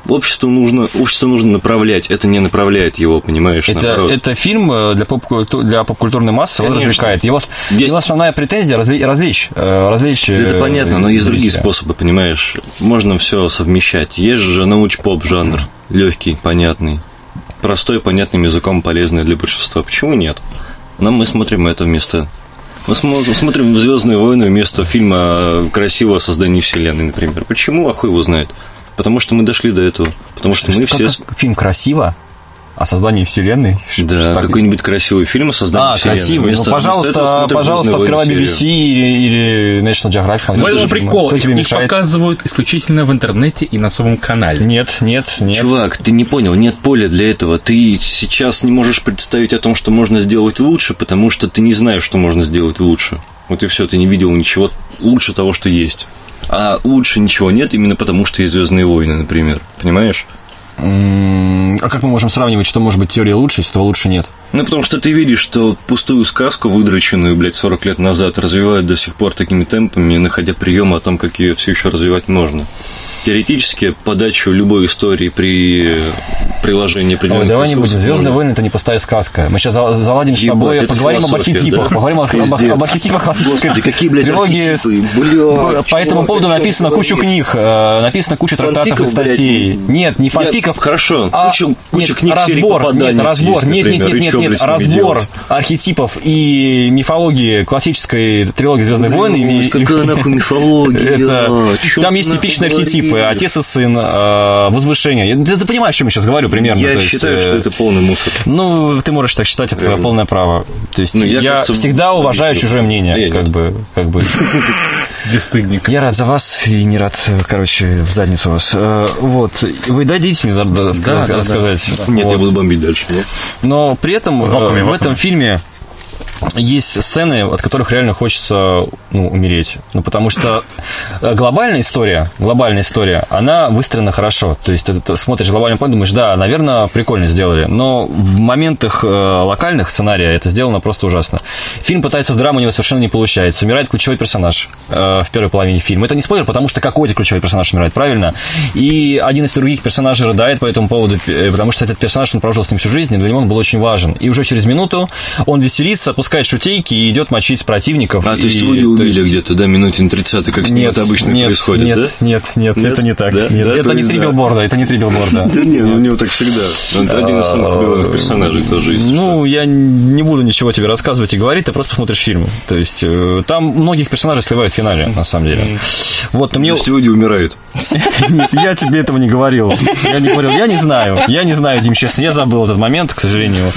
Обществу нужно, общество нужно направлять, это не направляет его, понимаешь, Это, наоборот. это фильм э, для, поп для поп-культурной массы, он Конечно. развлекает. Его, Есть- его основная претензия разли- развлечь. э, развлечь Это э, понятно, но есть другие способы, понимаешь? Можно все совмещать. Есть же науч-поп жанр. Легкий, понятный. Простой, понятным языком, полезный для большинства. Почему нет? Но мы смотрим это вместо... Мы смо- смотрим «Звездные войны» вместо фильма о красивого создании вселенной, например. Почему? А хуй его знает. Потому что мы дошли до этого. Потому что мы Как- все... как фильм красиво о создании вселенной. Что- Да, что так- какой-нибудь красивый фильм о создании А, вселенной. красивый. Вместо- ну, пожалуйста, пожалуйста, «Звездные открывай войны» BBC или, или National Geographic. В этом тоже же фильмы. прикол. Кто Их, тебе их мешает? показывают исключительно в интернете и на своем канале. Нет, нет, нет. Чувак, ты не понял, нет поля для этого. Ты сейчас не можешь представить о том, что можно сделать лучше, потому что ты не знаешь, что можно сделать лучше. Вот и все, ты не видел ничего лучше того, что есть. А лучше ничего нет именно потому, что есть Звездные войны, например. Понимаешь? А как мы можем сравнивать, что может быть теория лучше, если этого лучше нет? Ну, потому что ты видишь, что пустую сказку, выдроченную, блядь, 40 лет назад, развивают до сих пор такими темпами, находя приемы о том, как ее все еще развивать можно. Теоретически, подачу любой истории при приложении Ой, определенных давай не будем. Звездные войны это не пустая сказка. Мы сейчас за- заладим с Ебать, тобой, это поговорим об архетипах, да? поговорим об, об архетипах классической Господи, какие, блядь, трилогии. бля, По этому поводу написано кучу говоришь? книг, э, написано куча трактатов и статей. Нет, не я- фанфиков. хорошо, а- куча- куча нет, книг разбор, нет, разбор, есть, нет, нет, например, нет, нет, нет, ними разбор делать? архетипов и мифологии классической трилогии Звездных войн. и- какая нахуй мифология? Это, Чё там есть типичные архетипы, отец и сын, э, возвышение. Ты, ты понимаешь, о чем я сейчас говорю примерно? Я есть, считаю, э, что это полный мусор. Ну, ты можешь так считать, это твое Реально. полное право. То есть Ну, я, я, кажется, всегда уважаю объясню. чужое мнение, А я как нет. бы, как бы. Бесстыдник. Я рад за вас и не рад, э, короче, в задницу вас. Э, Вот, вы дадите мне да, да, сказать- да, да. рассказать. Нет, я буду бомбить дальше. нет? Но при этом э, В в этом фильме есть сцены, от которых реально хочется ну, умереть. Ну, потому что э, глобальная история, глобальная история, она выстроена хорошо. То есть ты, ты смотришь глобальный план, думаешь, да, наверное, прикольно сделали. Но в моментах э, локальных сценария это сделано просто ужасно. Фильм пытается в драму, у него совершенно не получается. Умирает ключевой персонаж э, в первой половине фильма. Это не спойлер, потому что какой-то ключевой персонаж умирает, правильно? И один из других персонажей рыдает по этому поводу, э, потому что этот персонаж, он прожил с ним всю жизнь, и для него он был очень важен. И уже через минуту он веселится, отпускает шутейки и идет мочить противников. А, то есть И- то убили есть- где-то, да, минуте на 30 как с ним это обычно нет, происходит, нет, да? нет, нет, Нет? это не так. Да? Нет, Да, это то не есть три да. билборда, это не три билборда. Да нет, у него так всегда. Он один из самых любимых персонажей тоже, что. Ну, я не буду ничего тебе рассказывать и говорить, ты просто посмотришь фильм. То есть э, там многих персонажей сливают в финале, на самом деле. Вот, но мне... Есть умирает. Нет, я тебе этого не говорил. Я не говорил, я не знаю. Я не знаю, Дим, честно, я забыл этот момент, к сожалению.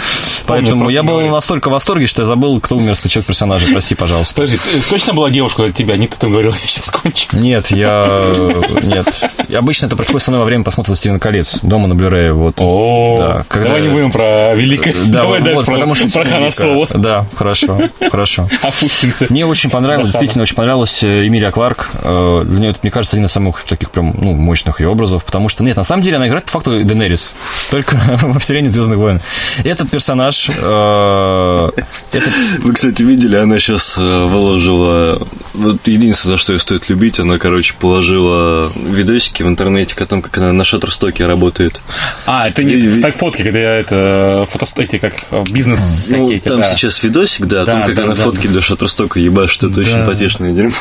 Поэтому я был настолько в восторге, что я забыл забыл, кто умер с человек персонажа, прости, пожалуйста. Подожди, точно была девушка от тебя? Не ты там говорил, я сейчас кончу. Нет, я... Нет. Обычно это происходит со мной во время просмотра «Стивена колец» дома на Блюрее. Вот. О, Да, когда- давай не будем про великое. Да, давай вот, дальше вот, про, потому что про Хана. Соло. Да, хорошо, хорошо. Опустимся. Мне очень понравилось, действительно очень понравилась э, Эмилия Кларк. Э, Для нее это, мне кажется, один из самых таких прям, ну, мощных ее образов, потому что, нет, на самом деле она играет по факту Денерис, только во вселенной Звездных войн. Этот персонаж, э, это Вы, кстати, видели, она сейчас выложила... Вот единственное, за что ее стоит любить, она, короче, положила видосики в интернете о том, как она на Шаттерстоке работает. А, это не Ви- так фотки, когда это фото, эти как э, бизнес Ну, всякие там да. сейчас видосик, да, о Да, том, как да, она да, фотки для Шаттерстока ебашит. Это очень потешное дерьмо.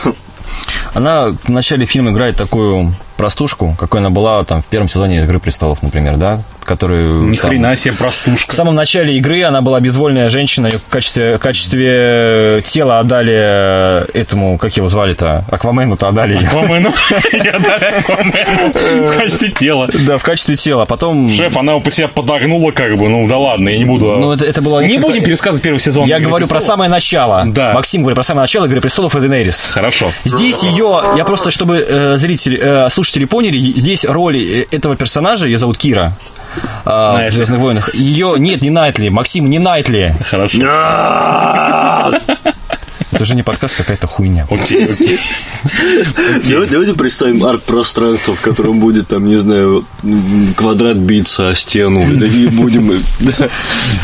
Она в начале фильма играет такую простушку, какой она была там в первом сезоне «Игры престолов», например, да? Которую... Ни там- хрена себе простушка. В самом начале игры она была безвольная женщина, ее в качестве, в качестве тела отдали этому, как его звали-то, Аквамену-то отдали ее. Аквамену. В качестве тела. Да, в качестве тела. Потом... Шеф, она по себя подогнула как бы. Ну да ладно, я не буду. Ну, это, это было... Не будем пересказывать первый сезон. Я «Игры говорю про престолов». самое начало. Да. Максим говорит про самое начало «Игры престолов» и Денерис. Хорошо. Здесь ее, я просто, чтобы э, зрители, э, слушатели поняли, здесь роль э, этого персонажа, ее зовут Кира, в Найтли. «Звездных войнах». Ее, нет, не Найтли, Максим, не Найтли. Хорошо. Это уже не подкаст, какая-то хуйня. Окей, окей. Давайте, представим арт-пространство, в котором будет, там, не знаю, квадрат биться о стену. Да, И будем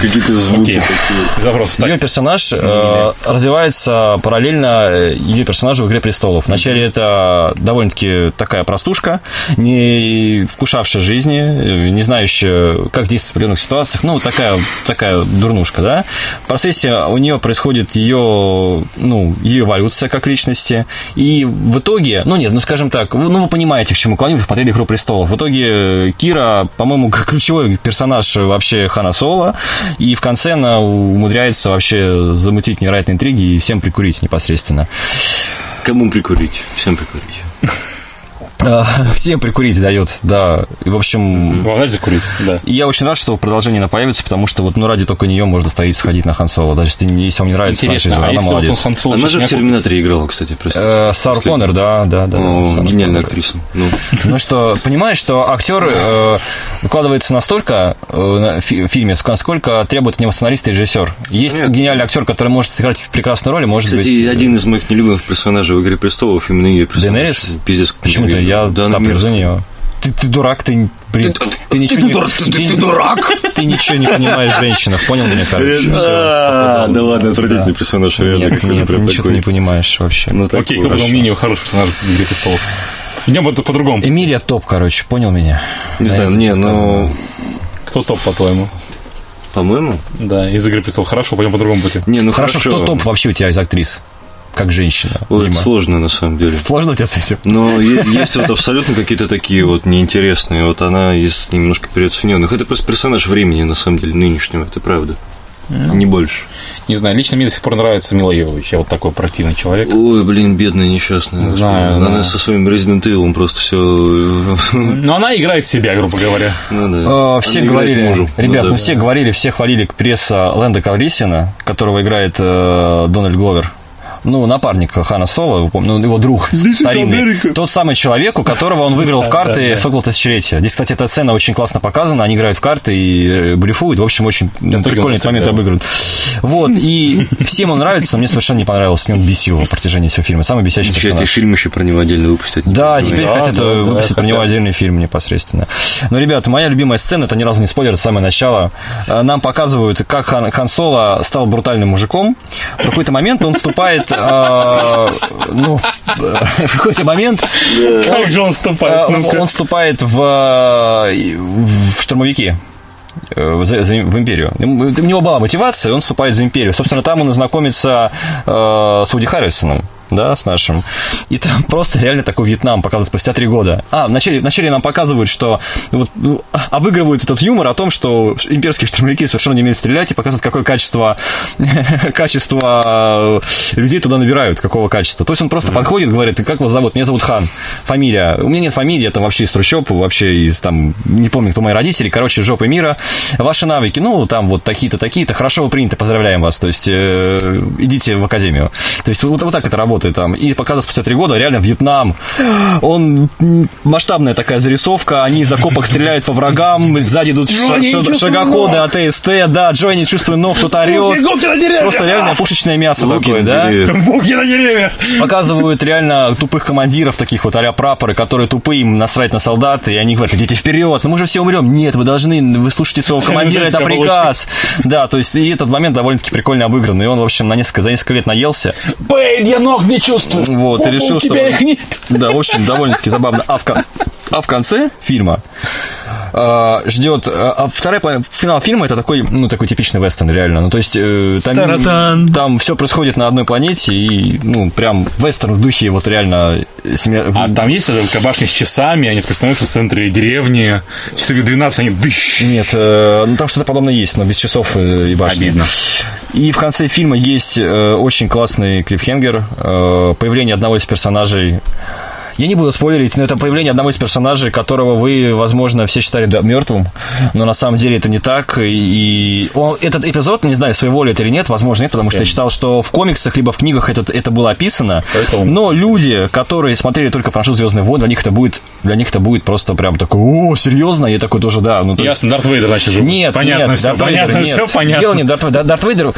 какие-то звуки Окей. такие. Ее персонаж э, развивается параллельно э, ее персонажу в «Игре престолов». Вначале это довольно-таки такая простушка, не вкушавшая жизни, э, не знающая, как действовать в определенных ситуациях, ну, такая, такая дурнушка, да. В процессе у нее происходит ее, ну, ее эволюция как личности, и в итоге, ну, нет, ну, скажем так, вы- ну, вы понимаете, к чему клоню, вы смотрели «Игру престолов». В итоге Кира, по-моему, ключевой персонаж вообще Хана Соло, и в конце она умудряется вообще замутить невероятные интриги и всем прикурить непосредственно. Кому прикурить? Всем прикурить. А, Всем прикурить дает, да. И, в общем, надо закурить? Да. и я очень рад, что продолжение она появится, потому что вот, ну, ради только нее можно стоить сходить на Хан Соло. Даже если, не- если вам не нравится Интересно, франшиза, а она если вот он молодец. Она же в Терминаторе играла, кстати, простите. Э, Последний. Коннор, да, да, да. да, О, Сара гениальная актриса. Ну, Ну что, понимаешь, что актер э, выкладывается настолько э, на фи- в фильме, сколько требует от него сценарист и режиссер. Есть Нет. гениальный актер, который может сыграть в прекрасную роль, и может Кстати, быть... один из моих нелюбимых персонажей в «Игре престолов» именно ее персонаж. Денерис? Пиздец, Почему-то. Я Да, она топлю за мерзкая. нее. Ты, ты дурак, ты, блин, ты, ничего не... дура- ты- ты дурак! Ты ничего не понимаешь в женщинах, понял меня, короче? А, Да ладно, отвратительный персонаж, реально. Нет, нет, ничего ты не понимаешь вообще. Ну. Окей, кто подумал, Мини хороший персонаж в «Игре престолов». Идем по- по-другому. Эмилия топ, короче, понял меня? Не На знаю, не, ну, Кто топ, по-твоему? по-моему... Да, из «Игры престолов». Хорошо, пойдем по другому пути. Не, ну Хорошо, хорошо. кто топ вообще у тебя из актрис? Как женщина, Ой, это Дима. сложно, на самом деле. Сложно у тебя с этим? Но есть вот абсолютно какие-то такие вот неинтересные. Вот она из немножко переоцененных. Это просто персонаж времени, на самом деле, нынешнего. Это правда. Не больше. Не знаю, лично мне до сих пор нравится Мила Йовович. Я вот такой противный человек. Ой, блин, бедная несчастная. Знаю, Она знаю. со своим Resident Evil просто все... Но она играет себя, грубо говоря. Ну да. Э, Она Все играет говорили, мужу. ребят, Ну ну да. все говорили, все хвалили пресса Лэнда Калрисина, которого играет э, Дональд Гловер. Ну, напарник Хана Соло, ну, его друг старинный. Тот самый человек, у которого он выиграл в карты «Сокол тысячелетия». Здесь, кстати, эта сцена очень классно показана. Они играют в карты и э, блефуют. В общем, очень ну, прикольный этот момент обыгран. Вот, и всем он нравится, но мне совершенно не понравился. Мне он бесил на протяжении всего фильма. Самый бесящий Вообще, эти персонаж. фильм еще про него отдельно выпустить. не Да, теперь хотят да, э, да, выпустить про него отдельный фильм непосредственно. Но, ребята, моя любимая сцена, это ни разу не спойлер, это самое начало. Э, Нам показывают, как Хан, Хан Соло стал брутальным мужиком. В какой-то момент он вступает, ну, э, в какой-то момент Как же он вступает? он, Ну-ка. он вступает в, в штурмовики э, за- за- в империю. У него была мотивация, он вступает за империю. Собственно, там он и знакомится э, с Уди Харрисоном. Да, с нашим. И там просто реально такой Вьетнам показывают спустя три года. А, вначале, вначале нам показывают, что вот, ну, обыгрывают этот юмор о том, что имперские штурмовики совершенно не умеют стрелять и показывают, какое качество, качество э, людей туда набирают, какого качества. То есть он просто подходит, говорит, как вас зовут? Меня зовут Хан. Фамилия. У меня нет фамилии, я там вообще из трущоб, вообще из там, не помню, кто мои родители, короче, жопы мира. Ваши навыки, ну, там вот такие-то, такие-то, хорошо вы приняты, поздравляем вас. То есть э, идите в академию. То есть вот, вот так это работает там. И показывают спустя три года реально Вьетнам. Он масштабная такая зарисовка, они из окопок стреляют по врагам, сзади идут ша- ша- шагоходы, АТСТ, да, Джой не чувствует ног, кто-то орет. Просто реально пушечное мясо Луки такое, на да? Буки на деревьях. Показывают реально тупых командиров, таких вот а прапоры, которые тупые, им насрать на солдат, и они говорят, идите вперед, ну мы же все умрем. Нет, вы должны, вы слушайте своего командира, это приказ. Да, то есть и этот момент довольно-таки прикольно обыгран. И он, в общем, на несколько, за несколько лет наелся. Бэйн, я ног не чувствую. Вот, и решил, У что... тебя их нет. Да, в общем, довольно-таки забавно. А в, кон- а в конце фильма э, ждет... э, А вторая половина- финал фильма это такой, ну, такой типичный вестерн, реально. Ну, то есть э, там, Таратан. там все происходит на одной планете, и, ну, прям вестерн в духе вот реально... семья- А там есть эта кабашня с часами, они так становятся в центре деревни. Часы 12, они дыщ. Нет, э, ну там что-то подобное есть, но без часов э, и башни. Обидно. И в конце фильма есть э, очень классный клифхенгер, э, появление одного из персонажей. Я не буду спойлерить, но это появление одного из персонажей, которого вы, возможно, все считали да, мертвым, но на самом деле это не так. И он- этот эпизод, не знаю, своей воли это или нет, возможно, нет, потому что я читал, что в комиксах либо в книгах это, это было описано. Поэтому- Но люди, которые смотрели только франшизу Звездные войны, для них это будет, для них это будет просто прям такой, о, серьезно? Я такой тоже, да. Ну, то есть- Ясно, Дарт Вейдер, значит, же. нет, понятно нет, все, Дарт Вейдер, понятно нет. все, понятно. Дело не Дарт, Вейдер. Дарт Вейдер.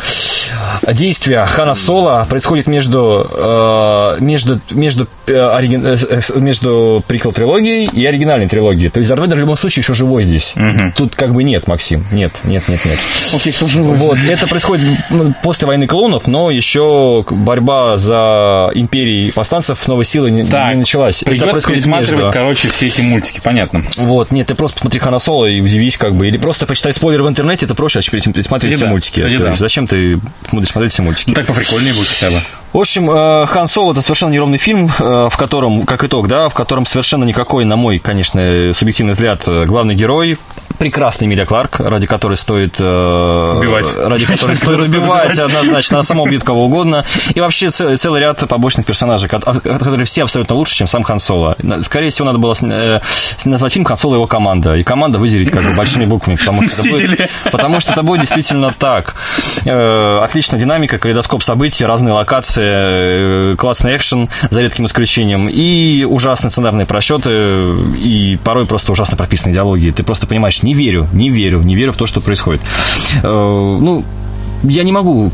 Действие Хана Соло происходит между, э, между, между, э, оригин- э, между приквел трилогией и оригинальной трилогией. То есть Дарт Вейдер в любом случае еще живой здесь. Тут как бы нет, Максим. Нет, нет, нет, нет. Окей, кто живой? Вот, это происходит ну, после войны клонов, но еще борьба за империей повстанцев новой силы не, Так, не началась. Это Придется происходит пересматривать, между. короче, все эти мультики, понятно. Вот, нет, ты просто посмотри Хана Соло и удивись, как бы. Или просто почитай спойлеры в интернете, это проще, чем пересматривать все да. мультики. То да. есть зачем ты будешь смотреть все мультики? Ну, так поприкольнее будет хотя бы. В общем, э, Хан Соло это совершенно неровный фильм, э, в котором, как итог, да, в котором совершенно никакой, на мой, конечно, субъективный взгляд, э, главный герой прекрасный Эмилия Кларк, ради которой стоит э, Убивать. ради которой стоит убивать, однозначно, она сама убьет кого угодно, и вообще целый, целый ряд побочных персонажей, ко- от- которые все абсолютно лучше, чем сам Хан Соло. Скорее всего, надо было э, назвать фильм Хан Соло и его команда, и команда выделить как бы большими буквами, потому что, это будет, потому что это будет действительно так. Э, Отличная динамика, калейдоскоп событий, разные локации, э, классный экшен, за редким исключением, и ужасные сценарные просчеты, и порой просто ужасно прописанные диалоги. Ты просто понимаешь, не верю, не верю, не верю в то, что происходит. Э, Ну, я не могу